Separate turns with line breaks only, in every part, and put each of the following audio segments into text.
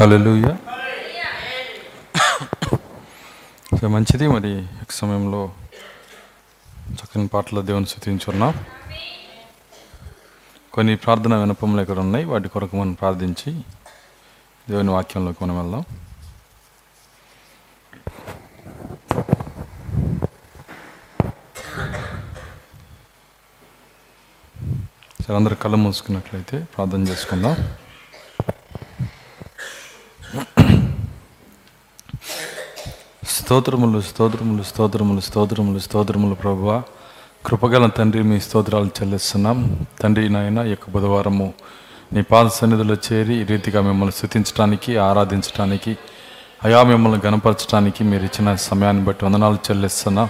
హలోయ సో మంచిది మరి ఈ సమయంలో చక్కని పాటలు దేవుని స్థుతించున్నాం. కొన్ని ప్రార్థన వినపములు ఇక్కడ ఉన్నాయి. వాటి కొరకు మనం ప్రార్థించి దేవుని వాక్యంలోకి మనం వెళ్దాం. సరే అందరు కళ్ళు మూసుకున్నట్లయితే ప్రార్థన చేసుకుందాం. స్తోత్రములు స్తోత్రములు స్తోత్రములు స్తోత్రములు స్తోత్రములు ప్రభువ. కృపగల తండ్రి మీ స్తోత్రాలు చెల్లిస్తున్నాం. తండ్రి నాయన యొక్క బుధవారము నీ పాద సన్నిధిలో చేరి ఈ రీతిగా మిమ్మల్ని స్థుతించడానికి ఆరాధించడానికి అయా మిమ్మల్ని గనపరచడానికి మీరు ఇచ్చిన సమయాన్ని బట్టి వందనాలు చెల్లిస్తున్నా.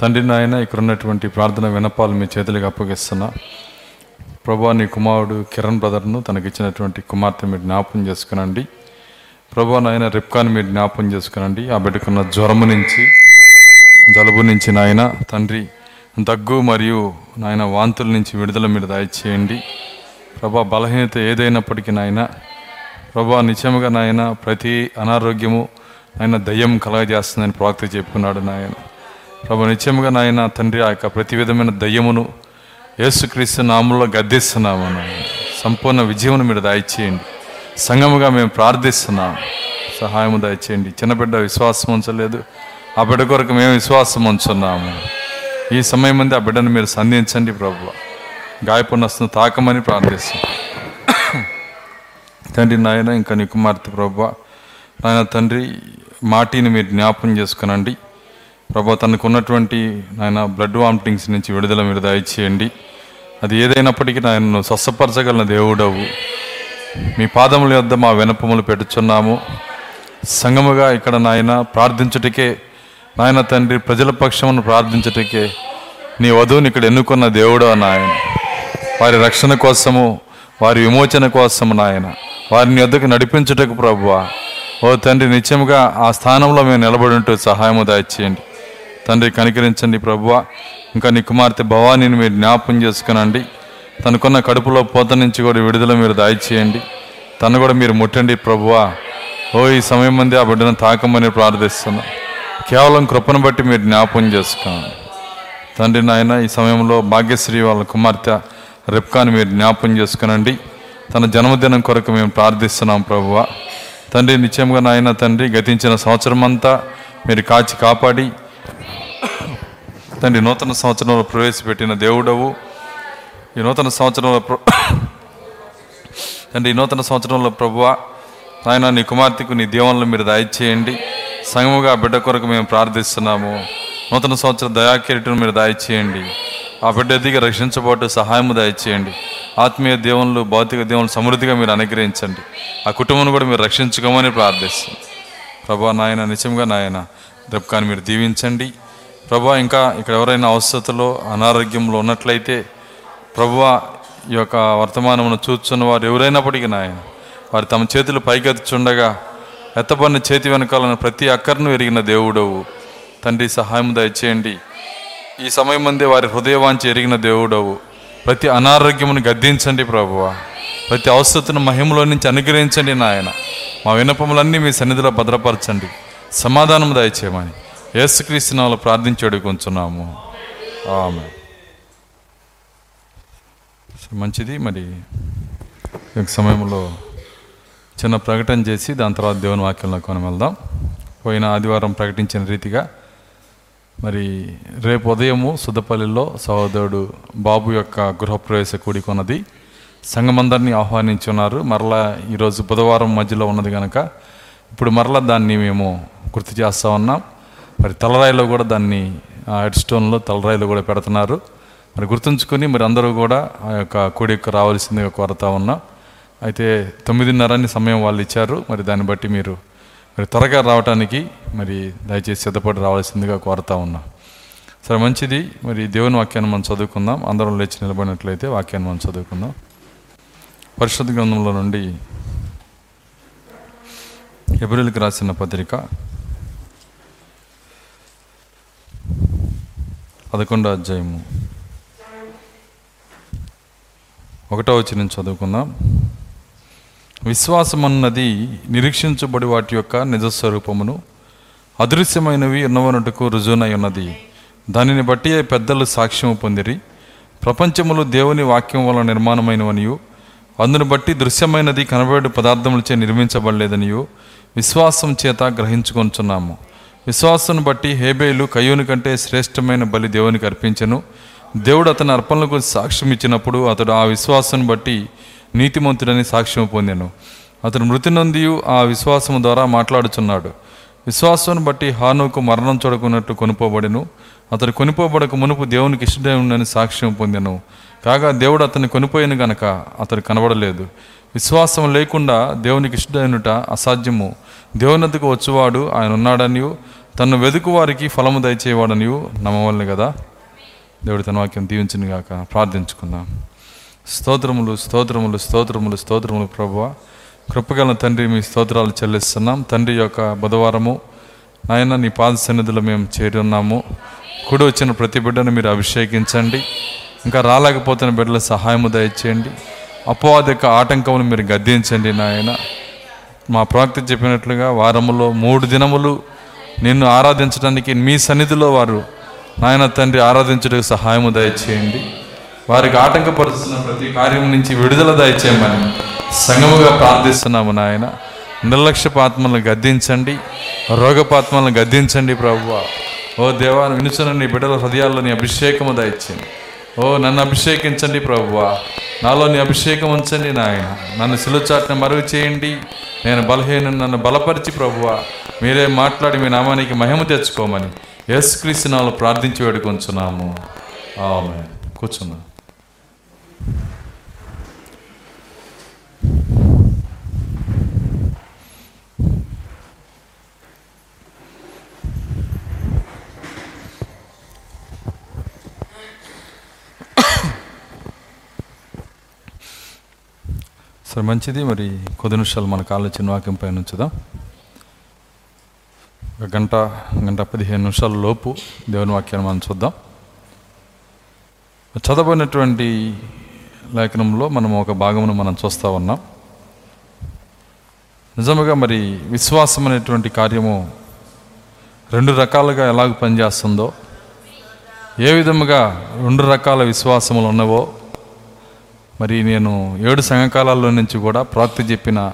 తండ్రి నాయన ఇక్కడ ఉన్నటువంటి ప్రార్థన వినపాలు మీ చేతులకు అప్పగిస్తున్నా. ప్రభా నీ కుమారుడు కిరణ్ బ్రదర్ను తనకిచ్చినటువంటి కుమార్తె మీరు జ్ఞాపకం చేసుకునండి. ప్రభా నాయన రిప్కాని మీరు జ్ఞాపం చేసుకునండి. ఆ బిడ్డకున్న జ్వరము నుంచి జలుబు నుంచి నాయన తండ్రి దగ్గు మరియు నాయన వాంతుల నుంచి విడుదల మీరు దయచేయండి. ప్రభా బలహీనత ఏదైనప్పటికీ నాయన ప్రభా నిత్యముగా నాయన ప్రతి అనారోగ్యము ఆయన దయ్యం కలగజేస్తుందని ప్రవక్త చెప్పుకున్నాడు నాయన. ప్రభా నిత్యముగా నాయన తండ్రి ఆ యొక్క ప్రతి విధమైన దయ్యమును యేసుక్రీస్తు నామంలో గద్దిస్తున్నాము నాయన. సంపూర్ణ విజయమును మీరు దాయిచేయండి. సంఘముగా మేము ప్రార్థిస్తున్నాం. సహాయము దయచేయండి. చిన్న బిడ్డ విశ్వాసం ఉంచలేదు. ఆ బిడ్డ కొరకు మేము విశ్వాసం ఉంచున్నాము. ఈ సమయం ముందు ఆ బిడ్డను మీరు సంధించండి ప్రభు. గాయపడినస్తున్న తాకమని ప్రార్థిస్తాం తండ్రి నాయన ఇంకా నీ కుమార్తె ప్రభు. నాయన తండ్రి మాటిని మీరు జ్ఞాపం చేసుకునండి. ప్రభా తనకు ఉన్నటువంటి నాయన బ్లడ్ వామిటింగ్స్ నుంచి విడుదల మీరు దయచేయండి. అది ఏదైనప్పటికీ నాయనను స్వస్థపరచగలన దేవుడవు. మీ పాదముల యొద్ద మా వినపములు పెట్టుచున్నాము సంగముగా ఇక్కడ నాయన ప్రార్థించుటకే నాయన తండ్రి ప్రజల పక్షమును ప్రార్థించుటకే నీ వధువుని ఇక్కడ ఎన్నుకున్న దేవుడు నాయన. వారి రక్షణ కోసము వారి విమోచన కోసము నాయన. వారిని వద్దకు నడిపించుటకు ప్రభువా. ఓ తండ్రి నిత్యముగా ఆ స్థానంలో మేము నిలబడి ఉంటూ సహాయము దయచేయండి తండ్రి కనికరించండి ప్రభువ. ఇంకా నీ కుమార్తె భవానీని మీరు జ్ఞాపం చేసుకునండి. తనకున్న కడుపులో పోత నుంచి కూడా విడుదల మీరు దయచేయండి. తను కూడా మీరు ముట్టండి ప్రభువా. ఓ ఈ సమయం మంది ఆ బిడ్డను తాకమని ప్రార్థిస్తున్నా. కేవలం కృపను బట్టి మీరు జ్ఞాపం చేసుకోండి. తండ్రి నాయన ఈ సమయంలో భాగ్యశ్రీ వాళ్ళ కుమార్తె రెప్కాని మీరు జ్ఞాపం చేసుకునండి. తన జన్మదినం కొరకు మేము ప్రార్థిస్తున్నాం ప్రభువ. తండ్రి నిత్యంగా నాయన తండ్రి గతించిన సంవత్సరం అంతా మీరు కాచి కాపాడి తండ్రి నూతన సంవత్సరంలో ప్రవేశపెట్టిన దేవుడవు. ఈ నూతన సంవత్సరంలో తండ్రి ఈ నూతన సంవత్సరంలో ప్రభువ నాయన నీ కుమార్తెకు నీ దీవెనలు మీరు దయచేయండి. సంగముగా ఆ బిడ్డ కొరకు మేము ప్రార్థిస్తున్నాము. నూతన సంవత్సరం దయాకిరీటం మీరు దయచేయండి. ఆ బిడ్డ ఎదిగి రక్షించబోటు సహాయము దయచేయండి. ఆత్మీయ దేవుళ్ళు భౌతిక దేవుళ్ళు సమృద్ధిగా మీరు అనుగ్రహించండి. ఆ కుటుంబం కూడా మీరు రక్షించుకోమని ప్రార్థిస్తుంది ప్రభా నాయన నిజంగా నాయన దెబ్బకాన్ని మీరు దీవించండి. ప్రభా ఇంకా ఇక్కడ ఎవరైనా అవసరతలో అనారోగ్యంలో ఉన్నట్లయితే ప్రభువ ఈ యొక్క వర్తమానమును చూస్తున్న వారు ఎవరైనప్పటికీ నాయన వారు తమ చేతులు పైకెత్తుచుండగా ఎత్తబడిన చేతి వెనకాలను ప్రతి అక్కర్ను ఎరిగిన దేవుడవు. తండ్రి సహాయం దయచేయండి. ఈ సమయం మందే వారి హృదయవాంచి ఎరిగిన దేవుడవు. ప్రతి అనారోగ్యమును గద్దించండి ప్రభువ. ప్రతి అవసరతను మహిమలో నుంచి అనుగ్రహించండి నాయన. మా వినపములన్నీ మీ సన్నిధిలో భద్రపరచండి. సమాధానం దయచేయమని యేసుక్రీస్తునాలో ప్రార్థించి అడుగుతున్నాము ఆమె మంచిది. మరి ఈ సమయంలో చిన్న ప్రకటన చేసి దాని తర్వాత దేవుని వాక్యంలో కొని వెళ్దాం పోయిన ఆదివారం ప్రకటించిన రీతిగా మరి రేపు ఉదయము సుద్దపల్లిలో సహోదరుడు బాబు యొక్క గృహప్రవేశ కూడికొన్నది సంఘమందరినీ ఆహ్వానించున్నారు. మరలా ఈరోజు బుధవారం మధ్యలో ఉన్నది కనుక ఇప్పుడు మరలా దాన్ని మేము గుర్తు చేస్తా ఉన్నాం. మరి తలరాయిలో కూడా దాన్ని ఆ హెడ్ స్టోన్లో తలరాయిలో కూడా పెడుతున్నారు. మరి గుర్తుంచుకొని మరి అందరూ కూడా ఆ యొక్క కూడికి రావాల్సిందిగా కోరుతా ఉన్నాం. అయితే తొమ్మిదిన్నరని సమయం వాళ్ళు ఇచ్చారు. మరి దాన్ని బట్టి మీరు మరి త్వరగా రావడానికి మరి దయచేసి సిద్ధపడి రావాల్సిందిగా కోరుతా ఉన్నా. సరే మంచిది. మరి దేవుని వాక్యాన్ని మనం చదువుకుందాం. అందరం లేచి నిలబడినట్లయితే వాక్యాన్ని మనం చదువుకుందాం. పరిశుద్ధ గ్రంథంలో నుండి ఎబ్రిల్కి రాసిన పత్రిక పదకొండో అధ్యాయము. ఒకటో వచ్చి నేను చదువుకుందాం. విశ్వాసం అన్నది నిరీక్షించబడి వాటి యొక్క నిజస్వరూపమును అదృశ్యమైనవి ఉన్నవనటుకు రుజువునై ఉన్నది. దానిని బట్టి పెద్దలు సాక్ష్యము పొందిరి. ప్రపంచములు దేవుని వాక్యం వల్ల నిర్మాణమైనవనియు అందును బట్టి దృశ్యమైనది కనబడే పదార్థములచే నిర్మించబడలేదనియు విశ్వాసం చేత గ్రహించుకొంచున్నాము విశ్వాసం బట్టి హేబేలు కయ్యూని కంటే శ్రేష్టమైన బలి దేవునికి అర్పించను. దేవుడు అతని అర్పణలకు సాక్ష్యం ఇచ్చినప్పుడు అతడు ఆ విశ్వాసం బట్టి నీతిమంతుడని సాక్ష్యం పొందాను. అతడు మృతి నొంది ఆ విశ్వాసం ద్వారా మాట్లాడుచున్నాడు. విశ్వాసం బట్టి హానుకు మరణం చూడకున్నట్టు కొనుపోబడెను. అతడు కొనిపోబడక మునుపు దేవునికి ఇష్టడని సాక్ష్యం పొందాను. కాగా దేవుడు అతన్ని కొనిపోయిన గనక అతడు కనబడలేదు. విశ్వాసం లేకుండా దేవునికి ఇష్టడైనట అసాధ్యము. దేవునందుకు వచ్చేవాడు ఆయన ఉన్నాడనియు. తను వెదుకు వారికి ఫలము దయచేవాడనియు. నమ్మవల్ని కదా దేవుడి తన వాక్యం దీవించిన గాక. ప్రార్థించుకుందాం. స్తోత్రములు స్తోత్రములు స్తోత్రములు స్తోత్రములు ప్రభువ. కృపగల తండ్రి మీ స్తోత్రాలు చెల్లిస్తున్నాం. తండ్రి యొక్క బుధవారము నాయన నీ పాద సన్నిధిలో మేము చేరి ఉన్నాము. కుడి వచ్చిన ప్రతి బిడ్డను మీరు అభిషేకించండి. ఇంకా రాలేకపోతున్న బిడ్డల సహాయము దయచేయండి. అపవాది యొక్క ఆటంకమును మీరు గద్దించండి నాయన. మా ప్రవక్త చెప్పినట్లుగా వారములో మూడు దినములు నిన్ను ఆరాధించడానికి మీ సన్నిధిలో వారు నాయన తండ్రి ఆరాధించడానికి సహాయము దయచేయండి. వారికి ఆటంకపరుస్తున్న ప్రతి కార్యం నుంచి విడుదల దయచేయమని సంగముగా ప్రార్థిస్తున్నాము నాయన. నిర్లక్ష్యపాత్మలను గద్దించండి రోగపాత్మలను గద్దించండి ప్రభువ. ఓ దేవా వినుచున్న నీ బిడ్డల హృదయాల్లో నీ అభిషేకము దయచేయండి. ఓ నన్ను అభిషేకించండి ప్రభువ. నాలో నీ అభిషేకం ఉంచండి నాయన. నన్ను సిలుచాట్ని మరుగు చేయండి. నేను బలహీన నన్ను బలపరిచి ప్రభువ. మీరే మాట్లాడి మీ నామానికి మహిమ తెచ్చుకోమని ఎస్ నాలో ప్రార్థించి వేడుకొంచున్నాము. ఆమె కూర్చున్నా. సరే మంచిది. మరి కొద్ది నిమిషాలు మనకు ఆలోచన వాక్యం పైన ఉంచుదాం. ఒక గంట గంట పదిహేను నిమిషాల లోపు దేవుని వాక్యాన్ని మనం చూద్దాం. చదవనటువంటి లేఖనంలో మనం ఒక భాగమును మనం చూస్తూ ఉన్నాం. నిజముగా మరి విశ్వాసం అనేటువంటి కార్యము రెండు రకాలుగా ఎలాగ పనిచేస్తుందో ఏ విధముగా రెండు రకాల విశ్వాసములు ఉన్నవో మరి నేను ఏడు సంఘకాలాల్లో నుంచి కూడా ప్రాప్తి చెప్పిన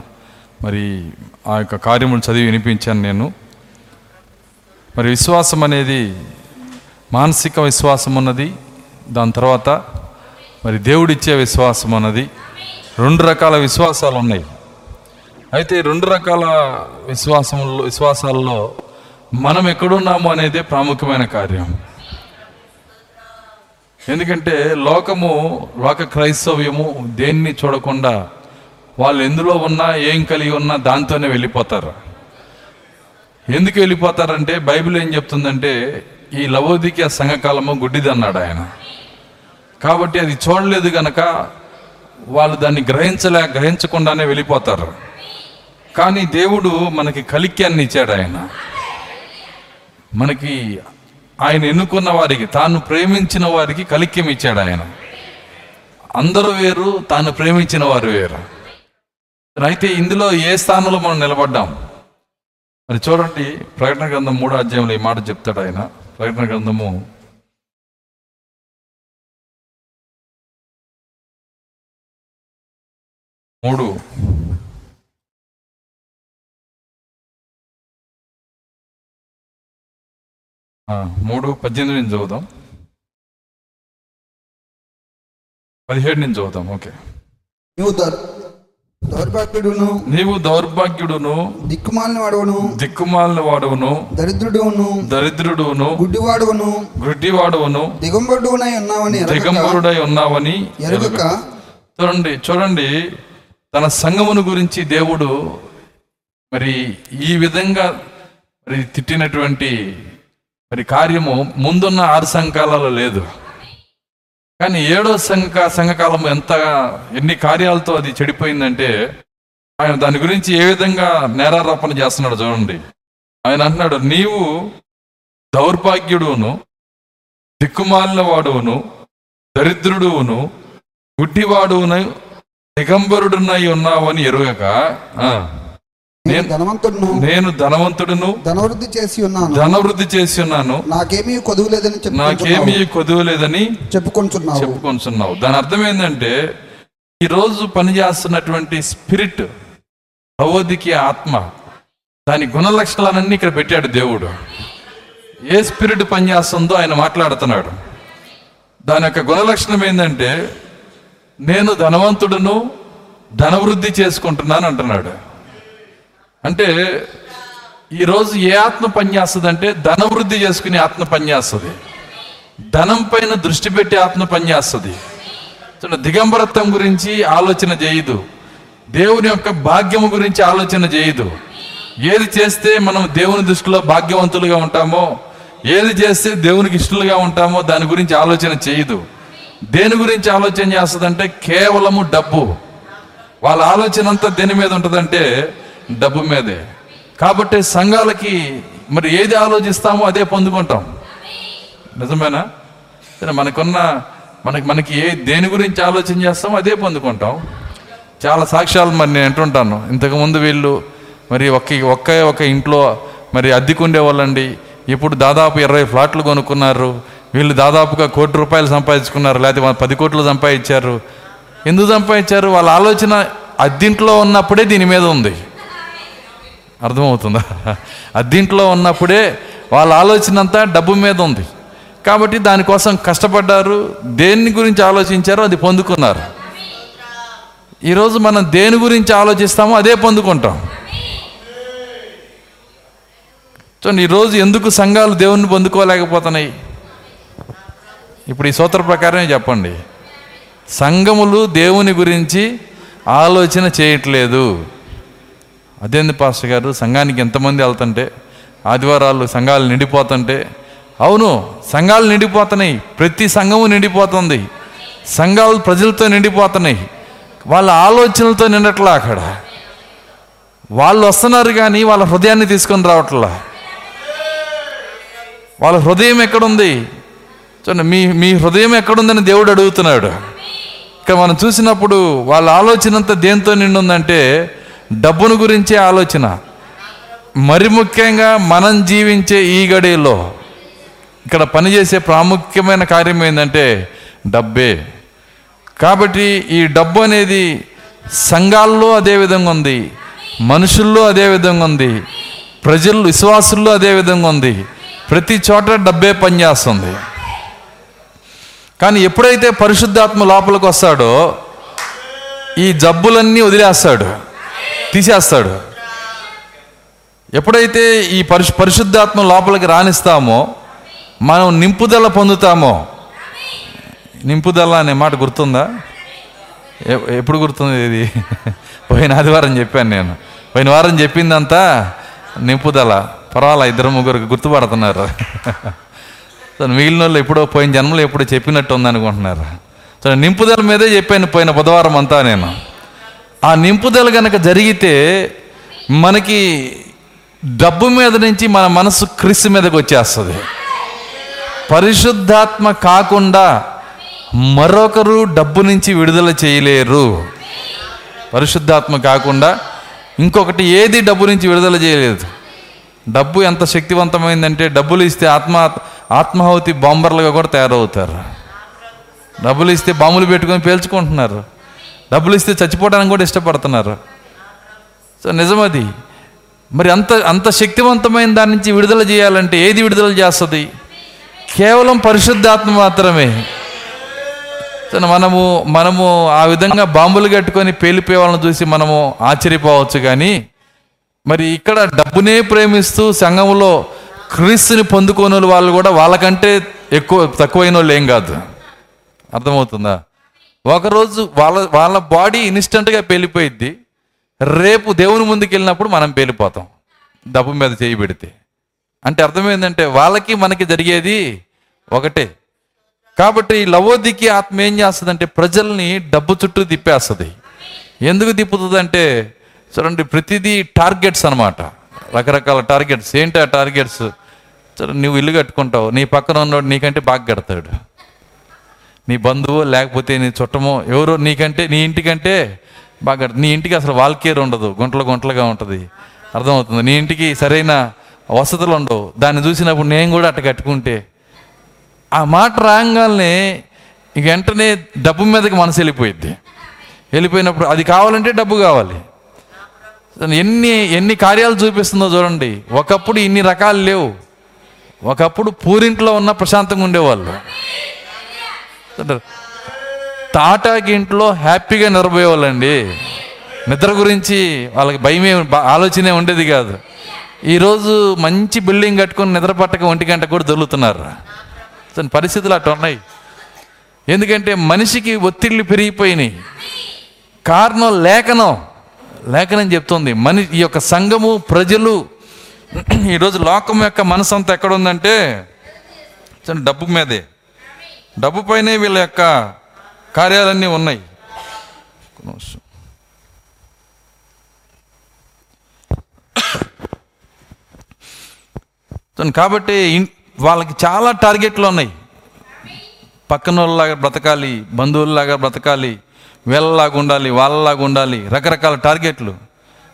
మరి ఆ యొక్క కార్యములు చదివి వినిపించాను నేను. మరి విశ్వాసం అనేది మానసిక విశ్వాసం ఉన్నది. దాని తర్వాత మరి దేవుడిచ్చే విశ్వాసం అన్నది రెండు రకాల విశ్వాసాలు ఉన్నాయి. అయితే రెండు రకాల విశ్వాసంలో విశ్వాసాల్లో మనం ఎక్కడున్నాము అనేది ప్రాముఖ్యమైన కార్యం. ఎందుకంటే లోకము లోక క్రైస్తవ్యము దేన్ని చూడకుండా వాళ్ళు ఎందులో ఉన్నా ఏం కలిగి ఉన్నా దాంతోనే వెళ్ళిపోతారు. ఎందుకు వెళ్ళిపోతారంటే బైబిల్ ఏం చెప్తుందంటే ఈ లవోదిక సంఘకాలము గుడ్డిది అన్నాడు ఆయన. కాబట్టి అది చూడలేదు గనక వాళ్ళు దాన్ని గ్రహించలే గ్రహించకుండానే వెళ్ళిపోతారు. కానీ దేవుడు మనకి కలిక్యాన్ని ఇచ్చాడు ఆయన. మనకి ఆయన ఎన్నుకున్న వారికి తాను ప్రేమించిన వారికి కలిక్యం ఇచ్చాడు ఆయన. అందరూ వేరు తాను ప్రేమించిన వారు వేరు. అయితే ఇందులో ఏ స్థానంలో మనం నిలబడ్డాం? మరి చూడండి ప్రకటన గ్రంథం మూడో అధ్యాయంలో ఈ మాట చెప్తాడు ఆయన. ప్రకటన గ్రంథము మూడు. ఆ, మూడు పద్దెనిమిది నుంచి చదువుదాం. పదిహేడు నుంచి చదువుదాం ఓకే.
దౌర్భాగ్యుడును
నీవు దౌర్భాగ్యుడును
దిక్కుమాలిన వాడవును
దిక్కుమాలిన వాడువును
దరిద్రుడును
దరిద్రుడును
గుడ్డివాడవును
గుడ్డివాడువును
దిగంబరుడునై ఉన్నావని
దిగంబరుడై ఉన్నావని
ఎరగక.
చూడండి చూడండి తన సంగమును గురించి దేవుడు మరి ఈ విధంగా మరి తిట్టినటువంటి మరి కార్యము ముందున్న ఆరు సంఘకాలలో లేదు. కానీ ఏడో సంఘ సంఘకాలం ఎంత ఎన్ని కార్యాలతో అది చెడిపోయిందంటే ఆయన దాని గురించి ఏ విధంగా నేరారోపణ చేస్తున్నాడు చూడండి. ఆయన అంటున్నాడు నీవు దౌర్భాగ్యుడును దిక్కుమాలిన దరిద్రుడువును దరిద్రుడును గుడ్డివాడును దిగంబరుడునై ఉన్నావని ఎరుగక
నేను ధనవంతుడును.
నేను ధనవంతుడును.
ధనవృద్ధి చేసి ఉన్నాను.
ధనవృద్ధి చేసి ఉన్నాను.
నాకేమీ కొదువు లేదని
నాకేమీ కొదువు లేదని
చెప్పుకుంటున్నావు.
చెప్పుకొంటున్నావు. దాని అర్థం ఏంటంటే ఈరోజు పనిచేస్తున్నటువంటి స్పిరిట్ భగవద్కి ఆత్మ దాని గుణ లక్షణాలన్నీ ఇక్కడ పెట్టాడు దేవుడు. ఏ స్పిరిట్ పనిచేస్తుందో ఆయన మాట్లాడుతున్నాడు. దాని యొక్క గుణ లక్షణం ఏంటంటే నేను ధనవంతుడును ధనవృద్ధి చేసుకుంటున్నాను అంటున్నాడు. అంటే ఈరోజు ఏ ఆత్మ పనిచేస్తుంది అంటే ధనవృద్ధి చేసుకునే ఆత్మ పనిచేస్తుంది ధనం పైన దృష్టి పెట్టే ఆత్మ పనిచేస్తుంది దిగంబరత్వం గురించి ఆలోచన చేయదు. దేవుని యొక్క భాగ్యము గురించి ఆలోచన చేయదు. ఏది చేస్తే మనం దేవుని దృష్టిలో భాగ్యవంతులుగా ఉంటామో ఏది చేస్తే దేవునికి ఇష్టలుగా ఉంటామో దాని గురించి ఆలోచన చేయదు. దేని గురించి ఆలోచన చేస్తుందంటే కేవలము డబ్బు. వాళ్ళ ఆలోచన అంతా దేని మీద ఉంటుందంటే డబ్బు మీదే. కాబట్టి సంఘాలకి మరి ఏది ఆలోచిస్తామో అదే పొందుకుంటాం. నిజమేనా? మనకున్న మనకి మనకి ఏ దేని గురించి ఆలోచన చేస్తామో అదే పొందుకుంటాం. చాలా సాక్ష్యాలు మరి నేను అంటుంటాను. ఇంతకుముందు వీళ్ళు మరి ఒక్క ఒక్క ఒక ఇంట్లో మరి అద్దెకుండే వాళ్ళండి. ఇప్పుడు దాదాపు ఇరవై ఫ్లాట్లు కొనుక్కున్నారు. వీళ్ళు దాదాపుగా కోటి రూపాయలు సంపాదించుకున్నారు. లేకపోతే పది కోట్లు సంపాదించారు. ఎందుకు సంపాదించారు? వాళ్ళ ఆలోచన అద్దింట్లో ఉన్నప్పుడే దీని మీద ఉంది. అర్థమవుతుందా? అద్దింట్లో ఉన్నప్పుడే వాళ్ళ ఆలోచన అంతా డబ్బు మీద ఉంది. కాబట్టి దానికోసం కష్టపడ్డారు దేని గురించి ఆలోచించారో అది పొందుకున్నారు. ఈరోజు మనం దేని గురించి ఆలోచిస్తామో అదే పొందుకుంటాం. చూడండి ఈరోజు ఎందుకు సంఘాలు దేవుణ్ణి పొందుకోలేకపోతున్నాయి? ఇప్పుడు ఈ సూత్ర ప్రకారమే చెప్పండి. సంఘములు దేవుని గురించి ఆలోచన చేయట్లేదు. అదేంది పాస్టర్ గారు? సంఘానికి ఎంతమంది వెళ్తుంటే ఆదివారాలు సంఘాలు నిండిపోతుంటే అవును సంఘాలు నిండిపోతున్నాయి. ప్రతి సంఘము నిండిపోతుంది. సంఘాలు ప్రజలతో నిండిపోతున్నాయి. వాళ్ళ ఆలోచనలతో నిండట్లా అక్కడ. వాళ్ళు వస్తున్నారు కానీ వాళ్ళ హృదయాన్ని తీసుకొని రావట్లా. వాళ్ళ హృదయం ఎక్కడుంది? చూడండి మీ మీ హృదయం ఎక్కడుందని దేవుడు అడుగుతున్నాడు. ఇక్కడ మనం చూసినప్పుడు వాళ్ళ ఆలోచన అంతా దేంతో నిండుందంటే ఉందంటే డబ్బును గురించే ఆలోచన. మరి ముఖ్యంగా మనం జీవించే ఈ గడిలో ఇక్కడ పనిచేసే ప్రాముఖ్యమైన కార్యం ఏంటంటే డబ్బే. కాబట్టి ఈ డబ్బు అనేది సంఘాల్లో అదే విధంగా ఉంది మనుషుల్లో అదే విధంగా ఉంది ప్రజలు విశ్వాసుల్లో అదే విధంగా ఉంది. ప్రతి చోట డబ్బే పనిచేస్తుంది. కానీ ఎప్పుడైతే పరిశుద్ధాత్మ లోపలికి వస్తాడో ఈ జబ్బులన్నీ వదిలేస్తాడు. తీసేస్తాడు. ఎప్పుడైతే ఈ పరిశు పరిశుద్ధాత్మ లోపలికి రాణిస్తామో మనం నింపుదల పొందుతామో. నింపుదల అనే మాట గుర్తుందా? ఎప్పుడు గుర్తుంది ఇది? పోయిన ఆదివారం చెప్పాను నేను. పోయిన వారం చెప్పిందంతా నింపుదల. పర్వాలా ఇద్దరు ముగ్గురికి గుర్తుపడుతున్నారు. సో మిగిలిన వాళ్ళు ఎప్పుడో పోయిన జన్మలో ఎప్పుడో చెప్పినట్టు ఉంది అనుకుంటున్నారు. సో నింపుదల మీదే చెప్పాను పోయిన బుధవారం అంతా నేను. ఆ నింపుదల గనక జరిగితే మనకి డబ్బు మీద నుంచి మన మనసు క్రిస్ మీదకి వచ్చేస్తుంది. పరిశుద్ధాత్మ కాకుండా మరొకరు డబ్బు నుంచి విడుదల చేయలేరు. పరిశుద్ధాత్మ కాకుండా ఇంకొకటి ఏది డబ్బు నుంచి విడుదల చేయలేదు. డబ్బు ఎంత శక్తివంతమైందంటే డబ్బులు ఇస్తే ఆత్మ ఆత్మాహుతి బాంబర్లుగా కూడా తయారవుతారు. డబ్బులు ఇస్తే బాంబులు పెట్టుకొని పేల్చుకుంటున్నారు. డబ్బులు ఇస్తే చచ్చిపోవడానికి కూడా ఇష్టపడుతున్నారు. సో నిజమది. మరి అంత అంత శక్తివంతమైన దాని నుంచి విడుదల చేయాలంటే ఏది విడుదల చేస్తుంది? కేవలం పరిశుద్ధాత్మ మాత్రమే. సో మనము మనము ఆ విధంగా బాంబులు కట్టుకొని పేలిపోయే వాళ్ళని చూసి మనము ఆశ్చర్యపోవచ్చు కానీ మరి ఇక్కడ డబ్బునే ప్రేమిస్తూ సంఘంలో క్రీస్తుని పొందుకోని వాళ్ళు కూడా వాళ్ళకంటే ఎక్కువ తక్కువైన వాళ్ళు ఏం కాదు. అర్థమవుతుందా? ఒకరోజు వాళ్ళ వాళ్ళ బాడీ ఇన్స్టెంట్గా పేలిపోయిద్ది. రేపు దేవుని ముందుకు వెళ్ళినప్పుడు మనం పేలిపోతాం. డబ్బు మీద చేయి పెడితే. అంటే అర్థమైందంటే వాళ్ళకి మనకి జరిగేది ఒకటే. కాబట్టి లవోదికి ఆత్మ ఏం చేస్తుందంటే ప్రజల్ని డబ్బు చుట్టూ తిప్పేస్తుంది. ఎందుకు తిప్పుతుంది అంటే చూడండి ప్రతిదీ టార్గెట్స్ అన్నమాట. రకరకాల టార్గెట్స్. ఏంటి ఆ టార్గెట్స్? చూడండి నువ్వు ఇల్లు కట్టుకుంటావు. నీ పక్కన ఉన్నవాడు నీకంటే బాగా కడతాడు. నీ బంధువు లేకపోతే నీ చుట్టమో ఎవరో నీకంటే నీ ఇంటికంటే బాగా నీ ఇంటికి అసలు వాల్కేర్ ఉండదు. గుంటలు గుంటలుగా ఉంటుంది. అర్థమవుతుంది? నీ ఇంటికి సరైన వసతులు ఉండవు. దాన్ని చూసినప్పుడు నేను కూడా అట్ట కట్టుకుంటే ఆ మాట రాగానే ఇక వెంటనే డబ్బు మీదకి మనసు వెళ్ళిపోయిద్ది. వెళ్ళిపోయినప్పుడు అది కావాలంటే డబ్బు కావాలి. ఎన్ని ఎన్ని కార్యాలు చూపిస్తుందో చూడండి. ఒకప్పుడు ఇన్ని రకాలు లేవు. ఒకప్పుడు పూరింట్లో ఉన్న ప్రశాంతంగా ఉండేవాళ్ళు. తాటాకి ఇంట్లో హ్యాపీగా నిద్రపోయేవాళ్ళండి. నిద్ర గురించి వాళ్ళకి భయమే బా- ఆలోచనే ఉండేది కాదు. ఈరోజు మంచి బిల్డింగ్ కట్టుకొని నిద్ర పట్టక ఒంటి గంట కూడా దొరుకుతున్నారు పరిస్థితులు అటు ఉన్నాయి. ఎందుకంటే మనిషికి ఒత్తిళ్ళు పెరిగిపోయినాయి. కారణం లేఖనం. లేఖనం చెప్తుంది. మని ఈ యొక్క సంఘము ప్రజలు ఈరోజు లోకం యొక్క మనసు అంతా ఎక్కడ ఉందంటే డబ్బు మీదే. డబ్బు పైనే వీళ్ళ యొక్క కార్యాలన్నీ ఉన్నాయి. కాబట్టి వాళ్ళకి చాలా టార్గెట్లు ఉన్నాయి. పక్కన వాళ్ళలాగా బ్రతకాలి బంధువుల్లాగా బ్రతకాలి వీళ్ళలాగా ఉండాలి వాళ్ళలాగా ఉండాలి రకరకాల టార్గెట్లు.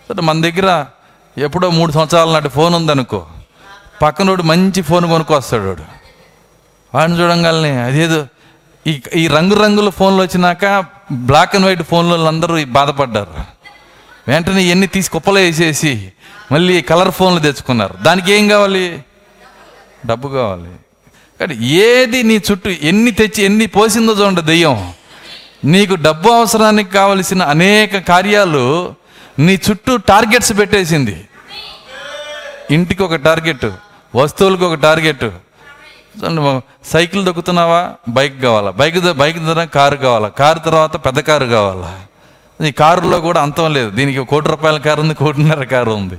సరే మన దగ్గర ఎప్పుడో మూడు సంవత్సరాల నాటి ఫోన్ ఉందనుకో పక్కనోడు మంచి ఫోన్ కొనుక్కొస్తాడు వాడు. వాడిని చూడంగానే అదేదో ఈ ఈ రంగురంగుల ఫోన్లు వచ్చినాక బ్లాక్ అండ్ వైట్ ఫోన్లు అందరూ బాధపడ్డారు. వెంటనే ఇవన్నీ తీసి కుప్పలో వేసేసి మళ్ళీ కలర్ ఫోన్లు తెచ్చుకున్నారు. దానికి ఏం కావాలి? డబ్బు కావాలి. కానీ ఏది నీ చుట్టూ ఎన్ని తెచ్చి ఎన్ని పోసిందో చూడండి దెయ్యం. నీకు డబ్బు అవసరానికి కావలసిన అనేక కార్యాలు నీ చుట్టూ టార్గెట్స్ పెట్టేసింది. ఇంటికి ఒక టార్గెట్ వస్తువులకు ఒక టార్గెట్ సైకిల్ దొక్కుతున్నావా? బైక్ కావాలా? బైక్ బైక్ ద్వారా కారు కావాలా? కారు తర్వాత పెద్ద కారు కావాలా? ఈ కారులో కూడా అంతం లేదు. దీనికి కోటి రూపాయల కారు ఉంది కోటిన్నర కారు ఉంది.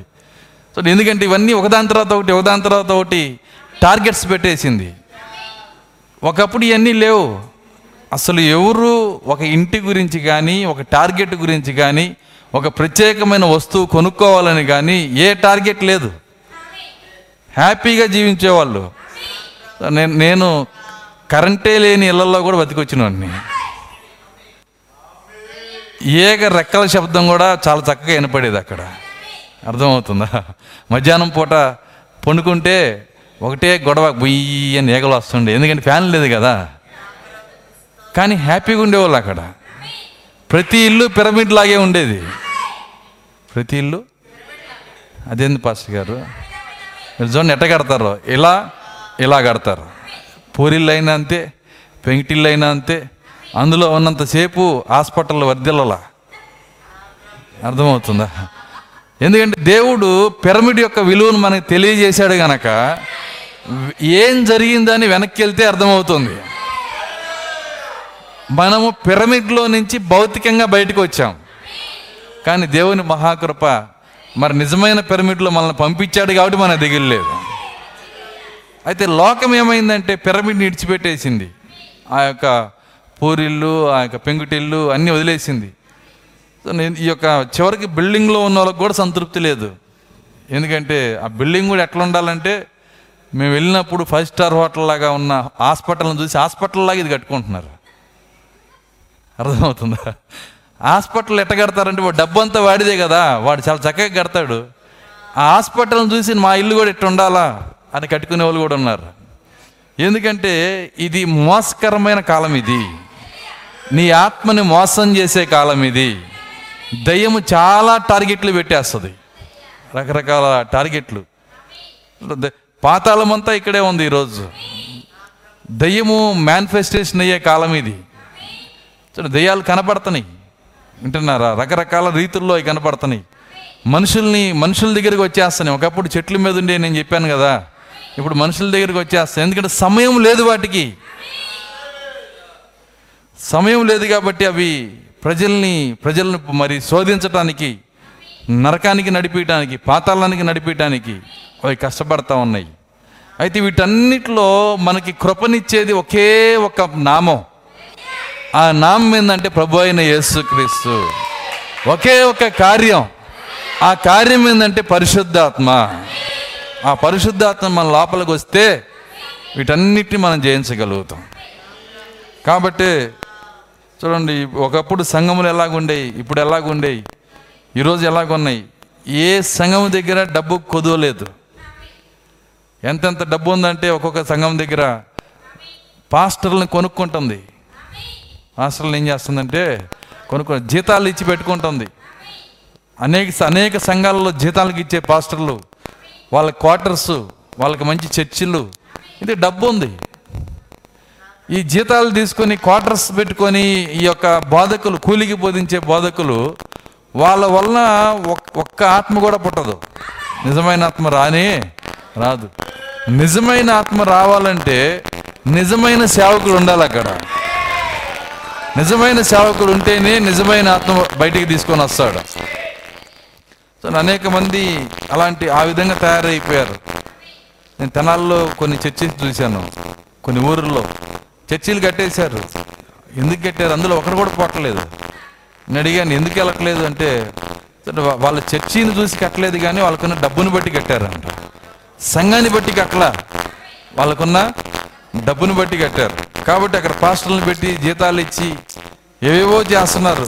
సో ఎందుకంటే ఇవన్నీ ఒకదాని తర్వాత ఒకటి ఒకదాని తర్వాత ఒకటి టార్గెట్స్ పెట్టేసింది. ఒకప్పుడు ఇవన్నీ లేవు. అసలు ఎవరు ఒక ఇంటి గురించి కానీ ఒక టార్గెట్ గురించి కానీ ఒక ప్రత్యేకమైన వస్తువు కొనుక్కోవాలని కానీ ఏ టార్గెట్ లేదు. హ్యాపీగా జీవించేవాళ్ళు. నేను నేను కరెంటే లేని ఇళ్ళలో కూడా బతికొచ్చినవాడిని ఏక రెక్కల శబ్దం కూడా చాలా చక్కగా వినపడేది అక్కడ. అర్థమవుతుందా? మధ్యాహ్నం పూట పండుకుంటే ఒకటే గొడవ బుయ్యి అని ఏగలు వస్తుండే. ఎందుకంటే ఫ్యాన్ లేదు కదా. కానీ హ్యాపీగా ఉండేవాళ్ళు అక్కడ. ప్రతి ఇల్లు పిరమిడ్ లాగే ఉండేది. ప్రతి ఇల్లు? అదేంది పాస్టర్ గారు? మీరు చూడండి ఎట్ట కడతారు. ఇలా ఇలా కడతారు. పూరిళ్ళైనా అంతే పెంకిటిళ్ళైనా అంతే అందులో ఉన్నంతసేపు హాస్పిటల్ వర్దిల్లలా అర్థమవుతుందా? ఎందుకంటే దేవుడు పిరమిడ్ యొక్క విలువను మనకు తెలియజేశాడు గనక ఏం జరిగిందని వెనక్కి వెళ్తే అర్థమవుతుంది. మనము పిరమిడ్లో నుంచి భౌతికంగా బయటకు వచ్చాం. కానీ దేవుని మహాకృప మరి నిజమైన పిరమిడ్లో మనల్ని పంపించాడు కాబట్టి మన దిగులేదు అయితే లోకం ఏమైందంటే పిరమిడ్ని ఇడిచిపెట్టేసింది. ఆ యొక్క పూరిళ్ళు ఆ యొక్క పెంకుటిల్లు అన్నీ వదిలేసింది. సో నేను ఈ యొక్క చివరికి బిల్డింగ్లో ఉన్న వాళ్ళకి కూడా సంతృప్తి లేదు. ఎందుకంటే ఆ బిల్డింగ్ కూడా ఎట్లా ఉండాలంటే మేము వెళ్ళినప్పుడు ఫైవ్ స్టార్ హోటల్ లాగా ఉన్న హాస్పిటల్ని చూసి హాస్పిటల్ లాగా ఇది కట్టుకుంటున్నారు. అర్థమవుతుందా? హాస్పిటల్ ఎట్ట కడతారంటే వాడు డబ్బు అంతా వాడిదే కదా వాడు చాలా చక్కగా కడతాడు. ఆ హాస్పిటల్ని చూసి మా ఇల్లు కూడా ఎట్టు ఉండాలా అని కట్టుకునే వాళ్ళు కూడా ఉన్నారు. ఎందుకంటే ఇది మోసకరమైన కాలం ఇది. నీ ఆత్మని మోసం చేసే కాలం ఇది. దయ్యము చాలా టార్గెట్లు పెట్టేస్తుంది. రకరకాల టార్గెట్లు. ద- పాతాళమంతా ఇక్కడే ఉంది ఈరోజు. దయ్యము మేనిఫెస్టేషన్ అయ్యే కాలం ఇది. చూడండి దయ్యాలు కనపడుతున్నాయి వింటున్నారా? రకరకాల రీతుల్లో అవి కనపడుతున్నాయి మనుషుల్ని మనుషుల దగ్గరికి వచ్చేస్తున్నాయి ఒకప్పుడు చెట్ల మీద ఉండే నేను చెప్పాను కదా. ఇప్పుడు మనుషుల దగ్గరికి వచ్చేస్తాయి ఎందుకంటే సమయం లేదు వాటికి. సమయం లేదు కాబట్టి అవి ప్రజల్ని ప్రజలను మరి శోధించటానికి నరకానికి నడిపించడానికి పాతాళానికి నడిపించడానికి అవి కష్టపడతా ఉన్నాయి. అయితే వీటన్నిటిలో మనకి కృపనిచ్చేది ఒకే ఒక నామం. ఆ నామం ఏంటంటే ప్రభు అయిన యేసుక్రీస్తు. ఒకే ఒక కార్యం. ఆ కార్యం ఏంటంటే పరిశుద్ధాత్మ. ఆ పరిశుద్ధాత్మ మన లోపలికి వస్తే వీటన్నిటిని మనం జయించగలుగుతాం. కాబట్టి చూడండి ఒకప్పుడు సంఘములు ఎలాగుండేవి ఇప్పుడు ఎలాగుండేవి ఈరోజు ఎలాగున్నాయి ఏ సంఘం దగ్గర డబ్బు కొదవలేదు. ఎంతెంత డబ్బు ఉందంటే ఒక్కొక్క సంఘం దగ్గర పాస్టర్లను కొనుక్కుంటుంది. పాస్టర్లు ఏం చేస్తుందంటే కొనుక్కు జీతాలు ఇచ్చి పెట్టుకుంటుంది. అనేక అనేక సంఘాలలో జీతాలకు ఇచ్చే పాస్టర్లు వాళ్ళ క్వార్టర్స్ వాళ్ళకి మంచి చర్చిలు. ఇది డబ్బు ఉంది. ఈ జీతాలు తీసుకొని క్వార్టర్స్ పెట్టుకొని ఈ యొక్క బోధకులు కూలికి బోధించే బోధకులు వాళ్ళ వలన ఒక్క ఆత్మ కూడా పుట్టదు. నిజమైన ఆత్మ రానే రాదు. నిజమైన ఆత్మ రావాలంటే నిజమైన సేవకులు ఉండాలి అక్కడ. నిజమైన సేవకుడు ఉంటేనే నిజమైన ఆత్మ బయటికి తీసుకొని వస్తాడు. సో అనేక మంది అలాంటి ఆ విధంగా తయారైపోయారు. నేను తెనాల్లో కొన్ని చర్చిలు చూశాను. కొన్ని ఊర్లలో చర్చిలు కట్టేశారు. ఎందుకు కట్టారు? అందులో ఒకరు కూడా పోవట్లేదు నేను అడిగాను ఎందుకు వెళ్ళట్లేదు? అంటే వాళ్ళ చర్చిని చూసి కట్టలేదు కానీ వాళ్ళకున్న డబ్బుని బట్టి కట్టారంట. సంఘాన్ని బట్టి కట్టలా. వాళ్ళకున్న డబ్బుని బట్టి కట్టారు. కాబట్టి అక్కడ పాస్టర్లను పెట్టి జీతాలు ఇచ్చి ఏవేవో చేస్తున్నారు.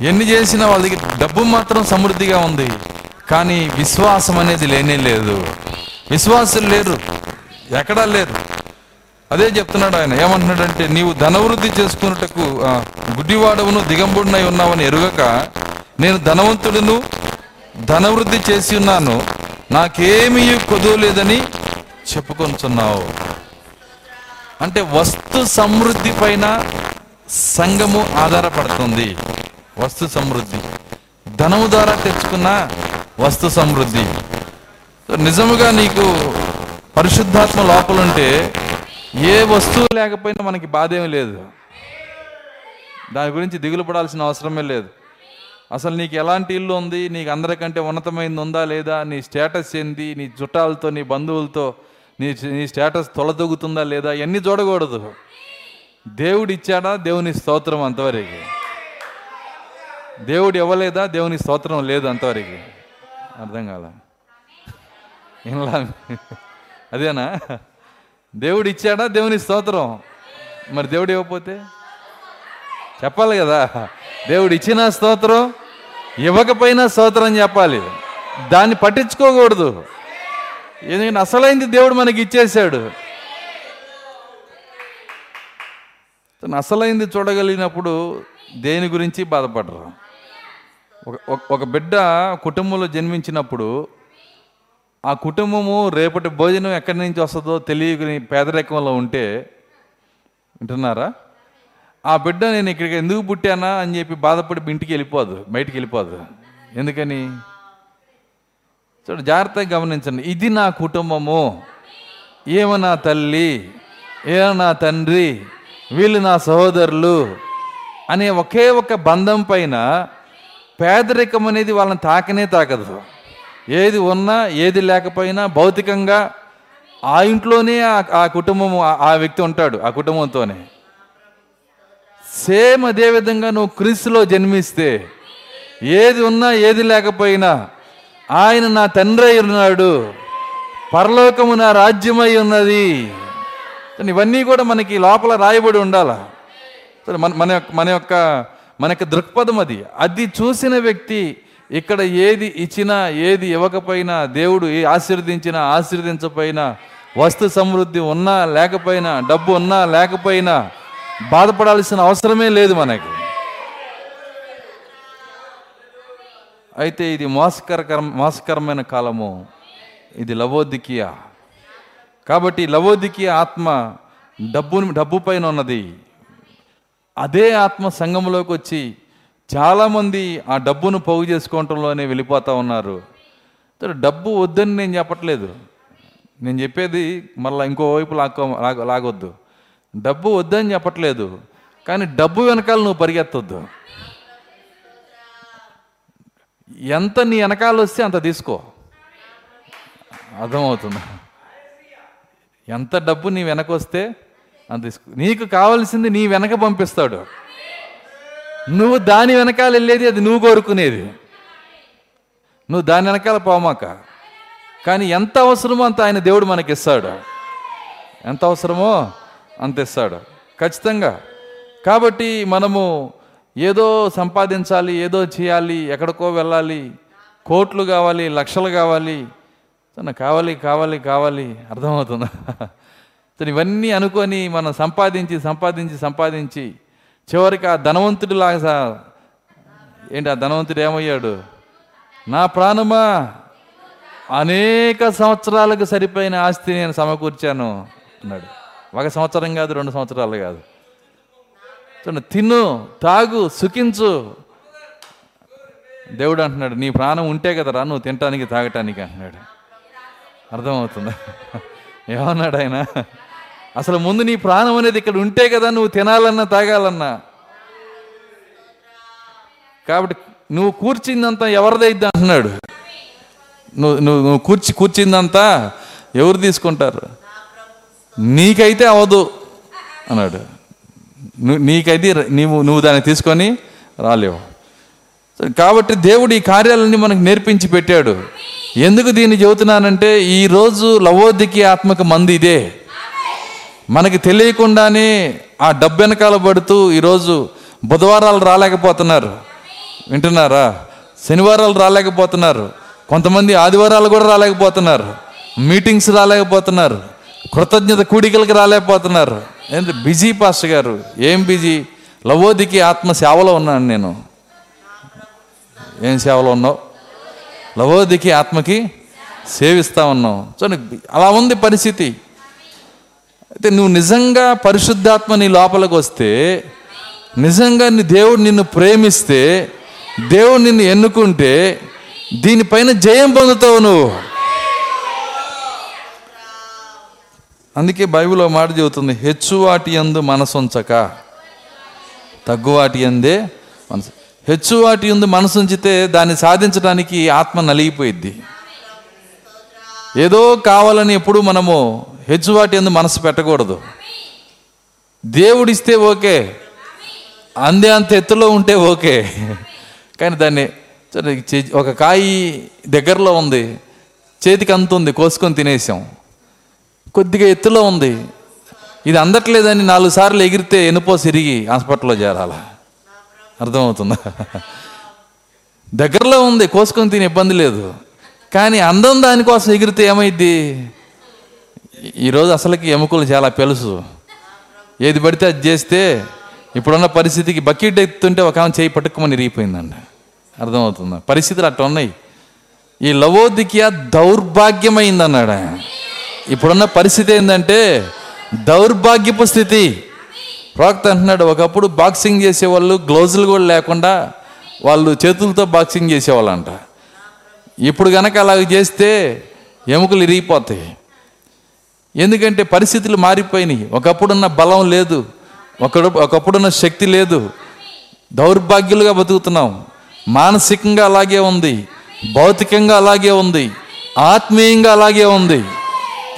ఎన్ని చేసినా వాళ్ళ దగ్గర డబ్బు మాత్రం సమృద్ధిగా ఉంది. కానీ విశ్వాసం అనేది లేనే లేదు. విశ్వాసం లేరు ఎక్కడా లేరు అదే చెప్తున్నాడు ఆయన. ఏమంటున్నాడంటే నీవు ధనవృద్ధి చేసుకున్నటకు గుడ్డివాడవును దిగంబుడినై ఉన్నావని ఎరుగక నేను ధనవంతుడును ధనవృద్ధి చేసి ఉన్నాను. నాకేమీ కొదువలేదని చెప్పుకొనుచున్నావు. అంటే వస్తు సమృద్ధి పైన సంఘము ఆధారపడుతుంది. వస్తు సమృద్ధి. ధనము ద్వారా తెచ్చుకున్న వస్తు సమృద్ధి. నిజముగా నీకు పరిశుద్ధాత్మ లోపలుంటే ఏ వస్తువు లేకపోయినా మనకి బాధ ఏమీ లేదు. దాని గురించి దిగులు పడాల్సిన అవసరమే లేదు. అసలు నీకు ఎలాంటి ఇల్లు ఉంది? నీకు అందరికంటే ఉన్నతమైనది ఉందా లేదా? నీ స్టేటస్ ఏంది? నీ చుట్టాలతో నీ బంధువులతో నీ నీ స్టేటస్ తొలదొగుతుందా లేదా? ఇవన్నీ చూడకూడదు. దేవుడు ఇచ్చాడా దేవుని స్తోత్రం అంతవరకు. దేవుడు ఇవ్వలేదా? దేవుని స్తోత్రం లేదు అంతవరకు. అర్థం కాల. ఏంలా అదేనా? దేవుడు ఇచ్చాడా? దేవుని స్తోత్రం. మరి దేవుడు ఇవ్వకపోతే? చెప్పాలి కదా. దేవుడు ఇచ్చిన స్తోత్రం ఇవ్వకపోయినా స్తోత్రం చెప్పాలి. దాన్ని పట్టించుకోకూడదు. ఎందుకంటే అసలైంది దేవుడు మనకి ఇచ్చేసాడు అసలైంది చూడగలిగినప్పుడు దేని గురించి బాధపడరు. ఒక ఒక- బిడ్డ కుటుంబంలో జన్మించినప్పుడు ఆ కుటుంబము రేపటి భోజనం ఎక్కడి నుంచి వస్తుందో తెలియని పేదరికంలో ఉంటే వింటున్నారా? ఆ బిడ్డ నేను ఇక్కడికి ఎందుకు పుట్టానా అని చెప్పి బాధపడి ఇంటికి వెళ్ళిపోదు బయటికి వెళ్ళిపోదు. ఎందుకని? చూడు జాగ్రత్తగా గమనించండి. ఇది నా కుటుంబము. ఏమ నా తల్లి ఏమ నా తండ్రి వీళ్ళు నా సహోదరులు అనే ఒకే ఒక బంధం పైన పేదరికం అనేది వాళ్ళని తాకనే తాకదు. ఏది ఉన్నా ఏది లేకపోయినా భౌతికంగా ఆ ఇంట్లోనే ఆ- ఆ కుటుంబం ఆ- వ్యక్తి ఉంటాడు ఆ కుటుంబంతోనే. సేమ్ అదేవిధంగా నువ్వు క్రీస్తులో జన్మిస్తే ఏది ఉన్నా ఏది లేకపోయినా ఆయన నా తండ్రి అయి ఉన్నాడు. పరలోకము నా రాజ్యమై ఉన్నది. కానీ ఇవన్నీ కూడా మనకి లోపల రాయబడి ఉండాల. సరే మన మన యొక్క మన యొక్క మనకి దృక్పథం అది. అది చూసిన వ్యక్తి ఇక్కడ ఏది ఇచ్చినా ఏది ఇవ్వకపోయినా దేవుడు ఏ ఆశీర్వదించినా ఆశీర్వదించపోయినా వస్తు సమృద్ధి ఉన్నా లేకపోయినా డబ్బు ఉన్నా లేకపోయినా బాధపడాల్సిన అవసరమే లేదు మనకి. అయితే ఇది మోసకరకర మోసకరమైన కాలము. ఇది లవోదికియ. కాబట్టి లవోదికీయ ఆత్మ డబ్బు డబ్బు పైన ఉన్నది. అదే ఆత్మ సంఘంలోకి వచ్చి చాలామంది ఆ డబ్బును పోగు చేసుకోవటంలోనే వెళ్ళిపోతూ ఉన్నారు. డబ్బు వద్దని నేను చెప్పట్లేదు. నేను చెప్పేది మళ్ళీ ఇంకో వైపు లాక్కో లాగ లాగొద్దు. డబ్బు వద్దని చెప్పట్లేదు. కానీ డబ్బు వెనకాల నువ్వు పరిగెత్తొద్దు. ఎంత నీ వెనకాల వస్తే అంత తీసుకో. అర్థమవుతుంది? ఎంత డబ్బు నీ వెనక వస్తే అంత నీకు కావాల్సింది నీ వెనక పంపిస్తాడు. నువ్వు దాని వెనకాల వెళ్ళేది అది నువ్వు కోరుకునేది. నువ్వు దాని వెనకాల పోమాక. కానీ ఎంత అవసరమో అంత ఆయన దేవుడు మనకి ఇస్తాడు ఎంత అవసరమో అంత ఇస్తాడు. ఖచ్చితంగా. కాబట్టి మనము ఏదో సంపాదించాలి ఏదో చేయాలి ఎక్కడికో వెళ్ళాలి కోట్లు కావాలి లక్షలు కావాలి. కావాలి కావాలి కావాలి. అర్థమవుతుందా? ఇవన్నీ అనుకొని మనం సంపాదించి సంపాదించి సంపాదించి చివరికి ఆ ధనవంతుడిలాగా ఏంటి ఆ ధనవంతుడు ఏమయ్యాడు? నా ప్రాణమా? అనేక సంవత్సరాలకు సరిపోయిన ఆస్తి నేను సమకూర్చాను అన్నాడు. ఒక సంవత్సరం కాదు రెండు సంవత్సరాలు కాదు. చూడండి తిను తాగు సుఖించు. దేవుడు అంటున్నాడు నీ ప్రాణం ఉంటే కదరా నువ్వు తినటానికి తాగటానికి అంటున్నాడు. అర్థమవుతుందా? ఏమన్నాడు ఆయన? అసలు ముందు నీ ప్రాణం అనేది ఇక్కడ ఉంటే కదా నువ్వు తినాలన్నా తాగాలన్నా. కాబట్టి నువ్వు కూర్చిందంతా ఎవరిదైద్ది అంటున్నాడు. నువ్వు నువ్వు నువ్వు కూర్చి కూర్చిందంతా ఎవరు తీసుకుంటారు? నీకైతే అవదు అన్నాడు. నీకైతే నువ్వు నీవు నువ్వు దాన్ని తీసుకొని రాలేవు. కాబట్టి దేవుడు ఈ కార్యాలన్నీ మనకు నేర్పించి పెట్టాడు. ఎందుకు దీన్ని చెబుతున్నానంటే ఈరోజు లవోదికి ఆత్మక మంది ఇదే. మనకి తెలియకుండానే ఆ డబ్బు వెనకాల పడుతూ ఈరోజు బుధవారాలు రాలేకపోతున్నారు. వింటున్నారా? శనివారాలు రాలేకపోతున్నారు. కొంతమంది ఆదివారాలు కూడా రాలేకపోతున్నారు. మీటింగ్స్ రాలేకపోతున్నారు. కృతజ్ఞత కూడికలకు రాలేకపోతున్నారు. ఏంటి బిజీ పాస్టర్ గారు? ఏం బిజీ? లవోదికి ఆత్మ సేవలో ఉన్నాను నేను. ఏం సేవలో ఉన్నావు? లవోదికి ఆత్మకి సేవిస్తా ఉన్నావు. చూడండి అలా ఉంది పరిస్థితి. అయితే నువ్వు నిజంగా పరిశుద్ధాత్మ నీ లోపలికి వస్తే నిజంగా నీ దేవుడు నిన్ను ప్రేమిస్తే దేవుడు నిన్ను ఎన్నుకుంటే దీనిపైన జయం పొందుతావు నువ్వు. అందుకే బైబిల్లో మాట చెబుతుంది హెచ్చువాటి యందు మనసుంచక తగ్గువాటి ఎందే మనసు. హెచ్చువాటి యందు మనసుంచితే దాన్ని సాధించడానికి ఆత్మ నలిగిపోయిద్ది. ఏదో కావాలని ఎప్పుడు మనము హెచ్చువాటి ఎందు మనసు పెట్టకూడదు. దేవుడిస్తే ఓకే. అందే అంత ఎత్తులో ఉంటే ఓకే. కానీ దాన్ని చే- ఒక కాయి దగ్గరలో ఉంది. చేతికి అంత ఉంది కోసుకొని తినేసాం. కొద్దిగా ఎత్తులో ఉంది. ఇది అందట్లేదని నాలుగు సార్లు ఎగిరితే ఎనుపో సిరిగి హాస్పిటల్లో చేరాల. అర్థమవుతుందా? దగ్గరలో ఉంది కోసుకొని తినే ఇబ్బంది లేదు. కానీ అందం దానికోసం ఎగిరితే ఏమైద్ది? ఈరోజు అసలుకి ఎముకలు చాలా పెలుసు. ఏది పడితే అది చేస్తే ఇప్పుడున్న పరిస్థితికి బకెట్ ఎత్తుంటే ఒక ఆమె చేయి పట్టుకోమని ఇరిగిపోయిందండి అర్థమవుతుందా? పరిస్థితులు అట్లా ఉన్నాయి. ఈ లవోదికియ దౌర్భాగ్యమైందన్నాడు? ఆయన ఇప్పుడున్న పరిస్థితి ఏంటంటే దౌర్భాగ్యపు స్థితి. ప్రవక్త అంటున్నాడు ఒకప్పుడు బాక్సింగ్ చేసేవాళ్ళు గ్లౌజులు కూడా లేకుండా వాళ్ళు చేతులతో బాక్సింగ్ చేసేవాళ్ళంట. ఇప్పుడు కనుక అలాగ చేస్తే ఎముకలు ఇరిగిపోతాయి. ఎందుకంటే పరిస్థితులు మారిపోయినాయి. ఒకప్పుడున్న బలం లేదు. ఒకడు ఒకప్పుడున్న శక్తి లేదు. దౌర్భాగ్యులుగా బతుకుతున్నాం. మానసికంగా అలాగే ఉంది. భౌతికంగా అలాగే ఉంది. ఆత్మీయంగా అలాగే ఉంది.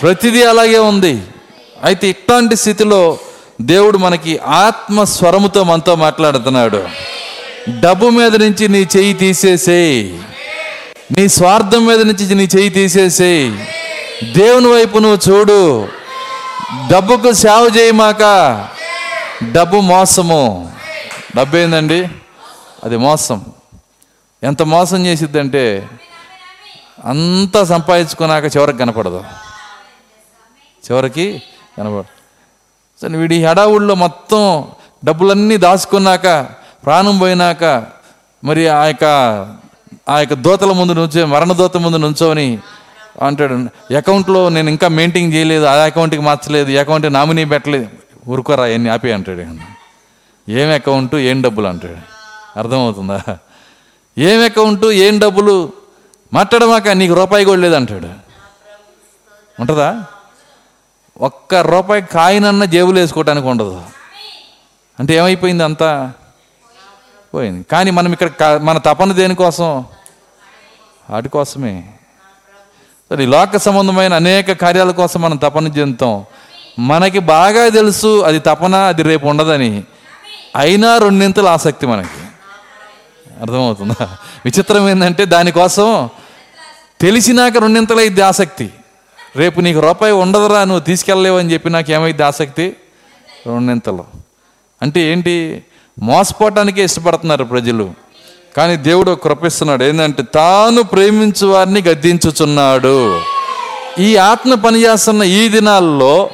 ప్రతిదీ అలాగే ఉంది. అయితే ఇట్లాంటి స్థితిలో దేవుడు మనకి ఆత్మ స్వరముతో మనతో మాట్లాడుతున్నాడు. డబ్బు మీద నుంచి నీ చెయ్యి తీసేసేయి. నీ స్వార్థం మీద నుంచి నీ చెయ్యి తీసేసేయి. దేవుని వైపు నువ్వు చూడు. డబ్బుకు సేవ చేయమాక డబ్బు మోసము. డబ్బు ఏందండి? అది మోసం. ఎంత మోసం చేసిద్దంటే అంతా సంపాదించుకున్నాక చివరికి కనపడదు. చివరికి కనపడదు. సరే వీడి హడావుల్లో మొత్తం డబ్బులన్నీ దాచుకున్నాక ప్రాణం పోయినాక మరి ఆ యొక్క ఆ యొక్క దోతల ముందు నుంచో మరణ దోత ముందు నుంచోని అంటాడు. అకౌంట్లో నేను ఇంకా మెయింటైన్ చేయలేదు ఆ అకౌంట్కి మార్చలేదు అకౌంట్ నామినీ పెట్టలేదు. ఊరుకోరా ఎన్ని ఆపి అంటాడు. ఏం అకౌంట్ ఏం డబ్బులు అంటాడు. అర్థమవుతుందా? ఏం అకౌంట్ ఏం డబ్బులు మాట్లాడమాక నీకు రూపాయి కూడా లేదంటాడు ఉంటుందా? ఒక్క రూపాయి కాయినన్న జేబులు వేసుకోవటానికి ఉండదు. అంటే ఏమైపోయింది అంతా పోయింది. కానీ మనం ఇక్కడ క- మన తపన దేనికోసం వాటి కోసమే. సరే ఈ లోక సంబంధమైన అనేక కార్యాల కోసం మనం తపన చెందుతాం. మనకి బాగా తెలుసు అది తపన అది రేపు ఉండదని. అయినా రెండింతలు ఆసక్తి మనకి. అర్థమవుతుందా? విచిత్రం ఏంటంటే దానికోసం తెలిసినాక రెండింతలు అయితే ఆసక్తి. రేపు నీకు రూపాయి ఉండదురా నువ్వు తీసుకెళ్ళలేవు అని చెప్పి నాకు ఏమైంది ఆసక్తి? రెండింతలు. అంటే ఏంటి? మోసపోవటానికే ఇష్టపడుతున్నారు ప్రజలు. కానీ దేవుడు కృపిస్తున్నాడు. ఏంటంటే తాను ప్రేమించు వారిని గద్దించుచున్నాడు. ఈ ఆత్మ పనిచేస్తున్న ఈ దినాల్లో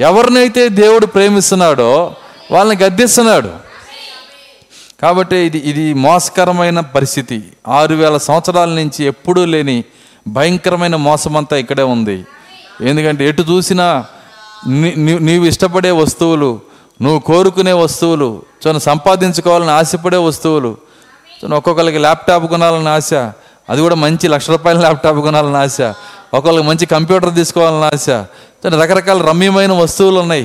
ఎవరినైతే దేవుడు ప్రేమిస్తున్నాడో వాళ్ళని గద్దిస్తున్నాడు. కాబట్టి ఇది ఇది మోసకరమైన పరిస్థితి. ఆరు వేల సంవత్సరాల నుంచి ఎప్పుడూ లేని భయంకరమైన మోసమంతా ఇక్కడే ఉంది. ఎందుకంటే ఎటు చూసినా నీ- నీ- నీవు ఇష్టపడే వస్తువులు నువ్వు కోరుకునే వస్తువులు చూడండి సంపాదించుకోవాలని ఆశపడే వస్తువులు. చూడండి ఒక్కొక్కరికి ల్యాప్టాప్ కొనాలని ఆశ. అది కూడా మంచి లక్ష రూపాయల ల్యాప్టాప్ కొనాలని ఆశ. ఒకళ్ళకి మంచి కంప్యూటర్ తీసుకోవాలని ఆశ. చూడండి రకరకాల రమ్యమైన వస్తువులు ఉన్నాయి.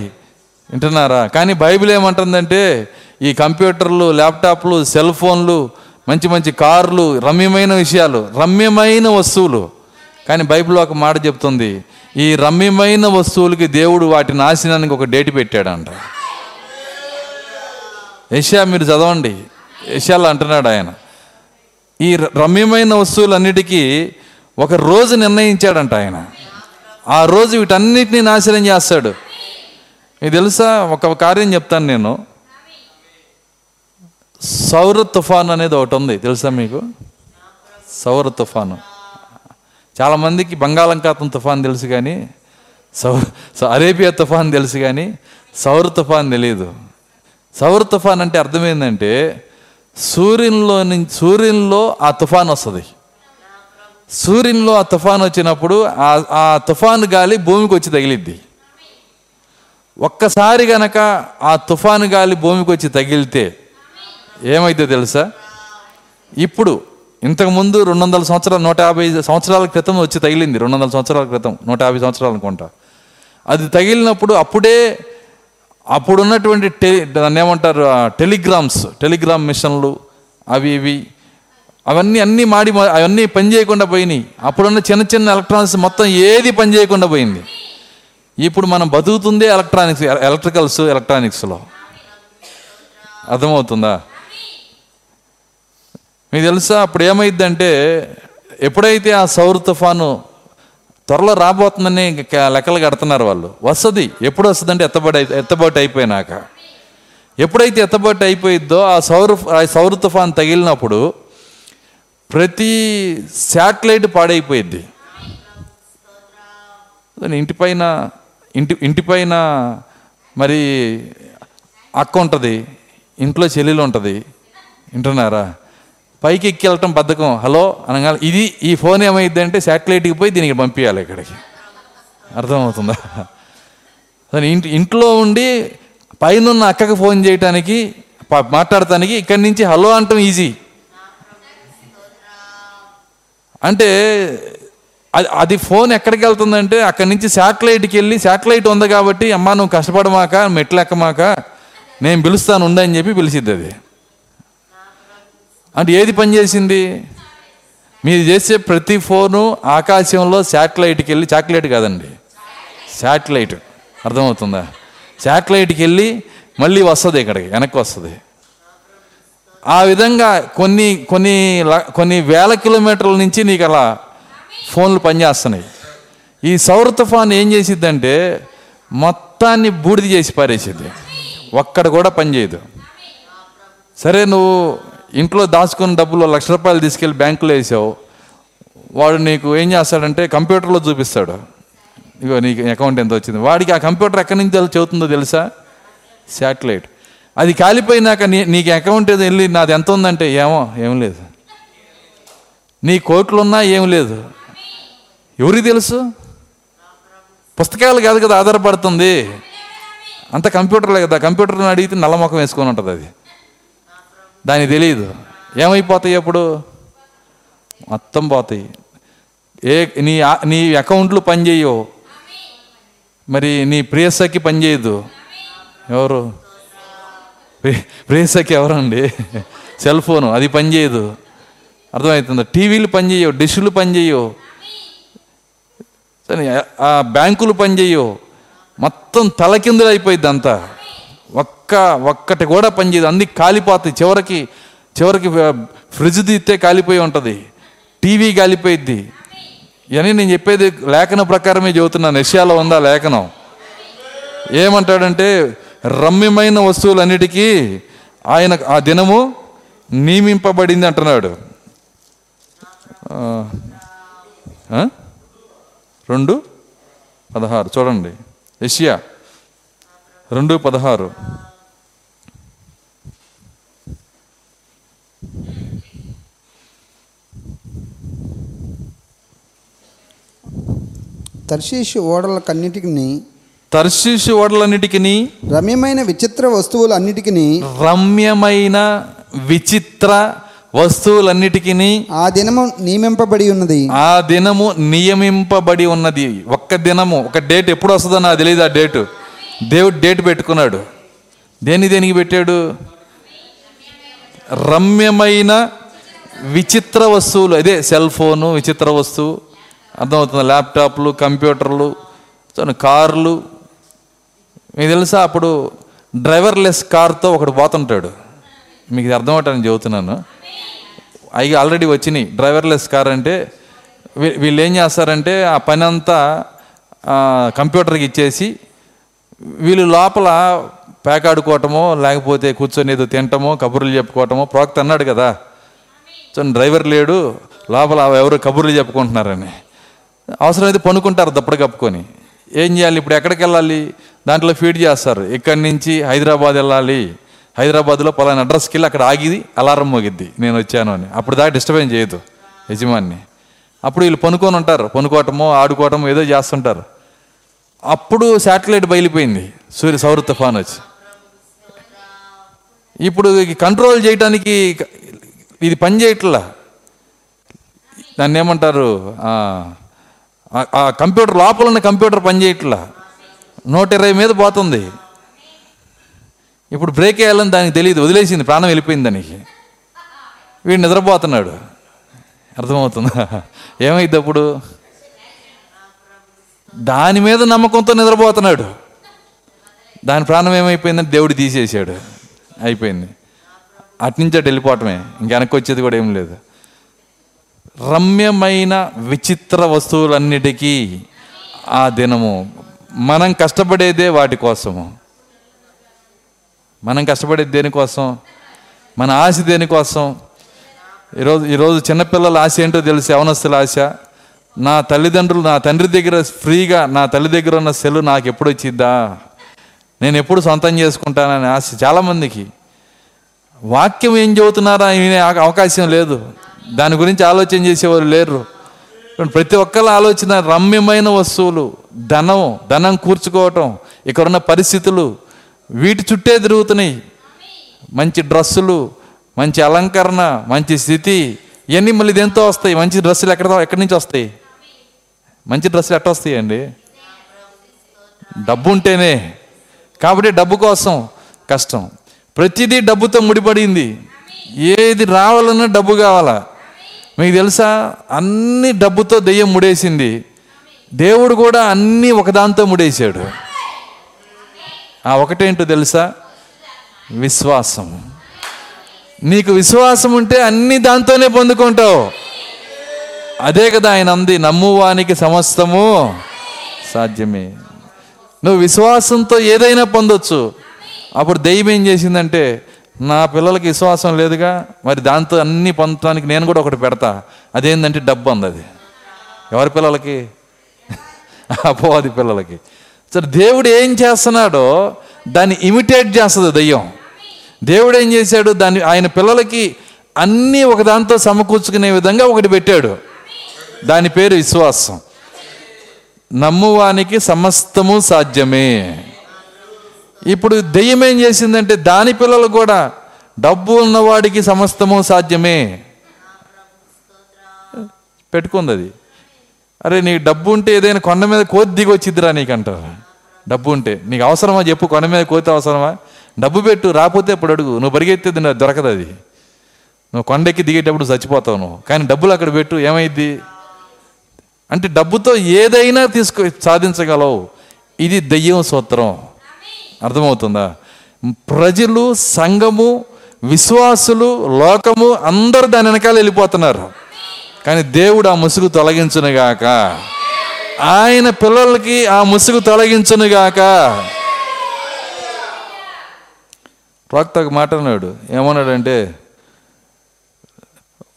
వింటున్నారా? కానీ బైబిల్ ఏమంటుందంటే ఈ కంప్యూటర్లు ల్యాప్టాప్లు సెల్ ఫోన్లు మంచి మంచి కార్లు రమ్యమైన విషయాలు రమ్యమైన వస్తువులు. కానీ బైబిల్ ఒక మాట చెప్తుంది ఈ రమ్యమైన వస్తువులకి దేవుడు వాటి నాశనానికి ఒక డేట్ పెట్టాడంట. ఏషియా మీరు చదవండి. ఏషియాలో అంటున్నాడు ఆయన. ఈ ర- రమ్యమైన వస్తువులన్నిటికీ ఒక రోజు నిర్ణయించాడంట ఆయన. ఆ రోజు వీటన్నిటిని నాశనం చేస్తాడు. మీకు తెలుసా? ఒక కార్యం చెప్తాను నేను. సౌర తుఫాన్ అనేది ఒకటి ఉంది. తెలుసా మీకు? సౌర తుఫాను. చాలామందికి బంగాళాఖాతం తుఫాన్ తెలుసు కానీ సౌ సౌ- అరేబియా తుఫాన్ తెలుసు కానీ సౌర తుఫాన్ తెలియదు. సౌర తుఫాన్ అంటే అర్థమైందంటే సూర్యునిలో నుంచి సూర్యునిలో ఆ తుఫాన్ వస్తుంది. సూర్యునిలో ఆ తుఫాన్ వచ్చినప్పుడు ఆ ఆ తుఫాను గాలి భూమికి వచ్చి తగిలిద్ది. ఒక్కసారి గనక ఆ తుఫాను గాలి భూమికి వచ్చి తగిలితే ఏమైతే తెలుసా? ఇప్పుడు ఇంతకుముందు రెండు వందల సంవత్సరాలు నూట యాభై సంవత్సరాల క్రితం వచ్చి తగిలింది. రెండు వందల సంవత్సరాల క్రితం నూట యాభై సంవత్సరాలు అనుకుంటా. అది తగిలినప్పుడు అప్పుడే అప్పుడున్నటువంటి టె దాన్ని ఏమంటారు టెలిగ్రామ్స్ టెలిగ్రామ్ మిషన్లు అవి ఇవి అవన్నీ అన్నీ మాడి అవన్నీ పని చేయకుండా పోయినాయి. అప్పుడున్న చిన్న చిన్న ఎలక్ట్రానిక్స్ మొత్తం ఏది పని చేయకుండా పోయింది. ఇప్పుడు మనం బతుకుతుందే ఎలక్ట్రానిక్స్ ఎలక్ట్రికల్స్ ఎలక్ట్రానిక్స్లో. అర్థమవుతుందా? మీకు తెలుసా అప్పుడు ఏమైందంటే ఎప్పుడైతే ఆ సౌర తుఫాను త్వరలో రాబోతుందని లెక్కలు కడుతున్నారు వాళ్ళు. వస్తుంది. ఎప్పుడు వస్తుందంటే ఎత్తబడి ఎత్తబాటు అయిపోయినాక. ఎప్పుడైతే ఎత్తబాటు అయిపోయిద్దో ఆ సౌర ఆ సౌర తుఫాన్ తగిలినప్పుడు ప్రతి శాటిలైట్ పాడైపోయిద్ది. ఇంటిపైన ఇంటి ఇంటిపైన మరి అక్క ఉంటుంది. ఇంట్లో చెల్లెలు ఉంటుంది. వింటున్నారా? పైకి ఎక్కి వెళ్ళటం బద్ధకం. హలో? అనగా ఇది ఈ ఫోన్ ఏమైంది అంటే శాటిలైట్కి పోయి దీనికి పంపించాలి ఇక్కడికి. అర్థమవుతుందా? ఇంటి ఇంట్లో ఉండి పైన అక్కకి ఫోన్ చేయటానికి మాట్లాడటానికి ఇక్కడి నుంచి హలో అంటాం ఈజీ. అంటే అది అది ఫోన్ ఎక్కడికి వెళ్తుందంటే అక్కడి నుంచి శాటిలైట్కి వెళ్ళి శాటిలైట్ ఉంది కాబట్టి అమ్మ నువ్వు కష్టపడమాక మెట్లు ఎక్కమాక నేను పిలుస్తాను ఉండని చెప్పి పిలిచిద్ది అది అంటే ఏది పనిచేసింది? మీరు చేసే ప్రతి ఫోను ఆకాశంలో శాటిలైట్కి వెళ్ళి శాటిలైట్ కాదండి. శాటిలైట్. అర్థమవుతుందా? శాటిలైట్కి వెళ్ళి మళ్ళీ వస్తుంది ఇక్కడికి వెనక్కి వస్తుంది. ఆ విధంగా కొన్ని కొన్ని ల- కొన్ని వేల కిలోమీటర్ల నుంచి నీకు అలా ఫోన్లు పనిచేస్తున్నాయి. ఈ సౌర తుఫాన్ ఏం చేసిద్దంటే మొత్తాన్ని బూడిద చేసి పారేసిద్ది. ఒక్కడ కూడా పనిచేయదు సరే నువ్వు ఇంట్లో దాచుకున్న డబ్బులు లక్ష రూపాయలు తీసుకెళ్ళి బ్యాంకులో వేసావు. వాడు నీకు ఏం చేస్తాడంటే కంప్యూటర్లో చూపిస్తాడు. ఇగో నీకు అకౌంట్ ఎంత వచ్చింది. వాడికి ఆ కంప్యూటర్ ఎక్కడి నుంచి తెలు- చెబుతుందో తెలుసా? శాటిలైట్ అది కాలిపోయినాక నీ నీకు అకౌంట్ ఏదో వెళ్ళి నాది ఎంత ఉందంటే ఏమో ఏం లేదు. నీ కోట్లు ఉన్నా ఏం లేదు. ఎవరికి తెలుసు? పుస్తకాలు కాదు కదా ఆధారపడుతుంది. అంత కంప్యూటర్లే కదా. కంప్యూటర్ని అడిగితే నల్ల ముఖం వేసుకొని ఉంటుంది అది. దానికి తెలియదు ఏమైపోతాయి అప్పుడు? మొత్తం పోతాయి. ఏ నీ నీ అకౌంట్లు పనిచేయవు మరి నీ ప్రియసఖి పనిచేయదు ఎవరు? ప్రియసఖి ఎవరండి? సెల్ ఫోను అది పనిచేయదు అర్థమవుతుంది టీవీలు పనిచేయవు డిష్లు పనిచేయవు సరే ఆ బ్యాంకులు పనిచేయవు మొత్తం తలకిందులు అయిపోయింది అంతా ఒక్క ఒక్కటి కూడా పనిచేయదు అన్ని కాలిపోతాయి. చివరికి చివరికి ఫ్రిడ్జ్ తీస్తే కాలిపోయి ఉంటుంది. టీవీ కాలిపోయిద్ది. ఇవన్నీ నేను చెప్పేది లేఖన ప్రకారమే చెబుతున్నాను ఏషియాలో ఉందా లేఖనం? ఏమంటాడంటే రమ్యమైన వస్తువులన్నిటికీ ఆయన ఆ దినము నియమింపబడింది అంటున్నాడు. రెండు పదహారు. చూడండి. ఏషియా. రెండు పదహారు.
తర్షీషు ఓడలకన్నిటికి
తర్శీషు ఓడలన్నిటికీ
రమ్యమైన విచిత్ర వస్తువులన్నిటికీ
రమ్యమైన విచిత్ర వస్తువులన్నిటికీ
ఆ దినము నియమింపబడి ఉన్నది.
ఆ దినము నియమింపబడి ఉన్నది. ఒక్క దినము ఒక డేట్ ఎప్పుడు వస్తుందో నాకు తెలియదు ఆ డేటు. దేవుడు డేట్ పెట్టుకున్నాడు. దేని దేనికి పెట్టాడు? రమ్యమైన విచిత్ర వస్తువులు. అదే సెల్ ఫోను విచిత్ర వస్తువు. అర్థమవుతుంది. ల్యాప్టాప్లు కంప్యూటర్లు కార్లు. మీకు తెలుసా? అప్పుడు డ్రైవర్లెస్ కార్తో ఒకడు పోతుంటాడు. మీకు ఇది అర్థమవుతానని చెబుతున్నాను. అవి ఆల్రెడీ వచ్చినాయి. డ్రైవర్లెస్ కార్ అంటే వీ- వీళ్ళు ఏం చేస్తారంటే ఆ పని అంతా కంప్యూటర్కి ఇచ్చేసి వీళ్ళు లోపల పేకాడుకోవటమో లేకపోతే కూర్చొని ఏదో తినటమో కబుర్లు చెప్పుకోవటమో ప్రోక్త అన్నాడు కదా. సో డ్రైవర్ లేడు లోపల ఎవరు కబుర్లు చెప్పుకుంటున్నారని. అవసరమైతే పనుకుంటారు దప్పడు కప్పుకొని. ఏం చేయాలి? ఇప్పుడు ఎక్కడికి వెళ్ళాలి? దాంట్లో ఫీడ్ చేస్తారు. ఇక్కడి నుంచి హైదరాబాద్ వెళ్ళాలి. హైదరాబాద్లో పలానా అడ్రస్కి వెళ్ళి అక్కడ ఆగిది అలారం మోగిద్ది. నేను వచ్చాను అని. అప్పుడు దాకా డిస్టర్బెన్స్ చేయదు యజమాన్ని. అప్పుడు వీళ్ళు పనుకొని ఉంటారు. పనుకోవటమో ఆడుకోవటమో ఏదో చేస్తుంటారు. అప్పుడు శాటిలైట్ బయలిపోయింది. సూర్య సౌర తుఫాన్ వచ్చి. ఇప్పుడు కంట్రోల్ చేయడానికి ఇది పని చేయట్లా? దాన్ని ఏమంటారు? ఆ, కంప్యూటర్ లోపల ఉన్న కంప్యూటర్ పని చేయట్లా? నూట ఇరవై మీద పోతుంది. ఇప్పుడు బ్రేక్ వేయాలని దానికి తెలియదు. వదిలేసింది. ప్రాణం వెళ్ళిపోయింది దానికి. వీడు నిద్రపోతున్నాడు. అర్థమవుతుందా? ఏమైంది అప్పుడు? దాని మీద నమ్మకంతో నిద్రపోతున్నాడు. దాని ప్రాణం ఏమైపోయిందని దేవుడు తీసేసాడు అయిపోయింది. అట్నుంచి వెళ్ళిపోవటమే. ఇంకెనక్కి వచ్చేది కూడా ఏం లేదు. రమ్యమైన విచిత్ర వస్తువులన్నిటికీ ఆ దినము మనం కష్టపడేదే వాటి కోసము. మనం కష్టపడేది దేనికోసం మన ఆశ దేనికోసం ఈరోజు ఈరోజు చిన్నపిల్లల ఆశ ఏంటో తెలుసు? యవనస్తుల ఆశ? నా తల్లిదండ్రులు నా తండ్రి దగ్గర ఫ్రీగా నా తల్లి దగ్గర ఉన్న సెల్ నాకు ఎప్పుడు వచ్చిద్దా? నేను ఎప్పుడు సొంతం చేసుకుంటానని ఆశ చాలామందికి. వాక్యం ఏం చెబుతున్నారా వినే అవకాశం లేదు. దాని గురించి ఆలోచన చేసేవారు లేరు. ప్రతి ఒక్కళ్ళ ఆలోచన రమ్యమైన వస్తువులు ధనం ధనం కూర్చుకోవటం ఇక్కడున్న పరిస్థితులు వీటి చుట్టే తిరుగుతున్నాయి. మంచి డ్రస్సులు మంచి అలంకరణ మంచి స్థితి ఇవన్నీ మళ్ళీ దేంతో వస్తాయి? మంచి డ్రెస్సులు ఎక్కడ ఎక్కడి నుంచి వస్తాయి? మంచి డ్రెస్సులు ఎట్ట వస్తాయండి? డబ్బు ఉంటేనే కాబట్టి డబ్బు కోసం కష్టం. ప్రతిదీ డబ్బుతో ముడిపడింది. ఏది రావాలన్నా డబ్బు కావాలా? మీకు తెలుసా? అన్ని డబ్బుతో దెయ్యం ముడేసింది. దేవుడు కూడా అన్నీ ఒకదాంతో ముడేశాడు. ఆ ఒకటేంటో తెలుసా? విశ్వాసం నీకు విశ్వాసం ఉంటే అన్ని దాంతోనే పొందుకుంటావు. అదే కదా ఆయన అంది నమ్మువానికి సమస్తము సాధ్యమే. నువ్వు విశ్వాసంతో ఏదైనా పొందొచ్చు. అప్పుడు దెయ్యం ఏం చేసిందంటే నా పిల్లలకి విశ్వాసం లేదుగా మరి దాంతో అన్ని పొందటానికి నేను కూడా ఒకటి పెడతా. అదేంటంటే డబ్బు అంది అది ఎవరి పిల్లలకి? అపోవాది పిల్లలకి. సరే దేవుడు ఏం చేస్తున్నాడో దాన్ని ఇమిటేట్ చేస్తుంది దయ్యం. దేవుడు ఏం చేశాడు? దాన్ని ఆయన పిల్లలకి అన్నీ ఒకదాంతో సమకూర్చుకునే విధంగా ఒకటి పెట్టాడు. దాని పేరు విశ్వాసం. నమ్మువానికి సమస్తము సాధ్యమే. ఇప్పుడు దెయ్యం ఏం చేసిందంటే దాని పిల్లలు కూడా డబ్బు ఉన్నవాడికి సమస్తము సాధ్యమే. పెట్టుకుంది అది. అరే నీకు డబ్బు ఉంటే ఏదైనా కొండ మీద కోతి దిగి వచ్చిద్దిరా నీకంటారు. డబ్బు ఉంటే. నీకు అవసరమా చెప్పు కొండ మీద కోతి అవసరమా? డబ్బు పెట్టు రాకపోతే ఇప్పుడు అడుగు. నువ్వు పరిగెత్తేది దొరకదు అది. నువ్వు కొండెక్కి దిగేటప్పుడు చచ్చిపోతావు నువ్వు. కానీ డబ్బులు అక్కడ పెట్టు ఏమైద్ది? అంటే డబ్బుతో ఏదైనా తీసుకు సాధించగలవు. ఇది దెయ్యం సూత్రం. అర్థమవుతుందా? ప్రజలు సంఘము విశ్వాసులు లోకము అందరు దాని వెనకాల వెళ్ళిపోతున్నారు. కానీ దేవుడు ఆ ముసుగు తొలగించునుగాక ఆయన పిల్లలకి ఆ ముసుగు తొలగించునుగాక ప్రవక్త ఒక మాట అన్నాడు. ఏమన్నాడంటే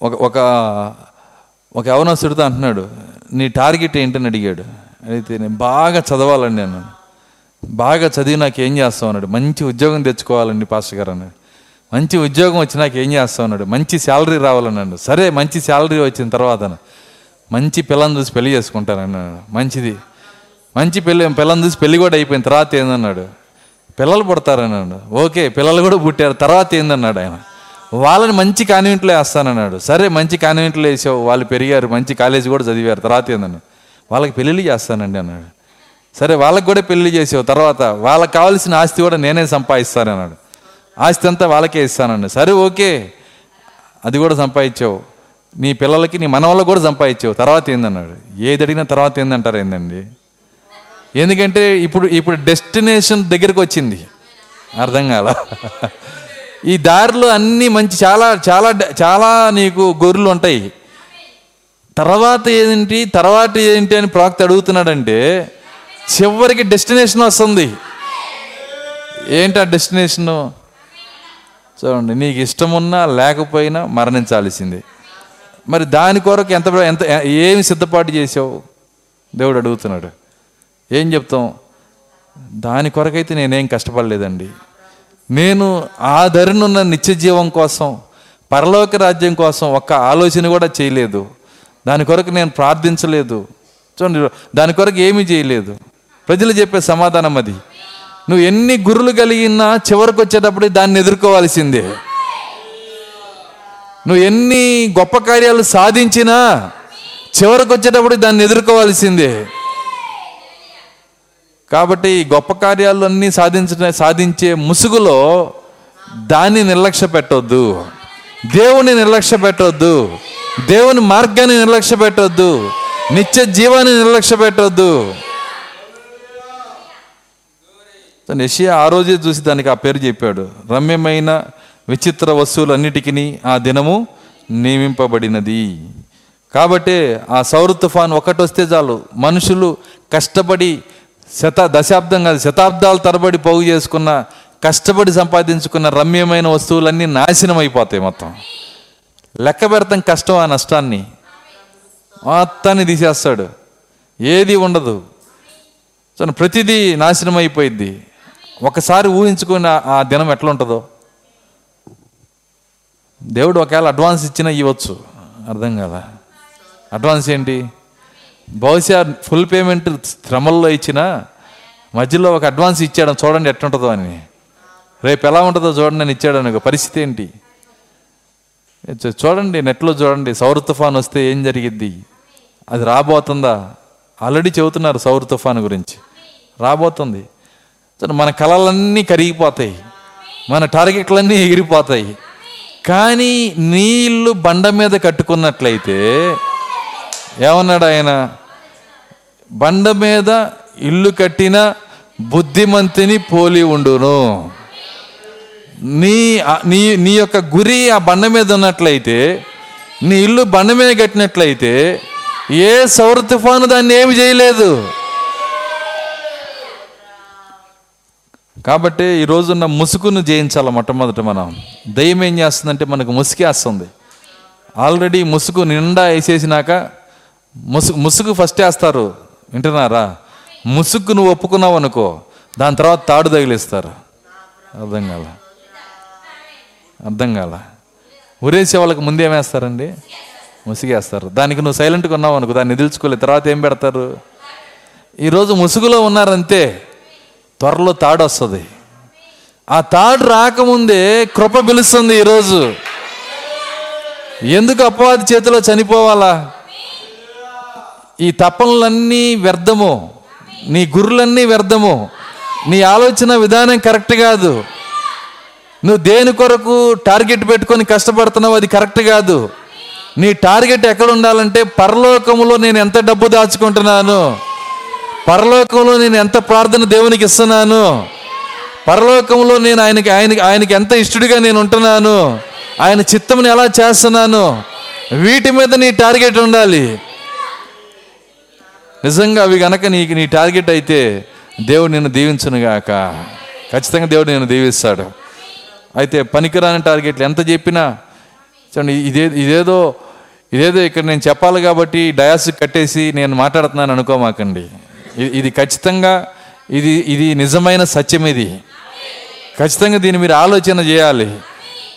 ఒక ఒక ఒక యవనస్తుడితో అంటున్నాడు నీ టార్గెట్ ఏంటని అడిగాడు. అయితే నేను బాగా చదవాలండి నేను బాగా చదివి నాకు ఏం చేస్తావు అన్నాడు. మంచి ఉద్యోగం తెచ్చుకోవాలండి పాస్టర్ గారు అన్నాడు. మంచి ఉద్యోగం వచ్చి నాకు ఏం చేస్తావు అన్నాడు. మంచి శాలరీ రావాలన్నాడు సరే మంచి శాలరీ వచ్చిన తర్వాత మంచి పిల్లని చూసి పెళ్ళి చేసుకుంటానన్నాడు మంచిది. మంచి పెళ్ళి పిల్లని చూసి పెళ్ళి కూడా అయిపోయిన తర్వాత ఏందన్నాడు? పిల్లలు పుడతారన్నాడు ఓకే పిల్లలు కూడా పుట్టారు. తర్వాత ఏందన్నాడు ఆయన? వాళ్ళని మంచి కాన్వెంట్లో వేస్తానన్నాడు. సరే మంచి కాన్వెంట్లో వేసావు వాళ్ళు పెరిగారు మంచి కాలేజీ కూడా చదివారు తర్వాత ఏందన్నాడు? వాళ్ళకి పెళ్ళిళ్ళు చేస్తానండి అన్నాడు. సరే వాళ్ళకి కూడా పెళ్ళి చేసావు తర్వాత వాళ్ళకి కావాల్సిన ఆస్తి కూడా నేనే సంపాదిస్తానన్నాడు. ఆస్తి అంతా వాళ్ళకే ఇస్తానండి సరే ఓకే అది కూడా సంపాదించావు. నీ పిల్లలకి నీ మనవాళ్ళకి కూడా సంపాదించావు తర్వాత ఏందన్నాడు? ఏది అడిగినా తర్వాత ఏందంటారు ఏందండి? ఎందుకంటే ఇప్పుడు ఇప్పుడు డెస్టినేషన్ దగ్గరికి వచ్చింది. అర్థం కాల. ఈ దారిలో అన్నీ మంచి చాలా చాలా చాలా నీకు గొర్రెలు ఉంటాయి. తర్వాత ఏంటి తర్వాత ఏంటి అని ప్రాక్త అడుగుతున్నాడంటే చివరికి డెస్టినేషన్ వస్తుంది. ఏంటి ఆ డెస్టినేషను? చూడండి నీకు ఇష్టమున్నా లేకపోయినా మరణించాల్సిందే. మరి దాని కొరకు ఎంత ఎంత ఏమి సిద్ధపాటు చేసావు? దేవుడు అడుగుతున్నాడు. ఏం చెప్తాం? దాని కొరకైతే నేనేం కష్టపడలేదండి. నేను ఆ ధరనున్న నిత్య జీవం కోసం పరలోక రాజ్యం కోసం ఒక్క ఆలోచన కూడా చేయలేదు. దాని కొరకు నేను ప్రార్థించలేదు. చూడండి దాని కొరకు ఏమీ చేయలేదు. ప్రజలు చెప్పే సమాధానం అది. నువ్వు ఎన్ని గురులు కలిగినా చివరికి వచ్చేటప్పుడు దాన్ని ఎదుర్కోవాల్సిందే. నువ్వు ఎన్ని గొప్ప కార్యాలు సాధించినా చివరికి వచ్చేటప్పుడు దాన్ని ఎదుర్కోవాల్సిందే. కాబట్టి ఈ గొప్ప కార్యాలన్నీ సాధించిన సాధించే ముసుగులో దాన్ని నిర్లక్ష్య పెట్టొద్దు. దేవుని నిర్లక్ష్య పెట్టొద్దు. దేవుని మార్గాన్ని నిర్లక్ష్య పెట్టొద్దు. నిత్య జీవాన్ని నిర్లక్ష్య పెట్టొద్దు. యషియా ఆ రోజే చూసి దానికి ఆ పేరు చెప్పాడు. రమ్యమైన విచిత్ర వస్తువులన్నిటికీ ఆ దినము నియమింపబడినది. కాబట్టి ఆ సౌర తుఫాన్ ఒకటి వస్తే చాలు. మనుషులు కష్టపడి శత దశాబ్దం కాదు శతాబ్దాల తరబడి పోగు చేసుకున్న కష్టపడి సంపాదించుకున్న రమ్యమైన వస్తువులన్నీ నాశనం అయిపోతాయి మొత్తం. లెక్క పెడతాం కష్టం ఆ నష్టాన్ని. మొత్తాన్ని తీసేస్తాడు. ఏది ఉండదు. సో ప్రతిదీ నాశనం అయిపోయింది ఒకసారి ఊహించుకున్న ఆ దినం ఎట్లా ఉంటుందో. దేవుడు ఒకవేళ అడ్వాన్స్ ఇచ్చినా ఇవ్వచ్చు. అర్థం కదా. అడ్వాన్స్ ఏంటి? బహుశా ఫుల్ పేమెంట్ శ్రమల్లో ఇచ్చినా మధ్యలో ఒక అడ్వాన్స్ ఇచ్చాడు చూడండి ఎట్లుంటుందో అని. రేపు ఎలా ఉంటుందో చూడండి అని ఇచ్చాడు అనుకో. పరిస్థితి ఏంటి? చూడండి నెట్లో చూడండి సౌర తుఫాన్ వస్తే ఏం జరిగిద్ది? అది రాబోతుందా? ఆల్రెడీ చెబుతున్నారు సౌర తుఫాన్ గురించి. రాబోతుంది. మన కళలన్నీ కరిగిపోతాయి. మన టార్గెట్లన్నీ ఎగిరిపోతాయి. కానీ నీళ్ళు బండ మీద కట్టుకున్నట్లయితే ఏమన్నాడు ఆయన? బండ మీద ఇల్లు కట్టిన బుద్ధిమంతిని పోలి ఉండును. నీ నీ నీ యొక్క గురి ఆ బండ మీద ఉన్నట్లయితే నీ ఇల్లు బండ మీద కట్టినట్లయితే ఏ సౌర తుఫాను దాన్ని ఏమి చేయలేదు. కాబట్టి ఈరోజున్న ముసుగును జయించాలి మొట్టమొదట మనం. దయ్యం ఏం చేస్తుందంటే మనకు ముసుగేస్తుంది ఆల్రెడీ ముసుగు నిండా వేసేసినాక ముసుగు ముసుగు ఫస్ట్ వేస్తారు. వింటున్నారా? ముసుగు నువ్వు ఒప్పుకున్నావు అనుకో దాని తర్వాత తాడు తగిలిస్తారు. అర్థం కాల? అర్థం కాల? ఉరేసే వాళ్ళకి ముందు ఏమేస్తారండి ముసుగేస్తారు. దానికి నువ్వు సైలెంట్గా ఉన్నావు అనుకో దాన్ని నిదిల్చుకోలేదు. తర్వాత ఏం పెడతారు? ఈరోజు ముసుగులో ఉన్నారంతే త్వరలో తాడు వస్తుంది. ఆ తాడు రాకముందే కృప పిలుస్తుంది ఈరోజు. ఎందుకు అపవాది చేతిలో చనిపోవాలా? ఈ తపనలన్నీ వ్యర్థము. నీ గురులన్నీ వ్యర్థము. నీ ఆలోచన విధానం కరెక్ట్ కాదు. నువ్వు దేని కొరకు టార్గెట్ పెట్టుకొని కష్టపడుతున్నావు అది కరెక్ట్ కాదు. నీ టార్గెట్ ఎక్కడ ఉండాలంటే పరలోకములో నేను ఎంత డబ్బు దాచుకుంటున్నాను? పరలోకంలో నేను ఎంత ప్రార్థన దేవునికి ఇస్తున్నాను? పరలోకంలో నేను ఆయనకి ఆయనకి ఆయనకి ఎంత ఇష్టడిగా నేను ఉంటున్నాను? ఆయన చిత్తముని ఎలా చేస్తున్నాను? వీటి మీద నీ టార్గెట్ ఉండాలి. నిజంగా అవి గనక నీకు నీ టార్గెట్ అయితే దేవుడు నిన్ను దీవించునుగాక ఖచ్చితంగా దేవుడు నిన్ను దీవిస్తాడు. అయితే పనికిరాని టార్గెట్లు ఎంత చెప్పినా చూడండి ఇదే ఇదేదో ఇదేదో ఇక్కడ నేను చెప్పాలి కాబట్టి డయాస్ కట్టేసి నేను మాట్లాడుతున్నాను అనుకోమాకండి. ఇది- ఇది ఖచ్చితంగా ఇది ఇది నిజమైన సత్యం ఇది. ఖచ్చితంగా దీన్ని మీరు ఆలోచన చేయాలి.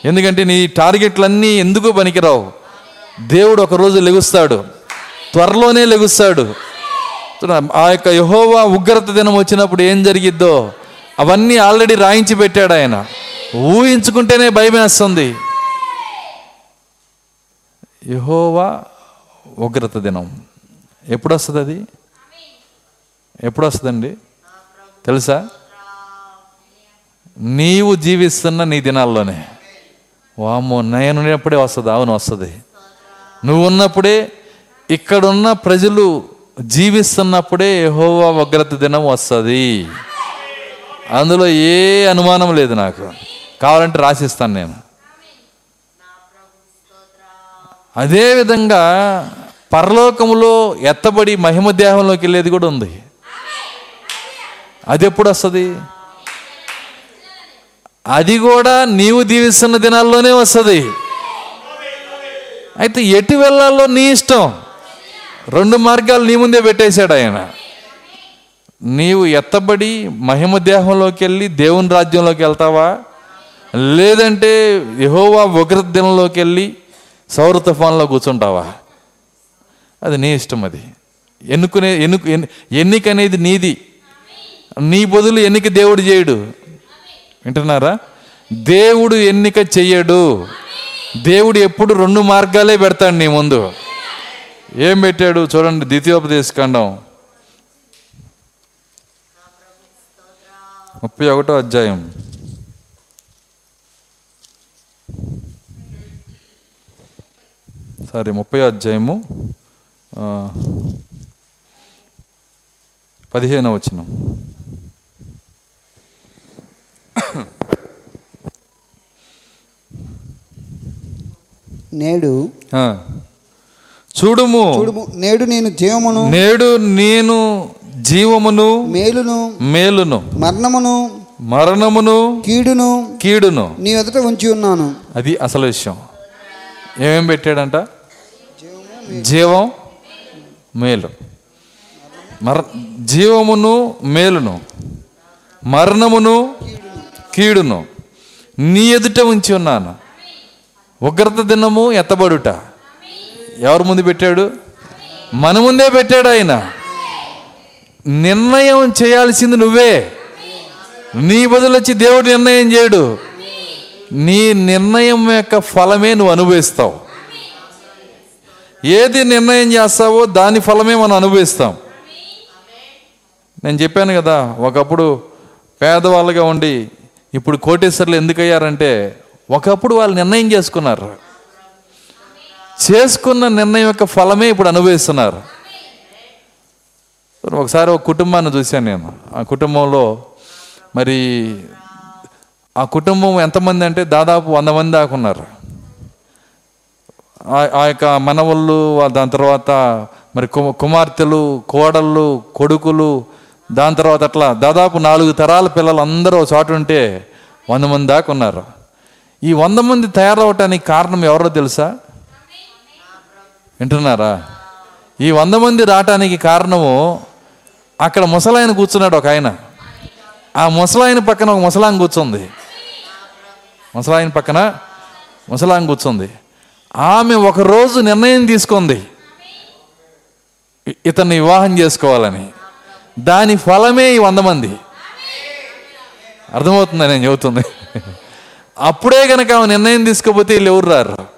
ఎందుకంటే నీ టార్గెట్లన్నీ ఎందుకు పనికిరావు? దేవుడు ఒకరోజు లెగుస్తాడు. త్వరలోనే లెగుస్తాడు. ఆ యొక్క యహోవా ఉగ్రత దినం వచ్చినప్పుడు ఏం జరిగిద్దో అవన్నీ ఆల్రెడీ రాయించి పెట్టాడు ఆయన. ఊహించుకుంటేనే భయమేస్తుంది యహోవా ఉగ్రత దినం. ఎప్పుడు వస్తుంది అది? ఎప్పుడు వస్తుందండి తెలుసా? నీవు జీవిస్తున్న నీ దినాల్లోనే. వామ్మో నేను ఉన్నప్పుడే వస్తుంది అవును వస్తుంది. నువ్వు ఉన్నప్పుడే ఇక్కడున్న ప్రజలు జీవిస్తున్నప్పుడే యహోవా ఉగ్రత దినం వస్తుంది. అందులో ఏ అనుమానం లేదు నాకు. కావాలంటే రాసిస్తాను నేను. అదేవిధంగా పరలోకములో ఎత్తబడి మహిమ దేహంలోకి వెళ్ళేది కూడా ఉంది. అది ఎప్పుడు వస్తుంది? అది కూడా నీవు దీవిస్తున్న దినాల్లోనే వస్తుంది. అయితే ఎటు వెళ్ళాలో నీ ఇష్టం. రెండు మార్గాలు నీ ముందే పెట్టేశాడు ఆయన. నీవు ఎత్తబడి మహిమ దేహంలోకి వెళ్ళి దేవుని రాజ్యంలోకి వెళ్తావా? లేదంటే యహోవా ఉగ్రదినంలోకి వెళ్ళి సౌర తుఫాన్లో కూర్చుంటావా? అది నీ ఇష్టం అది. ఎన్నుకునే ఎన్నుకు ఎన్ని- ఎన్నిక అనేది నీది. నీ బదులు ఎన్నిక దేవుడు చేయడు. వింటున్నారా? దేవుడు ఎన్నిక చెయ్యడు. దేవుడు ఎప్పుడు రెండు మార్గాలే పెడతాడు నీ ముందు. ఏం పెట్టాడు చూడండి ద్వితీయోపదేశ ఖండం. ముప్పై ఒకటో అధ్యాయం. సారీ ముప్పై అధ్యాయము ఆ, పదిహేనవ వచనం.
నేడు.
చూడుము.
చూడుము. నేడు నేను జీవమును
నేడు నేను జీవమును
మేలును
మేలును
మరణమును
మరణమును
కీడును
కీడును.
నీ ఎదుట ఉంచి ఉన్నాను.
అది అసలు విషయం. ఏమేం పెట్టాడంట? జీవం మేలు. మర జీవమును మేలును మరణమును కీడును. నీ ఎదుట ఉంచి ఉన్నాను. ఉగ్రత దినము ఎత్తబడుట. ఎవరి ముందు పెట్టాడు? మన ముందే పెట్టాడు ఆయన. నిర్ణయం చేయాల్సింది నువ్వే. నీ బదులు వచ్చి దేవుడు నిర్ణయం చేయడు. నీ నిర్ణయం యొక్క ఫలమే నువ్వు అనుభవిస్తావు. ఏది నిర్ణయం చేస్తావో దాని ఫలమే మనం అనుభవిస్తాం. నేను చెప్పాను కదా ఒకప్పుడు పేదవాళ్ళుగా ఉండి ఇప్పుడు కోటేశ్వర్లు ఎందుకయ్యారంటే ఒకప్పుడు వాళ్ళు నిర్ణయం చేసుకున్నారు. చేసుకున్న నిర్ణయం యొక్క ఫలమే ఇప్పుడు అనుభవిస్తున్నారు. ఒకసారి ఒక కుటుంబాన్ని చూశాను నేను. ఆ కుటుంబంలో మరి ఆ కుటుంబం ఎంతమంది అంటే దాదాపు వంద మంది దాకా ఉన్నారు. ఆ- యొక్క మనవళ్ళు దాని తర్వాత మరి కు కుమార్తెలు కోడళ్ళు కొడుకులు దాని తర్వాత అట్లా దాదాపు నాలుగు తరాల పిల్లలు అందరూ చోట ఉంటే వంద మంది దాకా ఉన్నారు. ఈ వంద మంది తయారవటానికి కారణం ఎవరో తెలుసా? వింటున్నారా? ఈ వంద మంది రావటానికి కారణము అక్కడ ముసలాయన కూర్చున్నాడు ఒక ఆయన. ఆ ముసలాయన పక్కన ఒక ముసలాం కూర్చుంది. ముసలాయన పక్కన ముసలాం కూర్చుంది. ఆమె ఒక రోజు నిర్ణయం తీసుకుంది. ఇతన్ని వివాహం చేసుకోవాలని. దాని ఫలమే ఈ వంద మంది. అర్థమవుతుందా నేను చెబుతుంది? అప్పుడే కనుక ఆమె నిర్ణయం తీసుకోపోతే వీళ్ళు ఎవరు రారు?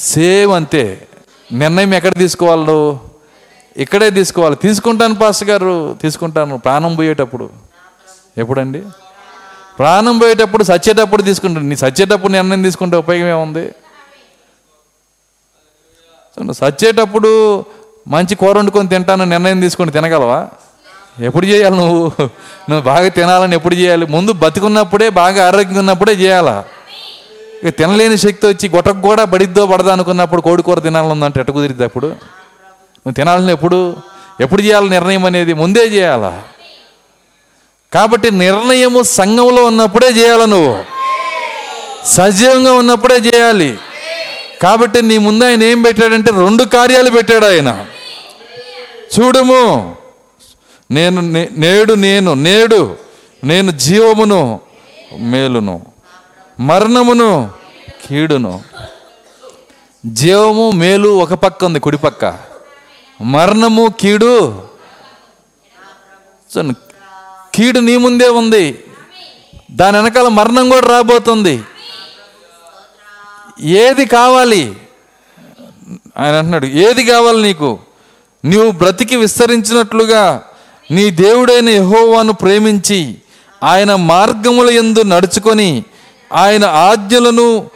సేమ్ అంతే. నిర్ణయం ఎక్కడ తీసుకోవాలో? ఇక్కడే తీసుకోవాలి. తీసుకుంటాను పాస్టర్ గారు. తీసుకుంటాను. ప్రాణం పోయేటప్పుడు. ఎప్పుడండి? ప్రాణం పోయేటప్పుడు సచ్చేటప్పుడు తీసుకుంటాను నీ సచ్చేటప్పుడు నిర్ణయం తీసుకుంటే ఉపయోగం ఏముంది? సచ్చేటప్పుడు మంచి కూర వండుకొని తింటాను నిర్ణయం తీసుకొని తినగలవా? ఎప్పుడు చేయాలి నువ్వు? నువ్వు బాగా తినాలని ఎప్పుడు చేయాలి? ముందు బతికున్నప్పుడే బాగా ఆరోగ్యంగా ఉన్నప్పుడే చేయాలా? ఇక తినలేని శక్తి వచ్చి గొట్టకు కూడా బడిద్దో పడదా అనుకున్నప్పుడు కోడికూర తినాలనుందంటే తినాలని ఎట్ట కుదిరిద్ది అప్పుడు? నువ్వు తినాలని ఎప్పుడు? ఎప్పుడు చేయాలి నిర్ణయం అనేది ముందే చేయాలా? కాబట్టి నిర్ణయము సంఘంలో ఉన్నప్పుడే చేయాలి నువ్వు? సజీవంగా ఉన్నప్పుడే చేయాలి. కాబట్టి నీ ముందు ఆయన ఏం పెట్టాడంటే రెండు కార్యాలు పెట్టాడు ఆయన. చూడము. నేను నే- నేడు నేను నేడు నేను జీవమును మేలును. మరణమును కీడును. జీవము మేలు ఒక పక్క ఉంది కుడి పక్క. మరణము కీడు. కీడు నీ ముందే ఉంది. దాని వెనకాల మరణం కూడా రాబోతుంది. ఏది కావాలి? ఆయన అంటున్నాడు ఏది కావాలి నీకు? నీవు బ్రతికి విస్తరించినట్లుగా నీ దేవుడైన యహోవాను ప్రేమించి ఆయన మార్గముల యందు నడుచుకొని ఆయన ఆజ్ఞలను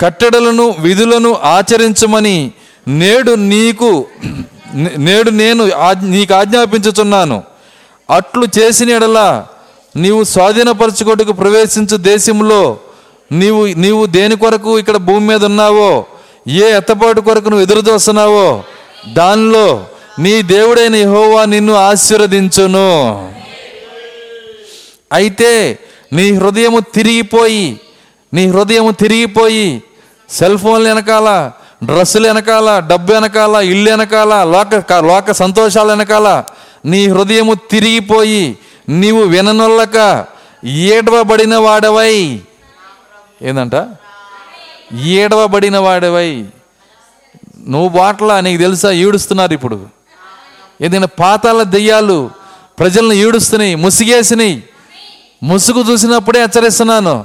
కట్టడలను విధులను ఆచరించమని నేడు నీకు నేడు నేను ఆజ్- నీకు ఆజ్ఞాపించుచున్నాను. అట్లు చేసిన ఎడలా నీవు స్వాధీనపరచుకోటకు ప్రవేశించు దేశంలో నీవు నీవు దేని కొరకు ఇక్కడ భూమి మీద ఉన్నావో ఏ ఎత్తపాటు కొరకు నువ్వు ఎదురు చూస్తున్నావో దానిలో నీ దేవుడైన యహోవా నిన్ను ఆశీర్వదించును. అయితే నీ హృదయము తిరిగిపోయి నీ హృదయము తిరిగిపోయి సెల్ ఫోన్లు వెనకాల డ్రెస్సులు వెనకాల డబ్బు వెనకాల ఇల్లు వెనకాల లోక లోక సంతోషాల వెనకాల నీ హృదయము తిరిగిపోయి నీవు విననొల్లక ఏడవబడిన వాడవై. ఏందంట? ఏడవబడిన వాడవై. నువ్వు బాట్ల నీకు తెలుసా? ఈడుస్తున్నారు ఇప్పుడు. ఏదైనా పాతాల దెయ్యాలు ప్రజలను ఈడుస్తున్నాయి ముసిగేసినాయి. ముసుగు చూసినప్పుడే హెచ్చరిస్తున్నాను.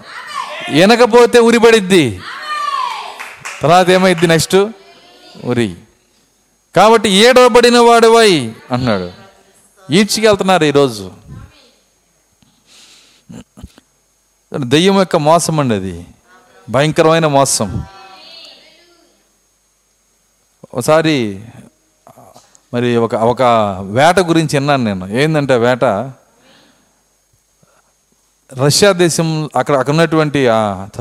వినకపోతే ఉరిపడిద్ది తర్వాత ఏమైద్ది నెక్స్ట్? ఉరి. కాబట్టి ఏడవబడిన వాడివై అన్నాడు. ఈడ్చికెళ్తున్నారు ఈరోజు. దెయ్యం యొక్క మోసం అండి అది. భయంకరమైన మోసం. ఒకసారి మరి ఒక ఒక వేట గురించి విన్నాను నేను. ఏంటంటే వేట? రష్యా దేశం అక్కడ అక్కడ ఉన్నటువంటి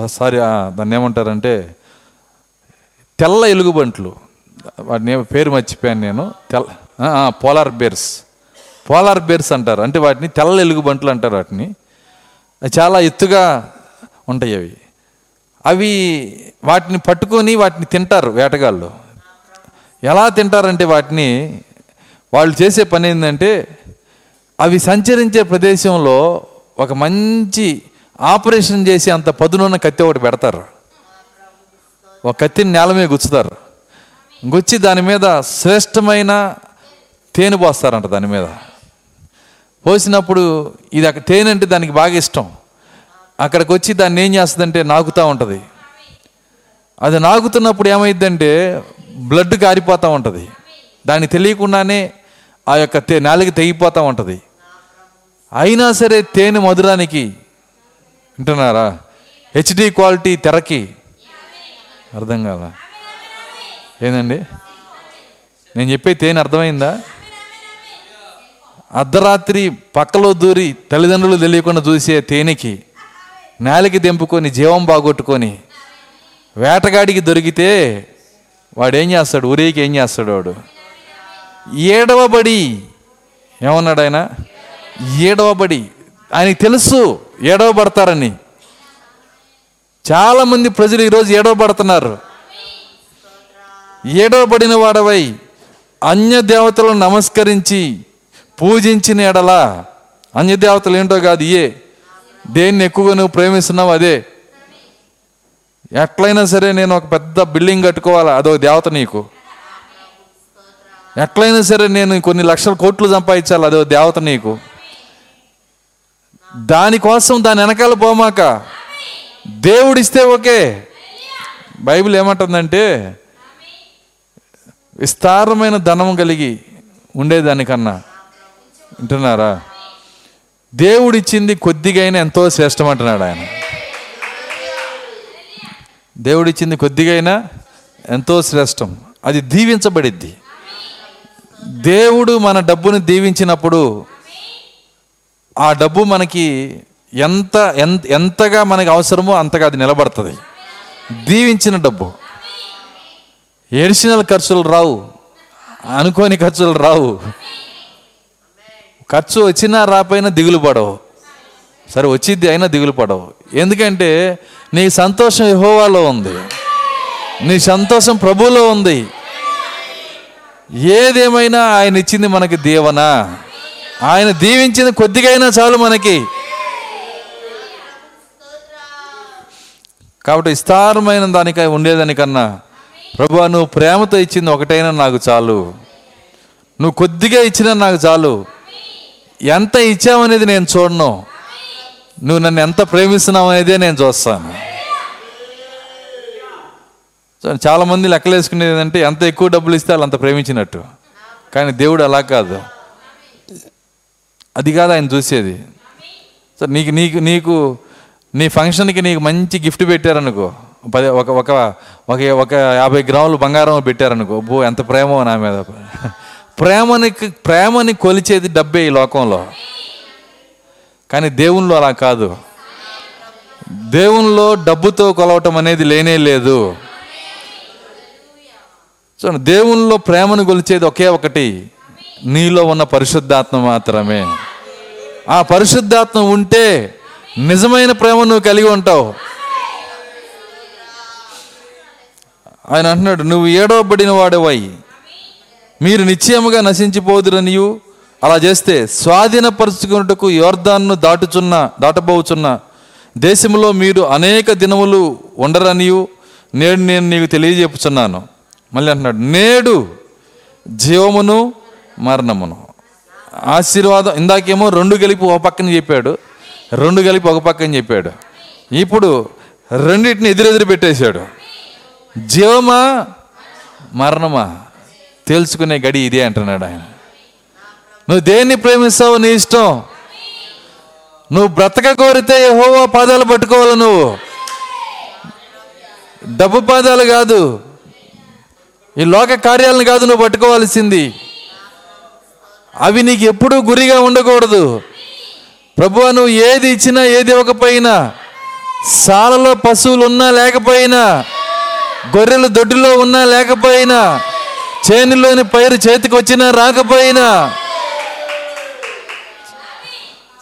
సారీ దాన్ని ఏమంటారంటే తెల్ల ఎలుగుబంట్లు. వాటిని పేరు మర్చిపోయాను నేను. తెల్ల పోలార్ బేర్స్. పోలార్ బేర్స్ అంటారు. అంటే వాటిని తెల్ల ఎలుగుబంట్లు అంటారు వాటిని. చాలా ఎత్తుగా ఉంటాయి అవి. అవి వాటిని పట్టుకొని వాటిని తింటారు వేటగాళ్ళు. ఎలా తింటారంటే వాటిని వాళ్ళు చేసే పని ఏంటంటే అవి సంచరించే ప్రదేశంలో ఒక మంచి ఆపరేషన్ చేసి అంత పదునున్న కత్తి ఒకటి పెడతారు. ఒక కత్తిని నేల మీద గుచ్చుతారు. గుచ్చి దాని మీద శ్రేష్టమైన తేనె పోస్తారంట దాని మీద. పోసినప్పుడు ఇది అక్కడ తేనె అంటే దానికి బాగా ఇష్టం. అక్కడికి వచ్చి దాన్ని ఏం చేస్తుందంటే నాకుతూ ఉంటుంది. అది నాకుతున్నప్పుడు ఏమైందంటే బ్లడ్ కారిపోతూ ఉంటుంది. దానికి తెలియకుండానే ఆ యొక్క తే నాలుగు తెగిపోతూ ఉంటుంది. అయినా సరే తేనె మధురానికి వింటున్నారా? హెచ్డి క్వాలిటీ తెరకి అర్థం కాదా ఏందండి? నేను చెప్పే తేనె అర్థమైందా? అర్ధరాత్రి పక్కలో దూరి తల్లిదండ్రులు తెలియకుండా చూసే తేనెకి నేలకి దింపుకొని జీవం బాగొట్టుకొని వేటగాడికి దొరికితే వాడు ఏం చేస్తాడు? ఊరేకి ఏం చేస్తాడు వాడు? ఏడవబడి ఏమన్నాడు ఆయన? ఏడవబడి ఆయనకి తెలుసు ఏడవబడతారని. చాలామంది ప్రజలు ఈరోజు ఏడవబడుతున్నారు. ఏడవబడిన వాడవై అన్య దేవతలను నమస్కరించి పూజించిన ఎడలా అన్య దేవతలు ఏంటో కాదు ఇయే. దేన్ని ఎక్కువగా నువ్వు ప్రేమిస్తున్నావు అదే. ఎట్లయినా సరే నేను ఒక పెద్ద బిల్డింగ్ కట్టుకోవాలా అదో దేవత నీకు. ఎట్లయినా సరే నేను కొన్ని లక్షల కోట్లు సంపాదించాలి అదో దేవత నీకు. దానికోసం దాని వెనకాల పోమాక. దేవుడిస్తే ఓకే. బైబిల్ ఏమంటుందంటే విస్తారమైన ధనం కలిగి ఉండేదానికన్నా. వింటున్నారా? దేవుడిచ్చింది కొద్దిగైనా ఎంతో శ్రేష్టం అంటున్నాడు ఆయన. దేవుడిచ్చింది కొద్దిగైనా ఎంతో శ్రేష్టం. అది దీవించబడిద్ది. దేవుడు మన డబ్బును దీవించినప్పుడు ఆ డబ్బు మనకి ఎంత ఎంత ఎంతగా మనకి అవసరమో అంతగా అది నిలబడుతుంది. దీవించిన డబ్బు. ఎడిషనల్ ఖర్చులు రావు. అనుకోని ఖర్చులు రావు. ఖర్చు వచ్చినా రాపోయినా దిగులు పడవు. సరే వచ్చింది అయినా దిగులు పడవు. ఎందుకంటే నీ సంతోషం యెహోవాలో ఉంది. నీ సంతోషం ప్రభువులో ఉంది. ఏదేమైనా ఆయన ఇచ్చింది మనకి దీవన. ఆయన దీవించిన కొద్దిగైనా చాలు మనకి. కాబట్టి విస్తారమైన దానికై ఉండేదానికన్నా ప్రభు నువ్వు ప్రేమతో ఇచ్చింది ఒకటైనా నాకు చాలు. నువ్వు కొద్దిగా ఇచ్చినా నాకు చాలు. ఎంత ఇచ్చావనేది నేను చూడను. నువ్వు నన్ను ఎంత ప్రేమిస్తున్నావు అనేదే నేను చూస్తాను. చాలామంది లెక్కలేసుకునేది అంటే ఎంత ఎక్కువ డబ్బులు ఇస్తే వాళ్ళు అంత ప్రేమించినట్టు. కానీ దేవుడు అలా కాదు. అది కాదు ఆయన చూసేది. సో నీకు నీకు నీకు నీ ఫంక్షన్కి నీకు మంచి గిఫ్ట్ పెట్టారనుకో. పది ఒక ఒక ఒక ఒక యాభై గ్రాములు బంగారం పెట్టారనుకో. బో ఎంత ప్రేమో నా మీద. ప్రేమని ప్రేమని కొలిచేది డబ్బే ఈ లోకంలో. కానీ దేవుళ్ళు అలా కాదు. దేవునిలో డబ్బుతో కొలవటం అనేది లేనే లేదు. సో దేవునిలో ప్రేమను కొలిచేది ఒకే ఒకటి. నీలో ఉన్న పరిశుద్ధాత్మ మాత్రమే. ఆ పరిశుద్ధాత్మ ఉంటే నిజమైన ప్రేమ నువ్వు కలిగి ఉంటావు. ఆయన అంటున్నాడు నువ్వు ఏడవబడిన వాడేవాయి మీరు నిశ్చయముగా నశించిపోదురనియు. అలా చేస్తే స్వాధీనపరుచుకున్నట్టుకు యోర్ధాన్ను దాటుచున్న దాటబోచున్న దేశంలో మీరు అనేక దినములు ఉండరనియు. నేడు నేను నీకు తెలియజేపుచున్నాను. మళ్ళీ అంటున్నాడు నేడు జీవమును మరణమును. ఆశీర్వాదం. ఇందాకేమో రెండు కలిపి ఒక పక్కన చెప్పాడు. రెండు కలిపి ఒక పక్కన చెప్పాడు. ఇప్పుడు రెండింటిని ఎదురెదురు పెట్టేశాడు. జీవమా మరణమా? తెలుసుకునే గడి ఇదే అంటున్నాడు ఆయన. నువ్వు దేన్ని ప్రేమిస్తావు నీ ఇష్టం. నువ్వు బ్రతక కోరితే యెహోవా పాదాలు పట్టుకోవాలి నువ్వు. డబ్బు పాదాలు కాదు. ఈ లోక కార్యాలను కాదు నువ్వు పట్టుకోవాల్సింది. అవి నీకు ఎప్పుడూ గురిగా ఉండకూడదు. ప్రభువా నువ్వు ఏది ఇచ్చినా ఏది ఇవ్వకపోయినా సాలలో పశువులు ఉన్నా లేకపోయినా గొర్రెలు దొడ్డిలో ఉన్నా లేకపోయినా చేనులోని పైరు చేతికి వచ్చినా రాకపోయినా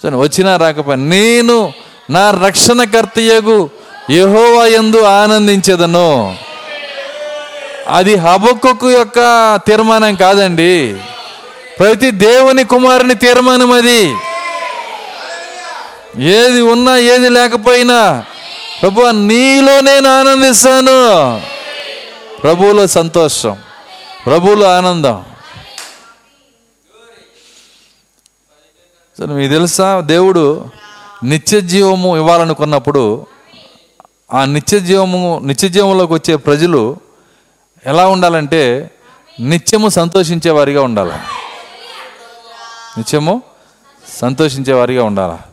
సరే, వచ్చినా రాకపోయినా నేను నా రక్షణకర్తయగు యహోవా ఎందు ఆనందించదను. అది హబక్కు యొక్క తీర్మానం కాదండి. ప్రతి దేవుని కుమారుని తీర్మానం అది. ఏది ఉన్నా ఏది లేకపోయినా ప్రభు నీలో నేను ఆనందిస్తాను. ప్రభువులో సంతోషం ప్రభువులో ఆనందం. సరే మీకు తెలుసా? దేవుడు నిత్య జీవము ఇవ్వాలనుకున్నప్పుడు ఆ నిత్య జీవము నిత్య జీవంలోకి వచ్చే ప్రజలు ఎలా ఉండాలంటే నిత్యము సంతోషించే వారిగా ఉండాలి. నిత్యము సంతోషించేవారిగా ఉండాలా ఉండాలి?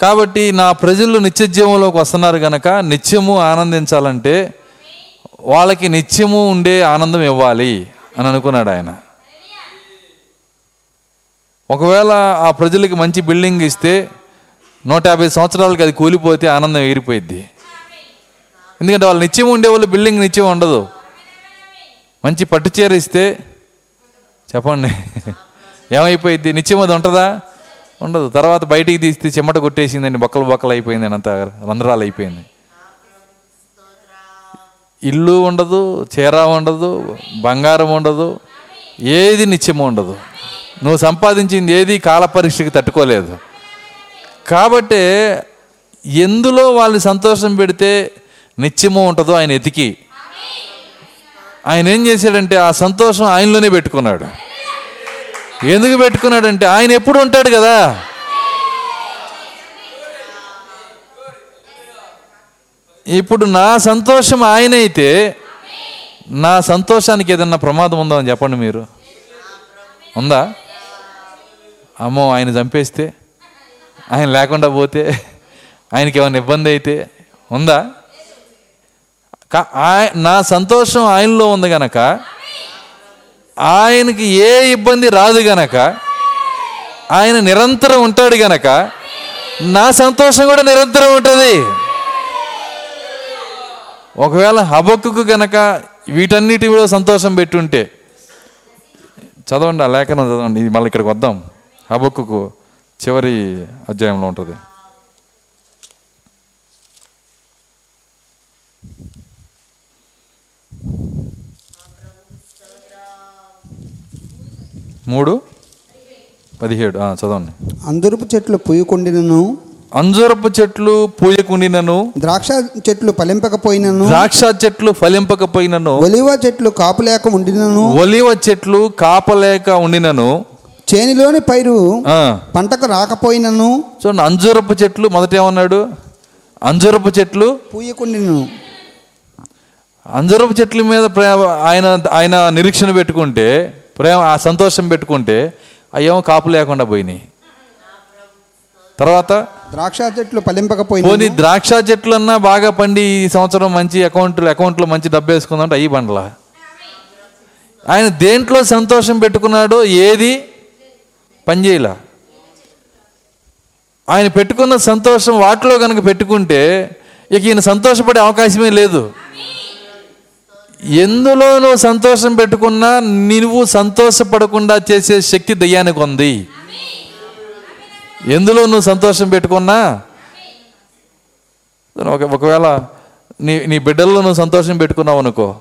కాబట్టి నా ప్రజలు నిత్య జీవంలోకి వస్తున్నారు కనుక నిత్యము ఆనందించాలంటే వాళ్ళకి నిత్యము ఉండే ఆనందం ఇవ్వాలి అని అనుకున్నాడు ఆయన. ఒకవేళ ఆ ప్రజలకి మంచి బిల్డింగ్ ఇస్తే నూట యాభై సంవత్సరాలకి అది కూలిపోతే ఆనందం ఎగిరిపోయిద్ది ఎందుకంటే వాళ్ళు నిత్యం ఉండే వాళ్ళు బిల్డింగ్ నిత్యం ఉండదు. మంచి పట్టుచీర ఇస్తే చెప్పండి. ఏమైపోయింది నిత్యం అది ఉంటుందా? ఉండదు. తర్వాత బయటికి తీస్తే చెమట కొట్టేసిందండి. బొక్కలు బొక్కలు అయిపోయింది అంత. రంధ్రాలు అయిపోయింది. ఇల్లు ఉండదు చీర ఉండదు బంగారం ఉండదు ఏది నిత్యము ఉండదు. నువ్వు సంపాదించింది ఏది కాల పరీక్షకి తట్టుకోలేదు. కాబట్టే ఎందులో వాళ్ళు సంతోషం పెడితే నిత్యము ఉంటుందో ఆయన ఎతికి. ఆయన ఏం చేశాడంటే ఆ సంతోషం ఆయనలోనే పెట్టుకున్నాడు. ఎందుకు పెట్టుకున్నాడంటే ఆయన ఎప్పుడు ఉంటాడు కదా? ఇప్పుడు నా సంతోషం ఆయన అయితే నా సంతోషానికి ఏదన్నా ప్రమాదం ఉందా అని చెప్పండి మీరు. ఉందా? అమ్మో ఆయన చంపేస్తే ఆయన లేకుండా పోతే ఆయనకి ఏమైనా ఇబ్బంది అయితే ఉందా? కా- ఆయ- నా సంతోషం ఆయనలో ఉంది కనుక ఆయనకి ఏ ఇబ్బంది రాదు గనక ఆయన నిరంతరం ఉంటాడు గనక నా సంతోషం కూడా నిరంతరం ఉంటుంది. ఒకవేళ హబక్కు గనక కూడా సంతోషం పెట్టుంటే చదవండి ఆ లేఖనం చదవండి ఇది మళ్ళీ ఇక్కడికి వద్దాం. హబక్కు చివరి అధ్యాయంలో ఉంటుంది. మూడు? పదిహేడు. చదవండి.
అందరపు చెట్లు పూయకుండినను.
అంజూరపు చెట్లు పూయకుండినను.
ద్రాక్ష చెట్లు ఫలింపకపోయినను.
ద్రాక్ష చెట్లు ఫలింపకపోయినను.
ఒలివ చెట్లు కాపులేక ఉండినను.
ఒలివ చెట్లు కాపలేక ఉండినను.
చేనిలోని పైరు పంటకు రాకపోయినను.
చూడండి అంజూరపు చెట్లు మొదట ఏమన్నాడు? అంజూరపు చెట్లు
పూయకుండినను.
అంజూరపు చెట్ల మీద ఆయన ఆయన నిరీక్షణ పెట్టుకుంటే ప్రేమ ఆ సంతోషం పెట్టుకుంటే అయ్యేమో కాపు లేకుండా పోయినాయి. తర్వాత
ద్రాక్ష చెట్లు ఫలింపకపోయినను
పోనీ ద్రాక్ష చెట్లన్నా బాగా పండి ఈ సంవత్సరం మంచి అకౌంట్లు అకౌంట్లో మంచి డబ్బు వేసుకుందంటే అయ్యి పండలా. ఆయన దేంట్లో సంతోషం పెట్టుకున్నాడో ఏది? పనిచేయలా ఆయన పెట్టుకున్న సంతోషం వాటిలో కనుక పెట్టుకుంటే ఇక ఈయన సంతోషపడే అవకాశమే లేదు. ఎందులో నువ్వు సంతోషం పెట్టుకున్నా నువ్వు సంతోషపడకుండా చేసే శక్తి దయ్యానికి ఉంది. ఎందులో నువ్వు సంతోషం పెట్టుకున్నా? ఒక ఒకవేళ నీ నీ బిడ్డల్లో నువ్వు సంతోషం పెట్టుకున్నావు అనుకో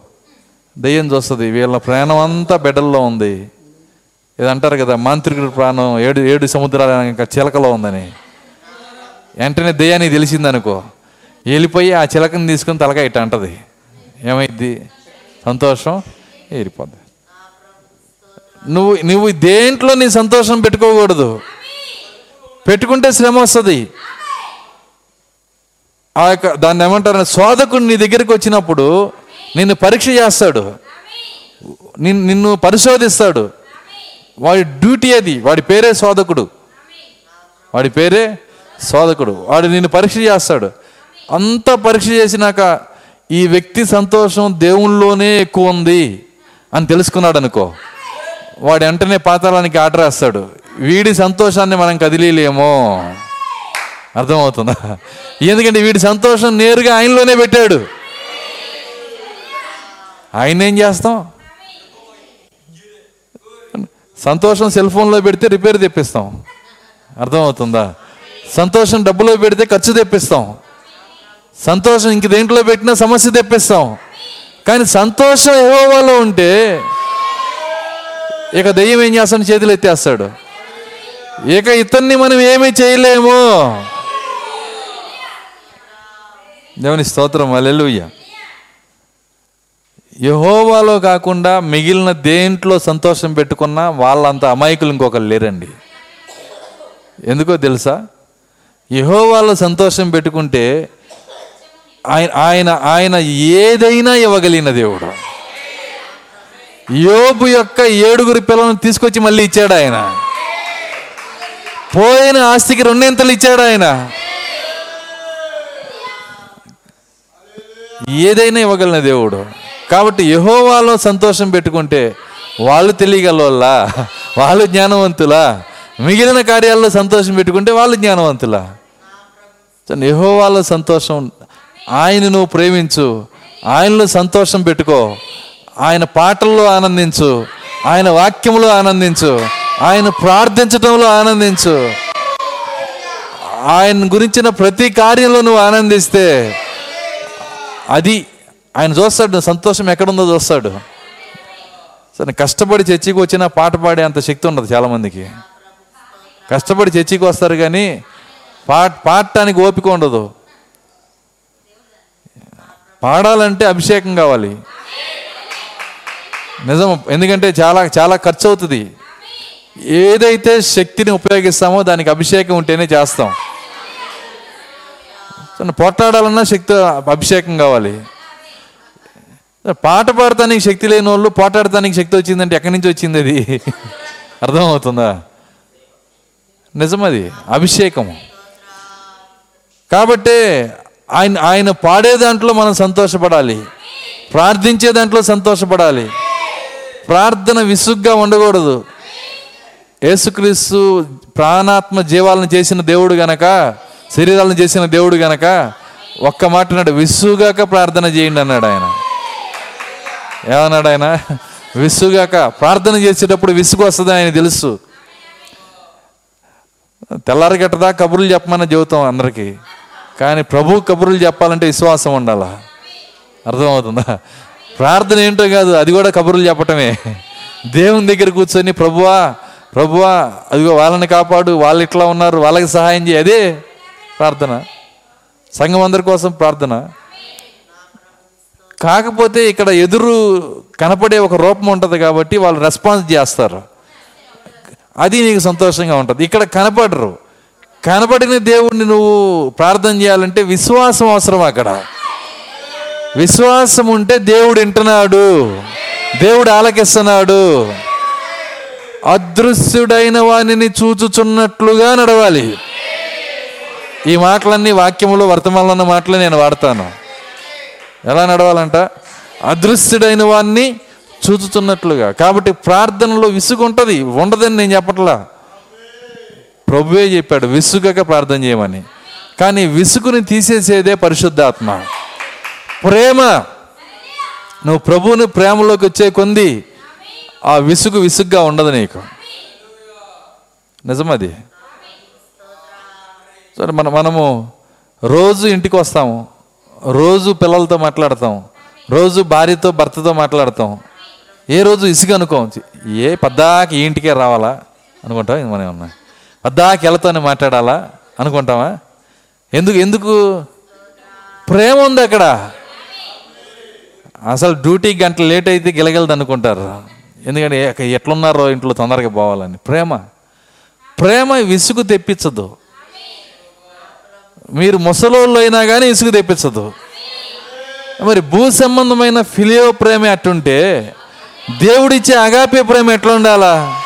దయ్యం చూస్తుంది వీళ్ళ ప్రాణం అంతా బిడ్డల్లో ఉంది. ఇది అంటారు కదా మాంత్రికుడి ప్రాణం ఏడు ఏడు సముద్రాల ఇంకా చిలకలో ఉందని. వెంటనే దయ్యానికి తెలిసిందనుకో వెళ్ళిపోయి ఆ చిలకని తీసుకుని తలకాయ ఇట్ట అంటది. ఏమైద్ది సంతోషం? ఏరిపోద్ది. నువ్వు నువ్వు దేంట్లో నీ సంతోషం పెట్టుకోకూడదు. పెట్టుకుంటే శ్రమ వస్తుంది. ఆ యొక్క దాన్ని ఏమంటారు? శోధకుడు నీ దగ్గరికి వచ్చినప్పుడు నిన్ను పరీక్ష చేస్తాడు. నిన్ను నిన్ను పరిశోధిస్తాడు. వాడి డ్యూటీ అది. వాడి పేరే శోధకుడు. వాడి పేరే శోధకుడు. వాడు నిన్ను పరీక్ష చేస్తాడు. అంత పరీక్ష చేసినాక ఈ వ్యక్తి సంతోషం దేవుళ్ళలోనే ఎక్కువ ఉంది అని తెలుసుకున్నాడు అనుకో. వాడు వెంటనే పాతాళానికి ఆర్డర్ వేస్తాడు. వీడి సంతోషాన్ని మనం కదిలీలేమో. అర్థమవుతుందా? ఎందుకంటే వీడి సంతోషం నేరుగా ఆయనలోనే పెట్టాడు. ఆయన ఏం చేస్తాం? సంతోషం సెల్ ఫోన్లో పెడితే రిపేర్ తెప్పిస్తాం. అర్థమవుతుందా? సంతోషం డబ్బులో పెడితే ఖర్చు తెప్పిస్తాం. సంతోషం ఇంక దేంట్లో పెట్టినా సమస్య తెప్పిస్తాం. కానీ సంతోషం ఏవోవాలో ఉంటే ఇక దెయ్యం ఏం చేస్తాడు? చేతులు ఎత్తేస్తాడు. ఇక ఇతన్ని మనం ఏమీ చేయలేము. దేవుని స్తోత్రం. అల్లెలుయ్య యహోవాలో కాకుండా మిగిలిన దేంట్లో సంతోషం పెట్టుకున్నా వాళ్ళంత అమాయకులు ఇంకొకరు లేరండి. ఎందుకో తెలుసా? యహోవాలో సంతోషం పెట్టుకుంటే ఆయన ఆయన ఆయన ఏదైనా ఇవ్వగలిగిన దేవుడు. యోబు యొక్క ఏడుగురు పిల్లలను తీసుకొచ్చి మళ్ళీ ఇచ్చాడు ఆయన. పోయిన ఆస్తికి రెండింతలు ఇచ్చాడు ఆయన. ఏదైనా ఇవ్వగలిగిన దేవుడు. కాబట్టి యహోవాలో సంతోషం పెట్టుకుంటే వాళ్ళు తెలియగలవల్లా? వాళ్ళు జ్ఞానవంతులా? మిగిలిన కార్యాల్లో సంతోషం పెట్టుకుంటే వాళ్ళు జ్ఞానవంతులా? యహోవాలో సంతోషం ఆయన నువ్వు ప్రేమించు. ఆయనలో సంతోషం పెట్టుకో. ఆయన పాటల్లో ఆనందించు. ఆయన వాక్యంలో ఆనందించు. ఆయన ప్రార్థించటంలో ఆనందించు. ఆయన గురించిన ప్రతి కార్యంలో నువ్వు ఆనందిస్తే అది ఆయన చూస్తాడు సంతోషం ఎక్కడుందో చూస్తాడు. సరే కష్టపడి చర్చికి వచ్చినా పాట పాడే అంత శక్తి ఉండదు చాలామందికి. కష్టపడి చర్చికి వస్తారు కానీ పాట పాడటానికి ఓపిక ఉండదు. పాడాలంటే అభిషేకం కావాలి. నిజం. ఎందుకంటే చాలా చాలా ఖర్చు అవుతుంది ఏదైతే శక్తిని ఉపయోగిస్తామో దానికి అభిషేకం ఉంటేనే చేస్తాం. పోట్లాడాలన్నా శక్తి అభిషేకం కావాలి. పాట పాడటానికి శక్తి లేని వాళ్ళు పోటాడటానికి శక్తి వచ్చిందంటే ఎక్కడి నుంచి వచ్చింది అది? అర్థమవుతుందా? నిజమది. అభిషేకము. కాబట్టే ఆయన ఆయన పాడే దాంట్లో మనం సంతోషపడాలి. ప్రార్థించే దాంట్లో సంతోషపడాలి. ప్రార్థన విసుగ్గా ఉండకూడదు. యేసుక్రీస్తు ప్రాణాత్మ జీవాలను చేసిన దేవుడు గనక శరీరాలను చేసిన దేవుడు గనక ఒక్క మాట అన్నాడు విసుగాక ప్రార్థన చేయండి అన్నాడు ఆయన. ఏమన్నాడు ఆయన? విసుగాక ప్రార్థన చేసేటప్పుడు విసుగు వస్తుంది ఆయన తెలుసు. తెల్లారి గట్టదా కబుర్లు చెప్పమని చెబుతాం అందరికీ. కానీ ప్రభు కబుర్లు చెప్పాలంటే విశ్వాసం ఉండాలా. అర్థమవుతుందా? ప్రార్థన ఏంటో కాదు అది కూడా కబుర్లు చెప్పటమే. దేవుని దగ్గర కూర్చొని ప్రభువా ప్రభువా అదిగో వాళ్ళని కాపాడు వాళ్ళు ఇట్లా ఉన్నారు వాళ్ళకి సహాయం చేయి. అదే ప్రార్థన. సంఘం అందరి కోసం ప్రార్థన. కాకపోతే ఇక్కడ ఎదురు కనపడే ఒక రూపం ఉంటుంది కాబట్టి వాళ్ళు రెస్పాన్స్ చేస్తారు. అది నీకు సంతోషంగా ఉంటుంది. ఇక్కడ కనపడరు. కనపడిన దేవుణ్ణి నువ్వు ప్రార్థన చేయాలంటే విశ్వాసం అవసరం అక్కడ. విశ్వాసం ఉంటే దేవుడు వింటున్నాడు. దేవుడు ఆలకిస్తున్నాడు. అదృశ్యుడైన వానిని చూచుచున్నట్లుగా నడవాలి. ఈ మాటలన్నీ వాక్యంలో వర్తమానంలో ఉన్న మాటలు నేను వాడతాను. ఎలా నడవాలంట? అదృశ్యుడైన వాన్ని చూచుతున్నట్లుగా కాబట్టి ప్రార్థనలో విసుగు ఉంటుంది. ఉండదని నేను చెప్పట్లా. ప్రభువే చెప్పాడు విసుగక ప్రార్థన చేయమని. కానీ విసుగుని తీసేసేదే పరిశుద్ధాత్మ. ప్రేమ. నువ్వు ప్రభువుని ప్రేమలోకి వచ్చే కొంది ఆ విసుగు విసుగ్గా ఉండదు నీకు. నిజమది. సరే మన మనము రోజు ఇంటికి వస్తాము. రోజు పిల్లలతో మాట్లాడతాం. రోజు భార్యతో భర్తతో మాట్లాడతాం. ఏ రోజు ఇసుగు అనుకోవచ్చు ఏ పద్దాకి ఈ ఇంటికే రావాలా? అనుకుంటాం ఇది మనం ఉన్నాయి అద్దాకి వెళ్తానే మాట్లాడాలా? అనుకుంటామా ఎందుకు ఎందుకు? ప్రేమ ఉంది అక్కడ. అసలు డ్యూటీ గంట లేట్ అయితే గిలగలదు అనుకుంటారు. ఎందుకంటే ఎట్లున్నారో ఇంట్లో తొందరగా పోవాలని. ప్రేమ. ప్రేమ విసుగు తెప్పించదు. మీరు ముసలోళ్ళు అయినా కానీ ఇసుగు తెప్పించదు. మరి భూ సంబంధమైన ఫిలియో ప్రేమ అట్టుంటే దేవుడిచ్చే అగాపే ప్రేమ ఎట్లా ఉండాలా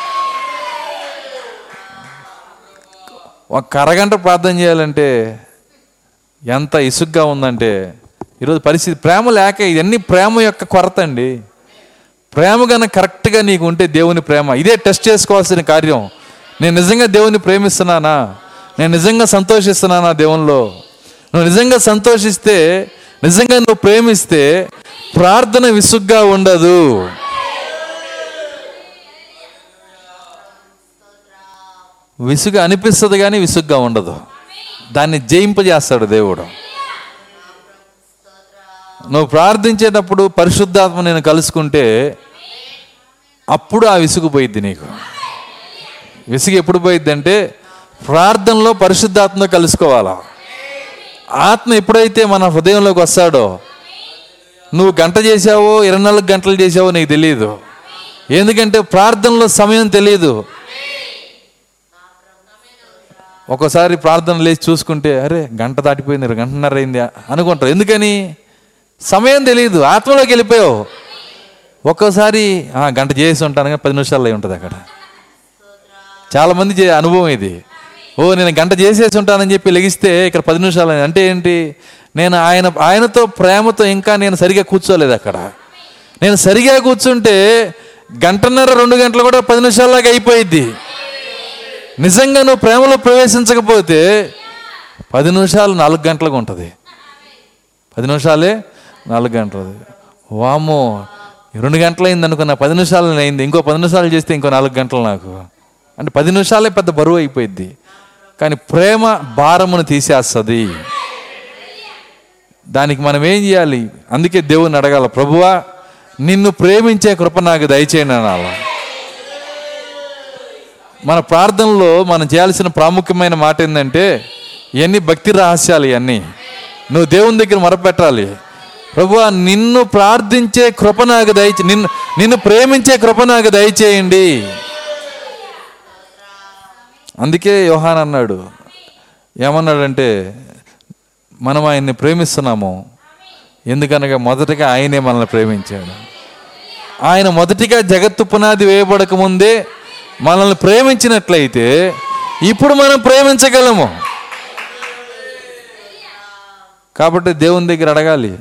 ఒక అరగంట ప్రార్థన చేయాలంటే ఎంత ఇసుగ్గా ఉందంటే ఈరోజు పరిస్థితి ప్రేమ లేక ఇవన్నీ ప్రేమ యొక్క కొరత అండి. ప్రేమ కన్నా కరెక్ట్గా నీకు ఉంటే దేవుని ప్రేమ. ఇదే టెస్ట్ చేసుకోవాల్సిన కార్యం. నేను నిజంగా దేవుని ప్రేమిస్తున్నానా? నేను నిజంగా సంతోషిస్తున్నానా దేవునిలో? నువ్వు నిజంగా సంతోషిస్తే నిజంగా నువ్వు ప్రేమిస్తే ప్రార్థన విసుగ్గా ఉండదు. విసుగు అనిపిస్తుంది కానీ విసుగ్గా ఉండదు. దాన్ని జయింపజేస్తాడు దేవుడు. నువ్వు ప్రార్థించేటప్పుడు పరిశుద్ధాత్మ నేను కలుసుకుంటే అప్పుడు ఆ విసుగు పోయిద్ది నీకు. విసుగు ఎప్పుడు పోయిద్ది అంటే ప్రార్థనలో పరిశుద్ధాత్మ కలుసుకోవాలా. ఆత్మ ఎప్పుడైతే మన హృదయంలోకి వస్తాడో నువ్వు గంట చేసావో ఇరవై నాలుగు గంటలు చేసావో నీకు తెలియదు ఎందుకంటే ప్రార్థనలో సమయం తెలియదు ఒక్కోసారి ప్రార్థన లేచి చూసుకుంటే అరే గంట దాటిపోయింది గంటన్నర అయింది అనుకుంటారు. ఎందుకని? సమయం తెలియదు ఆత్మలోకి వెళ్ళిపోయావు. ఒక్కోసారి గంట చేసి ఉంటాను కానీ పది నిమిషాల్లో అయి ఉంటుంది అక్కడ. చాలామంది చే అనుభవం ఇది. ఓ నేను గంట చేసేసి ఉంటానని చెప్పి లెగిస్తే ఇక్కడ పది నిమిషాలు అంటే ఏంటి? నేను ఆయన ఆయనతో ప్రేమతో ఇంకా నేను సరిగా కూర్చోలేదు అక్కడ. నేను సరిగా కూర్చుంటే గంటన్నర రెండు గంటలు కూడా పది నిమిషాల్లాగా అయిపోయిద్ది. నిజంగా నువ్వు ప్రేమలో ప్రవేశించకపోతే పది నిమిషాలు నాలుగు గంటలకు ఉంటుంది. పది నిమిషాలే నాలుగు గంటలు వామ్మో రెండు గంటలు అయింది పది నిమిషాలు అయింది. ఇంకో పది నిమిషాలు చేస్తే ఇంకో నాలుగు గంటలు నాకు. అంటే పది నిమిషాలే పెద్ద బరువు అయిపోయింది కానీ ప్రేమ భారమును తీసేస్తుంది. దానికి మనం ఏం చేయాలి? అందుకే దేవుని అడగాల ప్రభువా నిన్ను ప్రేమించే కృప నాకు దయచేయండి అనాలా. మన ప్రార్థనలో మనం చేయాల్సిన ప్రాముఖ్యమైన మాట ఏంటంటే ఇవన్నీ భక్తి రహస్యాలు ఇవన్నీ. నువ్వు దేవుని దగ్గర మొరపెట్టాలి. ప్రభు నిన్ను ప్రార్థించే కృప నాకు దయచే నిన్ను నిన్ను ప్రేమించే కృప నాకు దయచేయండి అందుకే యోహాన్ అన్నాడు ఏమన్నాడంటే మనం ఆయన్ని ప్రేమిస్తున్నాము. ఎందుకనగా మొదటగా ఆయనే మనల్ని ప్రేమించాడు. ఆయన మొదటిగా జగత్తు పునాది వేయబడక ముందే మనల్ని ప్రేమించినట్లయితే ఇప్పుడు మనం ప్రేమించగలము. కాబట్టి దేవుని దగ్గర అడగాలి.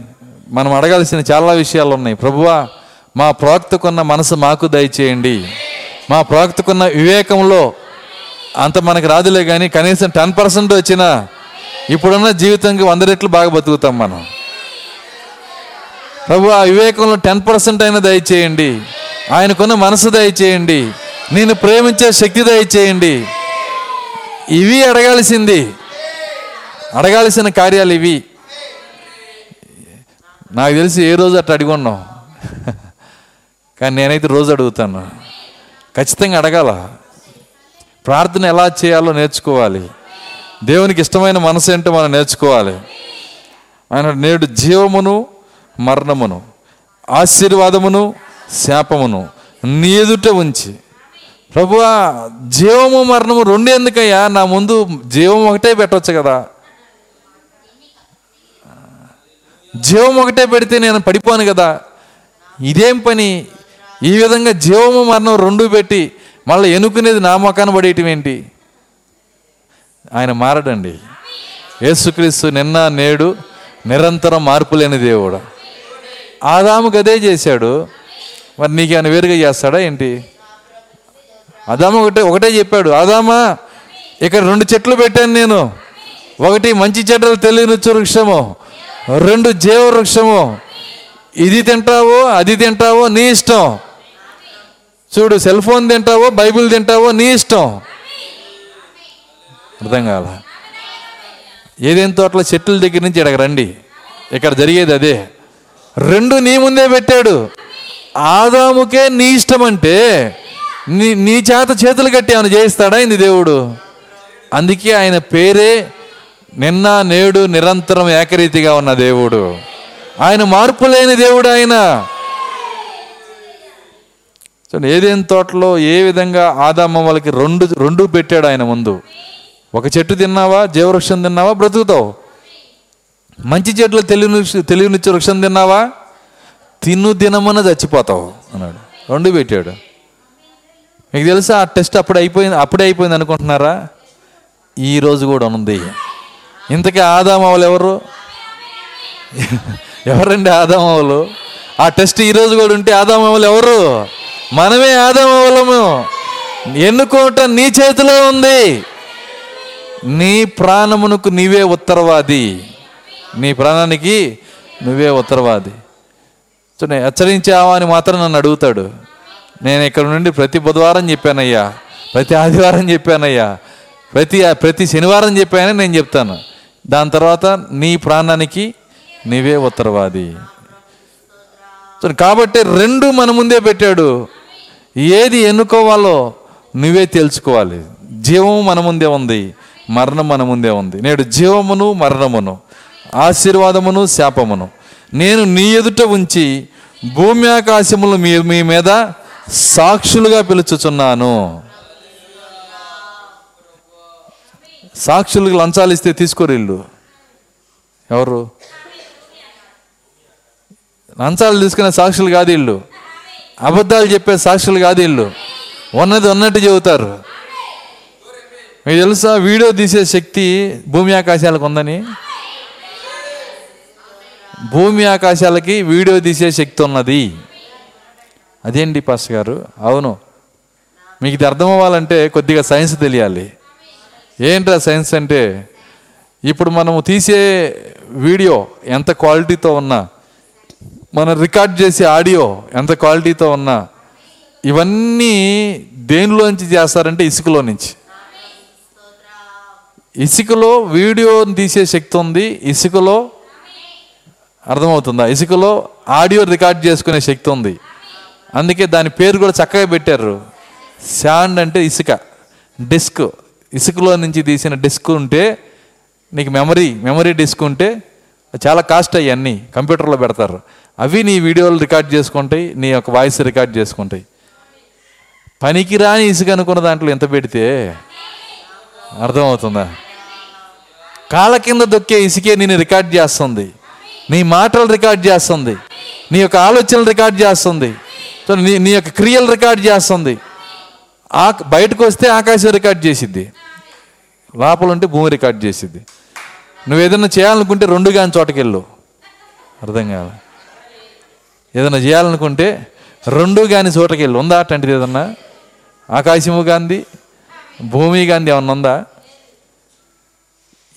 మనం అడగాల్సిన చాలా విషయాలు ఉన్నాయి. ప్రభువా మా ప్రవక్తకున్న మనసు మాకు దయచేయండి. మా ప్రవక్తకున్న వివేకంలో అంత మనకు రాదులే కానీ కనీసం టెన్ పర్సెంట్ వచ్చిన ఇప్పుడున్న జీవితంకి వంద రెట్లు బాగా బతుకుతాం మనం. ప్రభు ఆ వివేకంలో టెన్ పర్సెంట్ అయినా దయచేయండి. ఆయనకున్న మనసు దయచేయండి. నేను ప్రేమించే శక్తి దయచేయండి. ఇవి అడగాల్సింది. అడగాల్సిన కార్యాలు ఇవి. నాకు తెలిసి ఏ రోజు అట్లా అడిగొన్నాం కానీ నేనైతే రోజు అడుగుతాను. ఖచ్చితంగా అడగాల. ప్రార్థన ఎలా చేయాలో నేర్చుకోవాలి. దేవునికి ఇష్టమైన మనసు ఏంటో మనం నేర్చుకోవాలి. ఆయన నేడు జీవమును మరణమును ఆశీర్వాదమును శాపమును నీ ఎదుట ఉంచి ప్రభువా జీవము మరణము రెండు ఎందుకయ్యా? నా ముందు జీవం ఒకటే పెట్టవచ్చు కదా. జీవం ఒకటే పెడితే నేను పడిపోను కదా. ఇదేం పని? ఈ విధంగా జీవము మరణం రెండు పెట్టి మళ్ళీ ఎన్నుకునేది నా మొఖాన్ని పడేయటం ఏంటి? ఆయన మారడండి. యేసుక్రీస్తు నిన్న నేడు నిరంతరం మార్పు లేని దేవుడు. ఆదాముకు అదే చేశాడు. మరి నీకేమైనా వేరుగా చేస్తాడా ఏంటి? అదామ ఒకటే ఒకటే చెప్పాడు ఆదామా ఇక్కడ రెండు చెట్లు పెట్టాను నేను. ఒకటి మంచి చెడ్డలు తెలియని వృక్షము రెండు జీవ వృక్షము. ఇది తింటావో అది తింటావో నీ ఇష్టం. చూడు సెల్ ఫోన్ తింటావో బైబిల్ తింటావో నీ ఇష్టం. అర్థం కాల? ఏదేం తోటలో చెట్ల దగ్గర నుంచి ఇక్కడికి రండి. ఇక్కడ జరిగేది అదే. రెండు నీ ముందే పెట్టాడు. ఆదాముకే నీ ఇష్టం అంటే నీ నీ చేత చేతులు కట్టి ఆయన చేయిస్తాడా ఇది దేవుడు? అందుకే ఆయన పేరే నిన్న నేడు నిరంతరం ఏకరీతిగా ఉన్న దేవుడు. ఆయన మార్పు లేని దేవుడు ఆయన. చూడండి ఏదేం తోటలో ఏ విధంగా ఆదామ వాళ్ళకి రెండు రెండు పెట్టాడు ఆయన ముందు. ఒక చెట్టు తిన్నావా జీవవృక్షం తిన్నావా బ్రతుకుతావు. మంచి చెట్లు తెలియని తెలియనిచ్చే వృక్షం తిన్నావా? తిను దినమన చచ్చిపోతావు అన్నాడు. రెండు పెట్టాడు. మీకు తెలుసా ఆ టెస్ట్ అప్పుడు అయిపోయింది అప్పుడే అయిపోయింది అనుకుంటున్నారా? ఈ రోజు కూడా ఉంది. ఇంతకీ ఆదామవులు ఎవరు? ఎవరండి ఆదామవలు ఆ టెస్ట్ ఈ రోజు కూడా ఉంటే ఆదామవులు ఎవరు? మనమే ఆదామవలము ఎన్నుకోవటం నీ చేతిలో ఉంది. నీ ప్రాణమునకు నీవే ఉత్తరవాది. నీ ప్రాణానికి నువ్వే ఉత్తరవాది. చూడండి హెచ్చరించావా అని మాత్రం నన్ను అడుగుతాడు. నేను ఇక్కడ నుండి ప్రతి బుధవారం చెప్పానయ్యా. ప్రతి ఆదివారం చెప్పానయ్యా. ప్రతి ప్రతి శనివారం చెప్పానని నేను చెప్తాను. దాని తర్వాత నీ ప్రాణానికి నీవే ఉత్తరవాది. కాబట్టి రెండు మన ముందే పెట్టాడు. ఏది ఎన్నుకోవాలో నువ్వే తెలుసుకోవాలి. జీవము మన ముందే ఉంది మరణం మన ముందే ఉంది. నేడు జీవమును మరణమును ఆశీర్వాదమును శాపమును నేను నీ ఎదుట ఉంచి భూమి ఆకాశములు మీ మీ మీద సాక్షులుగా పిలుచుచున్నాను. సాక్షులకు లంచాలు ఇస్తే తీసుకోరు ఇల్లు ఎవరు? లంచాలు తీసుకునే సాక్షులు కాదు ఇల్లు అబద్ధాలు చెప్పే సాక్షులు కాదు ఇల్లు ఉన్నది ఉన్నట్టు చెబుతారు. మీకు తెలుసా? వీడియో తీసే శక్తి భూమి ఆకాశాలకు ఉందని? భూమి ఆకాశాలకి వీడియో తీసే శక్తి ఉన్నది. అదేంటి పాస్ గారు? అవును. మీకు ఇది అర్థం అవ్వాలంటే కొద్దిగా సైన్స్ తెలియాలి. ఏంట్రా సైన్స్ అంటే? ఇప్పుడు మనము తీసే వీడియో ఎంత క్వాలిటీతో ఉన్నా మనం రికార్డ్ చేసే ఆడియో ఎంత క్వాలిటీతో ఉన్నా ఇవన్నీ దేనిలోంచి చేస్తారంటే ఇసుకలో నుంచి. ఇసుకలో వీడియోని తీసే శక్తి ఉంది ఇసుకలో అర్థమవుతుందా? ఇసుకలో ఆడియో రికార్డ్ చేసుకునే శక్తి ఉంది. అందుకే దాని పేరు కూడా చక్కగా పెట్టారు. శాండ్ అంటే ఇసుక. డిస్క్. ఇసుకలో నుంచి తీసిన డిస్క్ ఉంటే నీకు మెమరీ మెమరీ డిస్క్ ఉంటే చాలా కాస్ట్ అయ్యి అన్నీ కంప్యూటర్లో పెడతారు. అవి నీ వీడియోలు రికార్డ్ చేసుకుంటాయి నీ యొక్క వాయిస్ రికార్డ్ చేసుకుంటాయి. పనికిరాని ఇసుక అనుకున్న దాంట్లో ఎంత పెడితే అర్థమవుతుందా? కాళ్ళ కింద దొక్కే ఇసుకే నేను రికార్డ్ చేస్తుంది. నీ మాటలు రికార్డ్ చేస్తుంది. నీ యొక్క ఆలోచనలు రికార్డ్ చేస్తుంది. సో నీ నీ యొక్క క్రియలు రికార్డ్ చేస్తుంది. ఆ బయటకు వస్తే ఆకాశం రికార్డ్ చేసిద్ది. లోపల ఉంటే భూమి రికార్డ్ చేసిద్ది. నువ్వు ఏదైనా చేయాలనుకుంటే రెండు కాని చోటకెళ్ళు. అర్థం కాదు ఏదైనా చేయాలనుకుంటే రెండు కాని చోటకెళ్ళు. ఉందా అట్లాంటిది ఏదన్నా? ఆకాశము గాంధీ భూమి గాంధీ ఏమన్నా ఉందా?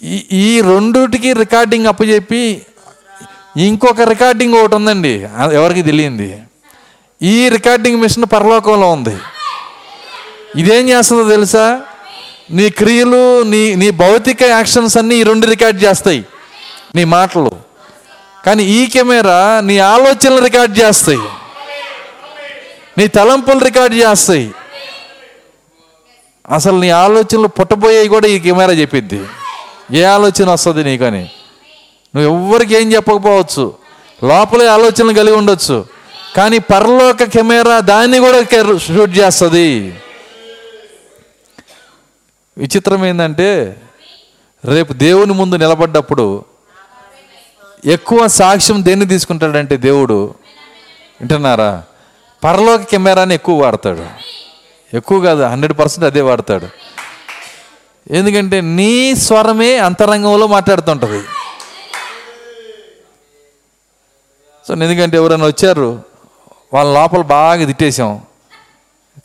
ఈ ఈ రెండుటికి రికార్డింగ్ అప్పచెప్పి ఇంకొక రికార్డింగ్ ఒకటి ఉందండి. ఎవరికి తెలియంది? ఈ రికార్డింగ్ మిషన్ పరలోకంలో ఉంది. ఇదేం చేస్తుందో తెలుసా? నీ క్రియలు నీ నీ భౌతిక యాక్షన్స్ అన్నీ ఈ రెండు రికార్డ్ చేస్తాయి. నీ మాటలు. కానీ ఈ కెమెరా నీ ఆలోచనలు రికార్డ్ చేస్తాయి. నీ తలంపులు రికార్డ్ చేస్తాయి. అసలు నీ ఆలోచనలు పుట్టబోయేవి కూడా ఈ కెమెరా చెప్పిద్ది. ఏ ఆలోచన వస్తుంది నీకని? నువ్వు ఎవ్వరికి ఏం చెప్పకపోవచ్చు. లోపలే ఆలోచనలు కలిగి ఉండొచ్చు. కానీ పరలోక కెమెరా దాన్ని కూడా షూట్ చేస్తుంది. విచిత్రం ఏంటంటే రేపు దేవుని ముందు నిలబడ్డప్పుడు ఎక్కువ సాక్ష్యం దేన్ని తీసుకుంటాడంటే దేవుడు? వింటున్నారా? పరలోక కెమెరాని ఎక్కువ వాడతాడు. ఎక్కువ కాదు హండ్రెడ్ పర్సెంట్ అదే వాడతాడు. ఎందుకంటే నీ స్వరమే అంతరంగంలో మాట్లాడుతుంటుంది. సో ఎందుకంటే ఎవరైనా వచ్చారు వాళ్ళ లోపల బాగా తిట్టేసాం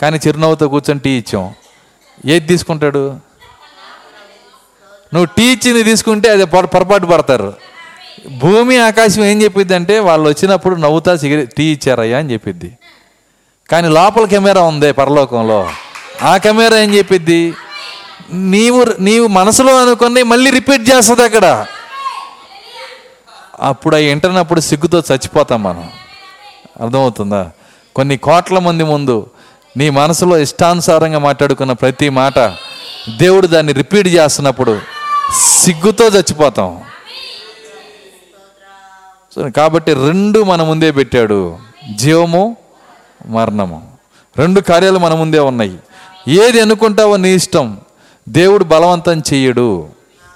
కానీ చిరునవ్వుతో కూర్చొని టీ ఇచ్చాం. ఏది తీసుకుంటాడు? నువ్వు టీ ఇచ్చింది తీసుకుంటే అది పొరపాటు పడతారు. భూమి ఆకాశం ఏం చెప్పిద్ది అంటే వాళ్ళు వచ్చినప్పుడు నవ్వుతా సిగరెట్ టీ ఇచ్చారయ్యా అని చెప్పిద్ది. కానీ లోపల కెమెరా ఉంది పరలోకంలో. ఆ కెమెరా ఏం చెప్పిద్ది? నీవు నీవు మనసులో అనుకుని మళ్ళీ రిపీట్ చేస్తుంది అక్కడ. అప్పుడు అవి వింటున్నప్పుడు సిగ్గుతో చచ్చిపోతాం మనం. అర్థమవుతుందా? కొన్ని కోట్ల మంది ముందు నీ మనసులో ఇష్టానుసారంగా మాట్లాడుకున్న ప్రతి మాట దేవుడు దాన్ని రిపీట్ చేస్తున్నప్పుడు సిగ్గుతో చచ్చిపోతాం. కాబట్టి రెండు మన ముందే పెట్టాడు. జీవము మరణము. రెండు కార్యాలు మన ముందే ఉన్నాయి. ఏది ఎన్నుకుంటావో నీ ఇష్టం. దేవుడు బలవంతం చేయడు.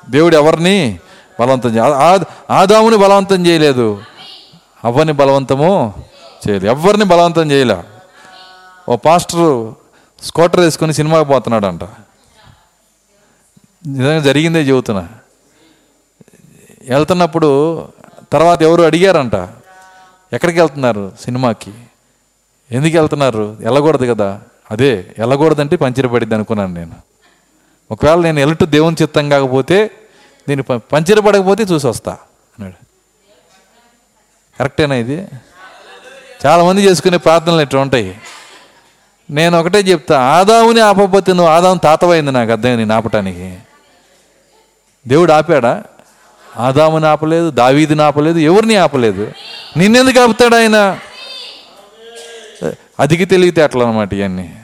దేవుడు ఎవరిని బలవంతం చేయ ఆ- ఆదాముని బలవంతం చేయలేదు. అవ్వని బలవంతము చేయలే ఎవరిని బలవంతం చేయలే. ఓ పాస్టర్ స్కూటర్ వేసుకొని సినిమాకి పోతున్నాడంట. నిజంగా జరిగిందే చెబుతున్నా. వెళ్తున్నప్పుడు తర్వాత ఎవరు అడిగారంట. ఎక్కడికి వెళ్తున్నారు సినిమాకి? ఎందుకు వెళ్తున్నారు? వెళ్ళకూడదు కదా. అదే వెళ్ళకూడదంటే పంచర్ పడిద్ది అనుకున్నాను నేను. ఒకవేళ నేను వెళ్ళట్టు దేవుని చిత్తం కాకపోతే దీన్ని పంచర్ పడకపోతే చూసి వస్తా అన్నాడు. కరెక్టేనా ఇది? చాలామంది చేసుకునే ప్రార్థనలు ఇట్లా ఉంటాయి. నేను ఒకటే చెప్తా ఆదాముని ఆపబోతే నువ్వు ఆదాము తాతవైంది నాకు అర్థం నేను ఆపటానికి దేవుడు ఆపాడా? ఆదాముని ఆపలేదు దావీదిని ఆపలేదు ఎవరిని ఆపలేదు? నిన్నెందుకు ఆపుతాడు ఆయన? అదికి తెలివితే అట్లా అనమాట ఇవన్నీ.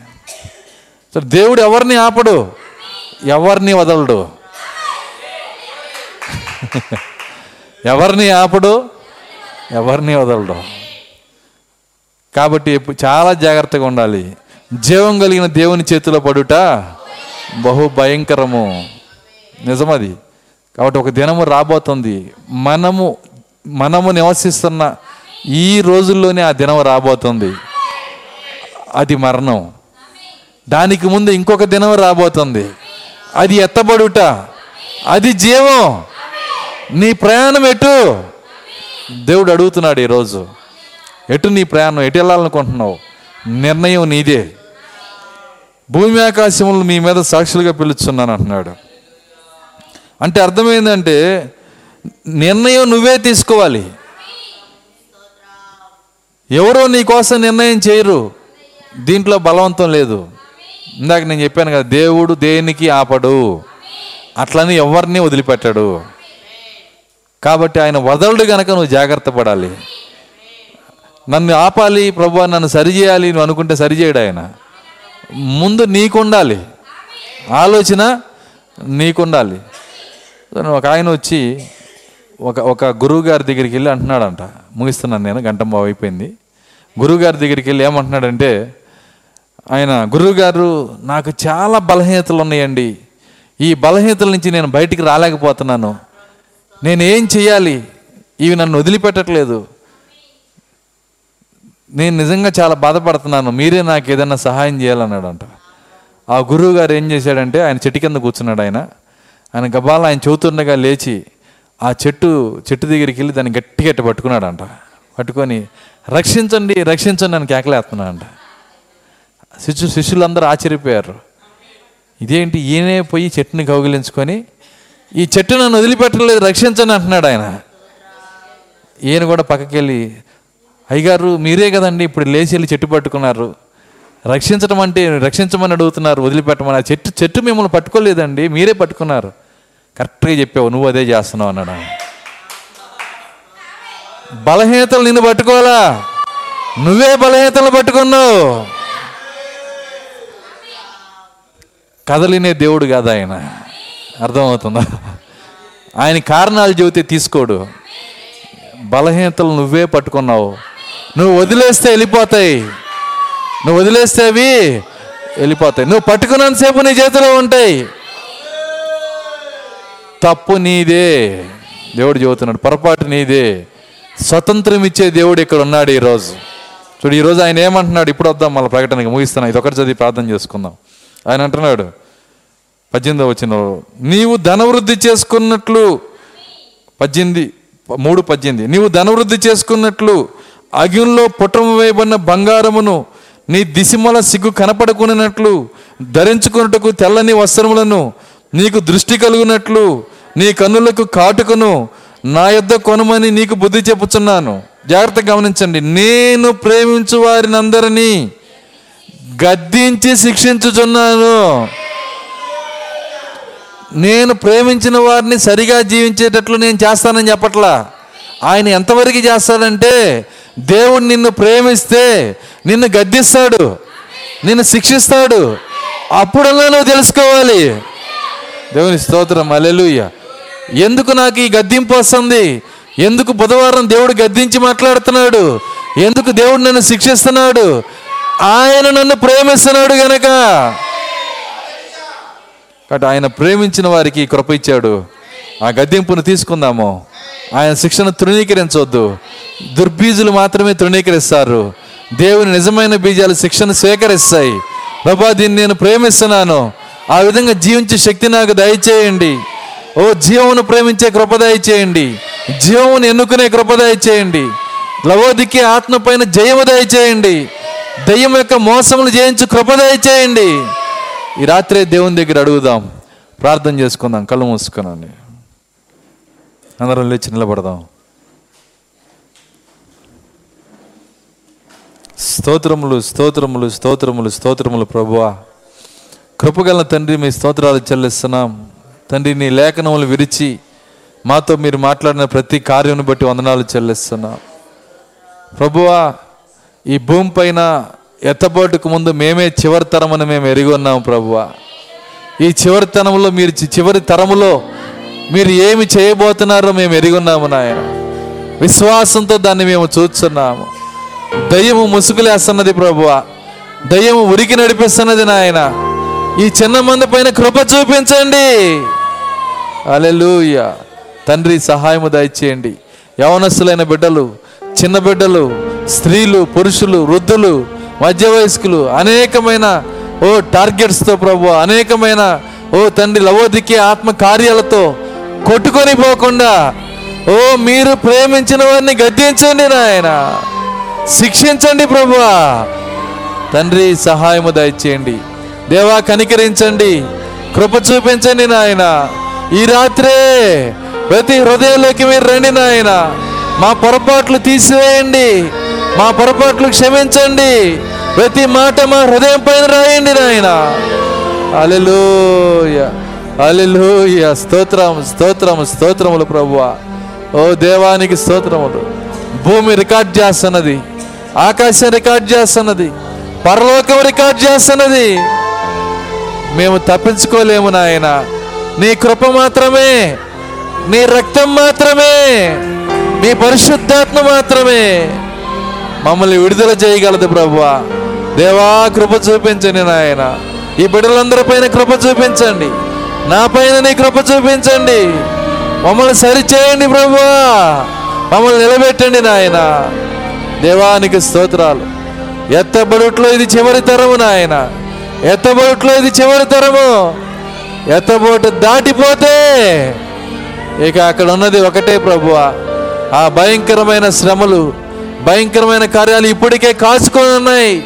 సో దేవుడు ఎవరిని ఆపడు? ఎవరిని వదలడు? ఎవరిని ఆపడు? ఎవరిని వదలడు? కాబట్టి చాలా జాగ్రత్తగా ఉండాలి. జీవం కలిగిన దేవుని చేతిలో పడుట బహు భయంకరము. నిజమది. కాబట్టి ఒక దినము రాబోతుంది. మనము మనము నివసిస్తున్న ఈ రోజుల్లోనే ఆ దినం రాబోతుంది. అది మరణం. దానికి ముందు ఇంకొక దినం రాబోతుంది. అది ఎత్తబడుట. అది జీవం. నీ ప్రయాణం ఎటు? దేవుడు అడుగుతున్నాడు ఈరోజు. ఎటు నీ ప్రయాణం ఎటు వెళ్ళాలనుకుంటున్నావు? నిర్ణయం నీదే. భూమి ఆకాశములు మీ మీద సాక్షులుగా పిలుచున్నాను అంటున్నాడు. అంటే అర్థమైందంటే నిర్ణయం నువ్వే తీసుకోవాలి. ఎవరో నీ కోసం నిర్ణయం చేయరు. దీంట్లో బలవంతం లేదు. ఇందాక నేను చెప్పాను కదా దేవుడు దేనికి ఆపడు? అట్లని ఎవరిని వదిలిపెట్టాడు. కాబట్టి ఆయన వదలడు గనక నువ్వు జాగ్రత్త పడాలి. నన్ను ఆపాలి ప్రభు నన్ను సరిచేయాలి నువ్వు అనుకుంటే సరిచేయడు ఆయన. ముందు నీకుండాలి. ఆలోచన నీకుండాలి. ఒక ఆయన వచ్చి ఒక ఒక గురువు గారి దగ్గరికి వెళ్ళి అంటున్నాడంట. ముగిస్తున్నాను నేను గంట బాబు అయిపోయింది. గురువు గారి దగ్గరికి వెళ్ళి ఏమంటున్నాడంటే ఆయన గురువుగారు నాకు చాలా బలహీనతలు ఉన్నాయండి. ఈ బలహీనతల నుంచి నేను బయటికి రాలేకపోతున్నాను. నేను ఏం చేయాలి ఇవి నన్ను వదిలిపెట్టట్లేదు. నేను నిజంగా చాలా బాధపడుతున్నాను. మీరే నాకు ఏదైనా సహాయం చేయాలన్నాడంట. ఆ గురువు గారు ఏం చేశాడంటే ఆయన చెట్టు కింద కూర్చున్నాడు ఆయన. ఆయన గబాల ఆయన చదువుతుండగా లేచి ఆ చెట్టు చెట్టు దగ్గరికి వెళ్ళి దాన్ని గట్టి గట్టి పట్టుకున్నాడంట. పట్టుకొని రక్షించండి రక్షించండి అని కేకలేస్తున్నాడంట. శిష్యు శిష్యులందరూ ఆశ్చర్యపోయారు. ఇదేంటి? ఈయనే పోయి చెట్టుని కౌగిలించుకొని ఈ చెట్టు నన్ను వదిలిపెట్టలేదు రక్షించండి అంటున్నాడు ఆయన. ఈయన కూడా పక్కకి వెళ్ళి అయ్యగారు మీరే కదండి ఇప్పుడు లేచి వెళ్ళి చెట్టు పట్టుకున్నారు. రక్షించడం అంటే రక్షించమని అడుగుతున్నారు వదిలిపెట్టమని. ఆ చెట్టు చెట్టు మిమ్మల్ని పట్టుకోలేదండి మీరే పట్టుకున్నారు. కరెక్ట్గా చెప్పావు నువ్వు అదే చేస్తున్నావు అన్నాడు బలహీనతలు నిన్ను పట్టుకోవాలా? నువ్వే బలహీనతలు పట్టుకున్నావు. కదలినే దేవుడు కాదు ఆయన. అర్థమవుతుందా? ఆయన కారణాలు చెబితే తీసుకోడు. బలహీనతలు నువ్వే పట్టుకున్నావు. నువ్వు వదిలేస్తే వెళ్ళిపోతాయి. నువ్వు వదిలేస్తే అవి వెళ్ళిపోతాయి. నువ్వు పట్టుకున్నంతసేపు నీ చేతిలో ఉంటాయి. తప్పు నీదే. దేవుడు చెబుతున్నాడు పొరపాటు నీదే. స్వతంత్రం ఇచ్చే దేవుడు ఇక్కడ ఉన్నాడు ఈరోజు. చూడు ఈరోజు ఆయన ఏమంటున్నాడు? ఇప్పుడు వద్దాం మళ్ళీ ప్రకటనకి ముగిస్తున్నాం ఇది ఒకటి చదివి ప్రార్థన చేసుకుందాం. ఆయన అంటున్నాడు పద్దెనిమిదో వచ్చిన నీవు ధనవృద్ధి చేసుకున్నట్లు పద్దెనిమిది మూడు పద్దెనిమిది. నీవు ధనవృద్ధి చేసుకున్నట్లు అగ్నిలో పుటము వేయబడిన బంగారమును నీ దిశమల సిగ్గు కనపడకున్నట్లు ధరించుకున్నట్టుకు తెల్లని వస్త్రములను నీకు దృష్టి కలుగునట్లు నీ కన్నులకు కాటుకను నా యొద్ద కొనమని నీకు బుద్ధి చెప్పుచున్నాను. జాగ్రత్త గమనించండి. నేను ప్రేమించు వారిని అందరినీ గద్దించి శిక్షించుచున్నాను. నేను ప్రేమించిన వారిని సరిగా జీవించేటట్లు నేను చేస్తానని చెప్పట్లా? ఆయన ఎంతవరకు చేస్తాడంటే దేవుడు నిన్ను ప్రేమిస్తే నిన్ను గద్దిస్తాడు నిన్ను శిక్షిస్తాడు. అప్పుడల్లా నువ్వు తెలుసుకోవాలి? దేవుని స్తోత్రం అలెలుయ్య ఎందుకు నాకు ఈ గద్దింపు వస్తుంది? ఎందుకు బుధవారం దేవుడు గద్దించి మాట్లాడుతున్నాడు? ఎందుకు దేవుడు నన్ను శిక్షిస్తున్నాడు? ఆయన నన్ను ప్రేమిస్తున్నాడు గనక. కాబట్టి ఆయన ప్రేమించిన వారికి కృప ఇచ్చాడు. ఆ గద్దెంపును తీసుకుందాము. ఆయన శిక్షను తృణీకరించవద్దు దుర్బీజులు మాత్రమే తృణీకరిస్తారు. దేవుని నిజమైన బీజాలు శిక్షను స్వీకరిస్తాయి ప్రభా దీన్ని నేను ప్రేమిస్తున్నాను. ఆ విధంగా జీవించే శక్తి నాకు దయచేయండి. ఓ జీవమును ప్రేమించే కృప దయచేయండి. జీవమును ఎన్నుకునే కృప దయచేయండి. లవోదికి ఆత్మ పైన జయము దయచేయండి. దయ్యం యొక్క మోసములు జయించు కృప దయచేయండి. ఈ రాత్రే దేవుని దగ్గర అడుగుదాం. ప్రార్థన చేసుకుందాం. కళ్ళు మూసుకున్నాను అందరం లేచి నిలబడదాం. స్తోత్రములు స్తోత్రములు స్తోత్రములు స్తోత్రములు ప్రభువా. కృపగల తండ్రి మీ స్తోత్రాలు చెల్లిస్తున్నాం. తండ్రి నీ లేఖనములు విరిచి మాతో మీరు మాట్లాడిన ప్రతి కార్యం బట్టి వందనాలు చెల్లిస్తున్నాం. ప్రభువా ఈ భూమి పైన ఎత్తబోటుకు ముందు మేమే చివరి తరమని మేము ఎరిగి ఉన్నాం ప్రభువా. ఈ చివరి తరంలో మీరు చి- చివరి తరములో మీరు ఏమి చేయబోతున్నారో మేము ఎరిగున్నాము నాయన. విశ్వాసంతో దాన్ని మేము చూస్తున్నాము. దయ్యము ముసుగులేస్తున్నది ప్రభువ. దయ్యము ఉరికి నడిపిస్తున్నది నాయన. ఈ చిన్న మంది పైన కృప చూపించండి. అలెలుయ తండ్రి సహాయము దయచేయండి. యవనస్తులైన బిడ్డలు చిన్న బిడ్డలు స్త్రీలు పురుషులు వృద్ధులు మధ్య వయస్కులు అనేకమైన ఓ టార్గెట్స్తో ప్రభు అనేకమైన ఓ తండ్రి లవోదికి ఆత్మ కార్యాలతో కొట్టుకొని పోకుండా ఓ మీరు ప్రేమించిన వారిని గద్దించండి నాయన. శిక్షించండి ప్రభువా. తండ్రి సహాయము దయచేయండి. దేవా కనికరించండి. కృప చూపించండి నాయన. ఈ రాత్రే ప్రతి హృదయంలోకి మీరు రండి నాయన. మా పొరపాట్లు తీసివేయండి. మా పొరపాట్లు క్షమించండి. ప్రతి మాట మా హృదయం పైన రాయండి నాయన. అలెలుయా అలెలుయ స్తోత్రం స్తోత్రము స్తోత్రములు ప్రభువా. ఓ దేవానికి స్తోత్రములు. భూమి రికార్డ్ చేస్తున్నది ఆకాశం రికార్డ్ చేస్తున్నది పరలోకం రికార్డ్ చేస్తున్నది. మేము తప్పించుకోలేము నాయన. నీ కృప మాత్రమే నీ రక్తం మాత్రమే నీ పరిశుద్ధాత్మ మాత్రమే. మమ్మల్ని విడుదల చేయగలదు ప్రభువా. దేవా కృప చూపించండి నాయన. ఈ బిడ్డలందరి పైన కృప చూపించండి. నా పైన నీ కృప చూపించండి. మమ్మల్ని సరిచేయండి ప్రభువా. మమ్మల్ని నిలబెట్టండి నాయన. దేవానికి స్తోత్రాలు. ఎత్తబడుట్లో ఇది చివరి తరము నాయన. ఎత్తబడుట్లో ఇది చివరి తరము. ఎత్తబోటు దాటిపోతే ఇక అక్కడ ఉన్నది ఒకటే ప్రభువా. ఆ భయంకరమైన శ్రమలు భయంకరమైన కార్యాలు ఇప్పటికే కాచుకొని ఉన్నాయి.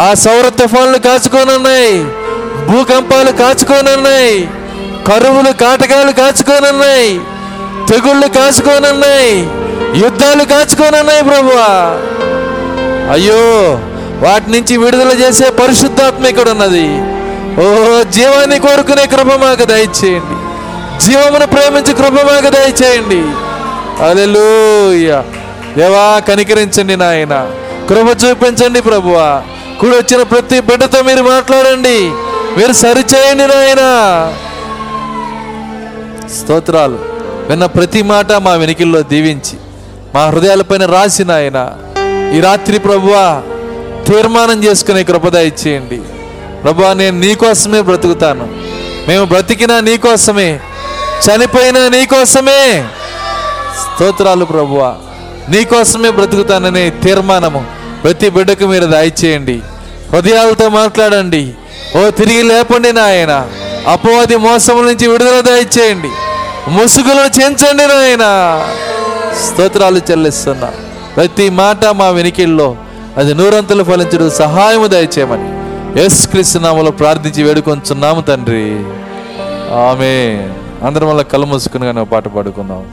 ఆ సౌర తుఫాన్లు కాచుకొని ఉన్నాయి. భూకంపాలు కాచుకొని ఉన్నాయి. కరువులు కాటకాలు కాచుకోనున్నాయి తెగుళ్ళు కాచుకోనున్నాయి యుద్ధాలు కాచుకోనున్నాయి ప్రభువా. అయ్యో వాటి నుంచి విడుదల చేసే పరిశుద్ధాత్మ ఇక్కడ ఉన్నది ఓ జీవాన్ని కోరుకునే కృప మాకు దయచేయండి. జీవమును ప్రేమించి కృప మాకు దయచేయండి. అలెలుయ దేవా కనికరించండి నాయన. కృప చూపించండి ప్రభువా. కూడి వచ్చిన ప్రతి బిడ్డతో మీరు మాట్లాడండి. మీరు సరిచేయండి నాయనా. స్తోత్రాలు. విన్న ప్రతి మాట మా వెనికిల్లో దీవించి మా హృదయాలపైన రాసిన ఆయన ఈ రాత్రి ప్రభువా తీర్మానం చేసుకునే కృపద ఇచ్చేయండి. ప్రభువా నేను నీకోసమే బ్రతుకుతాను. మేము బ్రతికినా నీకోసమే చనిపోయినా నీకోసమే స్తోత్రాలు ప్రభువా నీకోసమే బ్రతుకుతాననే తీర్మానము ప్రతి బిడ్డకు మీరు దయచేయండి హృదయాలతో మాట్లాడండి. ఓ తిరిగి లేపండి నాయనా. అపవాది మోసముల నుంచి విడుదల దయచేయండి. ముసుగులను చెంచండి నాయన. స్తోత్రాలు చెల్లిస్తున్నా. ప్రతి మాట మా వెనికిల్లో అది నూరంతులు ఫలించడం సహాయము దయచేయమని ఎస్ నామలో ప్రార్థించి వేడుకొంచున్నాము తండ్రి. ఆమె అందరం వల్ల కళ్ళు మూసుకుని పాట పాడుకుందాం.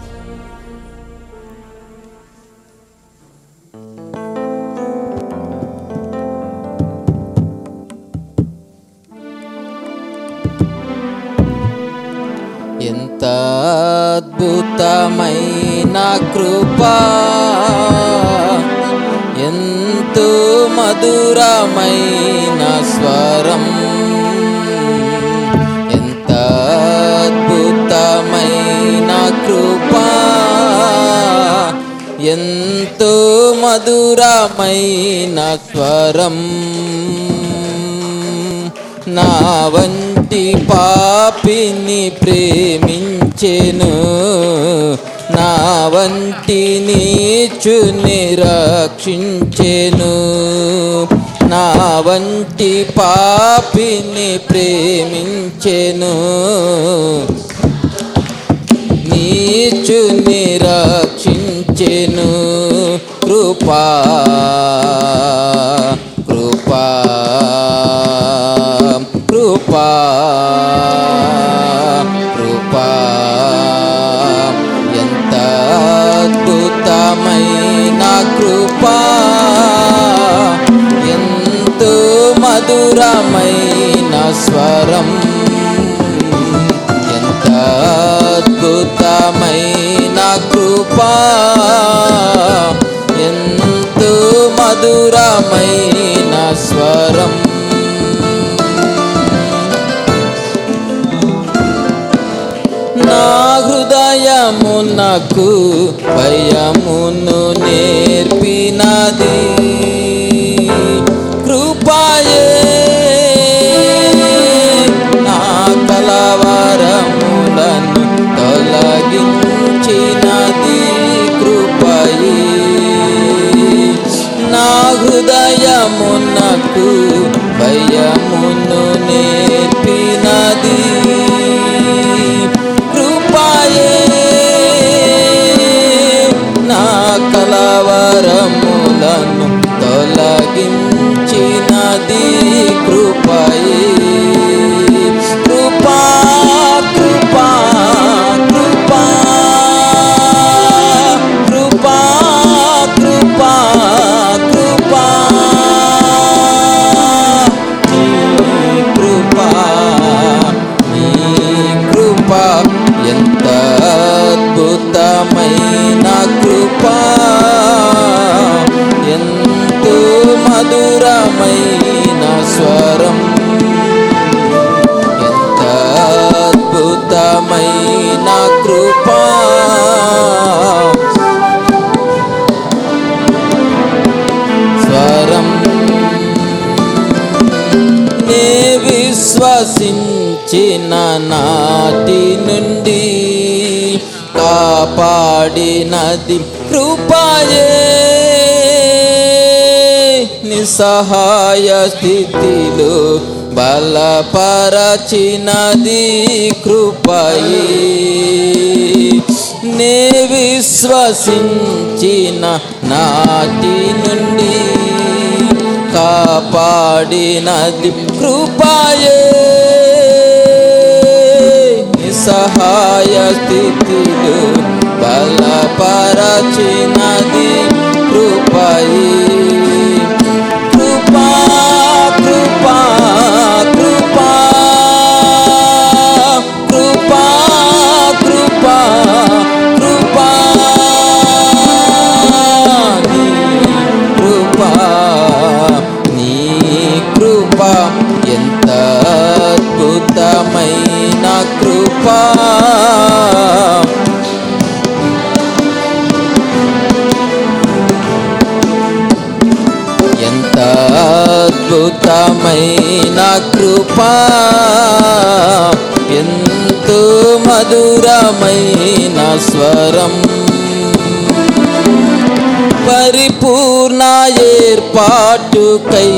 కృపా. ఎంతో మధురమైన స్వరం. ఎంత అద్భుతమైన కృపా. ఎంతో మధురమైన స్వరం. నా వంటి పాపిని ప్రేమించెను. నా వంటి నీచుని రక్షించెను నా వంటి పాపిని ప్రేమించెను. నీచుని రక్షించెను కృపా కృపా కృపా కృపా. మధురమైన స్వరం. ఎంత అద్భుతమైన కృపా. ఎంతో మధురమైన స్వరం. నా హృదయమునకు భయమును నేర్పినది. హృదయమునకు భయమును కాపాడినది కృపాయే నిస్సహాయ స్థితిలో బలపరచినది కృపయే. నే విశ్వసించిన నాటి నుండి కాపాడినది కృపాయే. సహాయ స్థితిలో బలపరచి నది కృపయి కృపా కృపా కృపా కృపా కృపా కృపా నీ కృపా నీ కృప ఎంత అద్భుతమైన కృపా అద్భుతమైన కృపా. ఎంతో మధురమైన స్వరం. పరిపూర్ణ ఏర్పాటుకై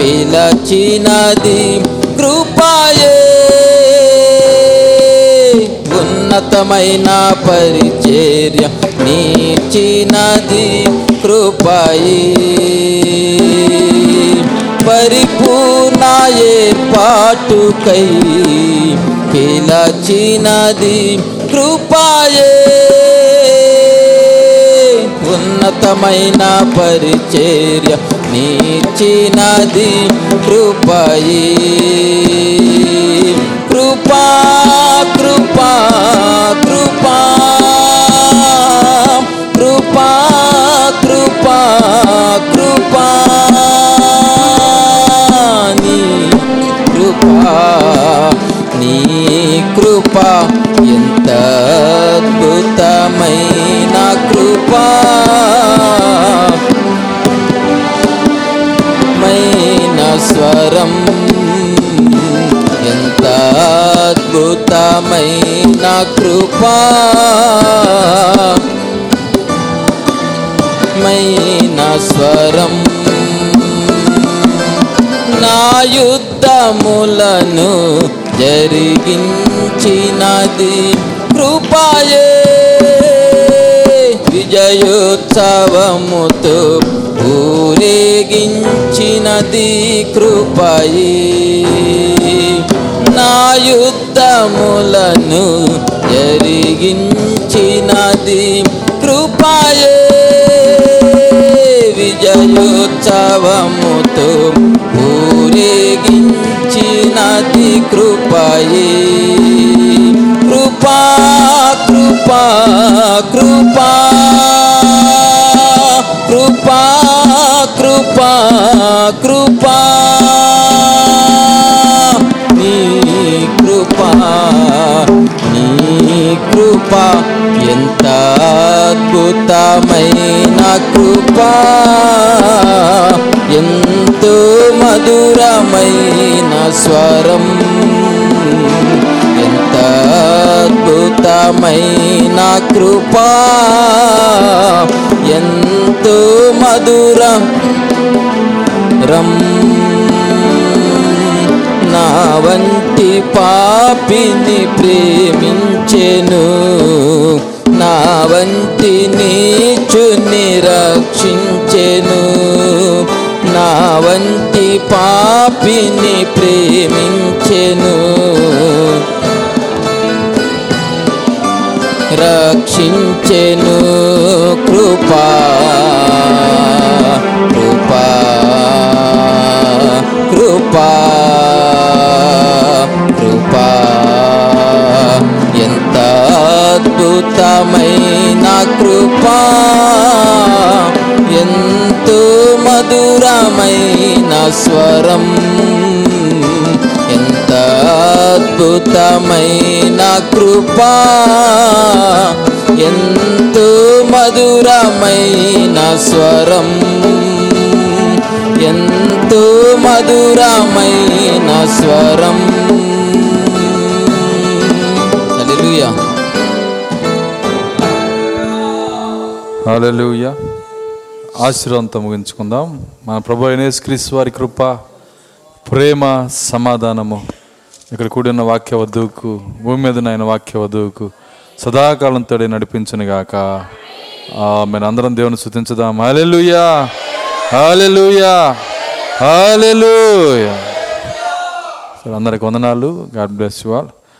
పిలచినది కృపాయే. ఉన్నతమైన పరిచర్య నీచినది కృపాయే. పరిపూర్ణయే పాటుకై పిలచినది కృపాయే. ఉన్నతమైన పరిచర్య నీచినది కృపయే. కృపా కృపా నీ కృప ఎంత అద్భుతమైన కృప. మైన స్వరం ఎంత అద్భుతమైన కృప. మైన స్వరం నా కార్యములను జరిగించినది కృపాయే. విజయోత్సవముతో ఊరేగించినది కృపయే. నా యుద్ధములను జరిగించినది కృపయే. విజయోత్సవముతో ఊరేగి ఊరేగించినది కృపయే కృపా కృపా కృపా కృపా కృపా కృపా నీ కృపా నీ కృపా ఎంత అద్భుతమైన కృప ఎంతో మధురమైన స్వరం ఎంత అద్భుతమైన కృప ఎంతో మధురం. రం నా వంటి పాపిని ప్రేమించెను. నా వంటి నీచుని రక్షించెను. నా వంటి పాపిని ప్రేమించెను. రక్షించెను కృపా కృపా కృపా. కృపా అద్భుతమైన కృపా. ఎంతో మధురమైన స్వరం. ఎంత అద్భుతమైన కృపా. ఎంతో మధురమైన స్వరం. ఎంతో మధురమైన స్వరం. Hallelujah.
హాలూయ ఆశీర్వాదంతో ముగించుకుందాం. మన ప్రభు క్రీస్తు వారి కృప ప్రేమ సమాధానము ఇక్కడ కూడిన వాక్య వధువుకు భూమి మీద నాయన వాక్య వధువుకు సదాకాలంతో నడిపించును గాక. మేము అందరం దేవుని శుతించుదాం హాలెలుయా హాలెలుయా హాలెలుయా సరే అందరికి వందనాలు. God bless you all.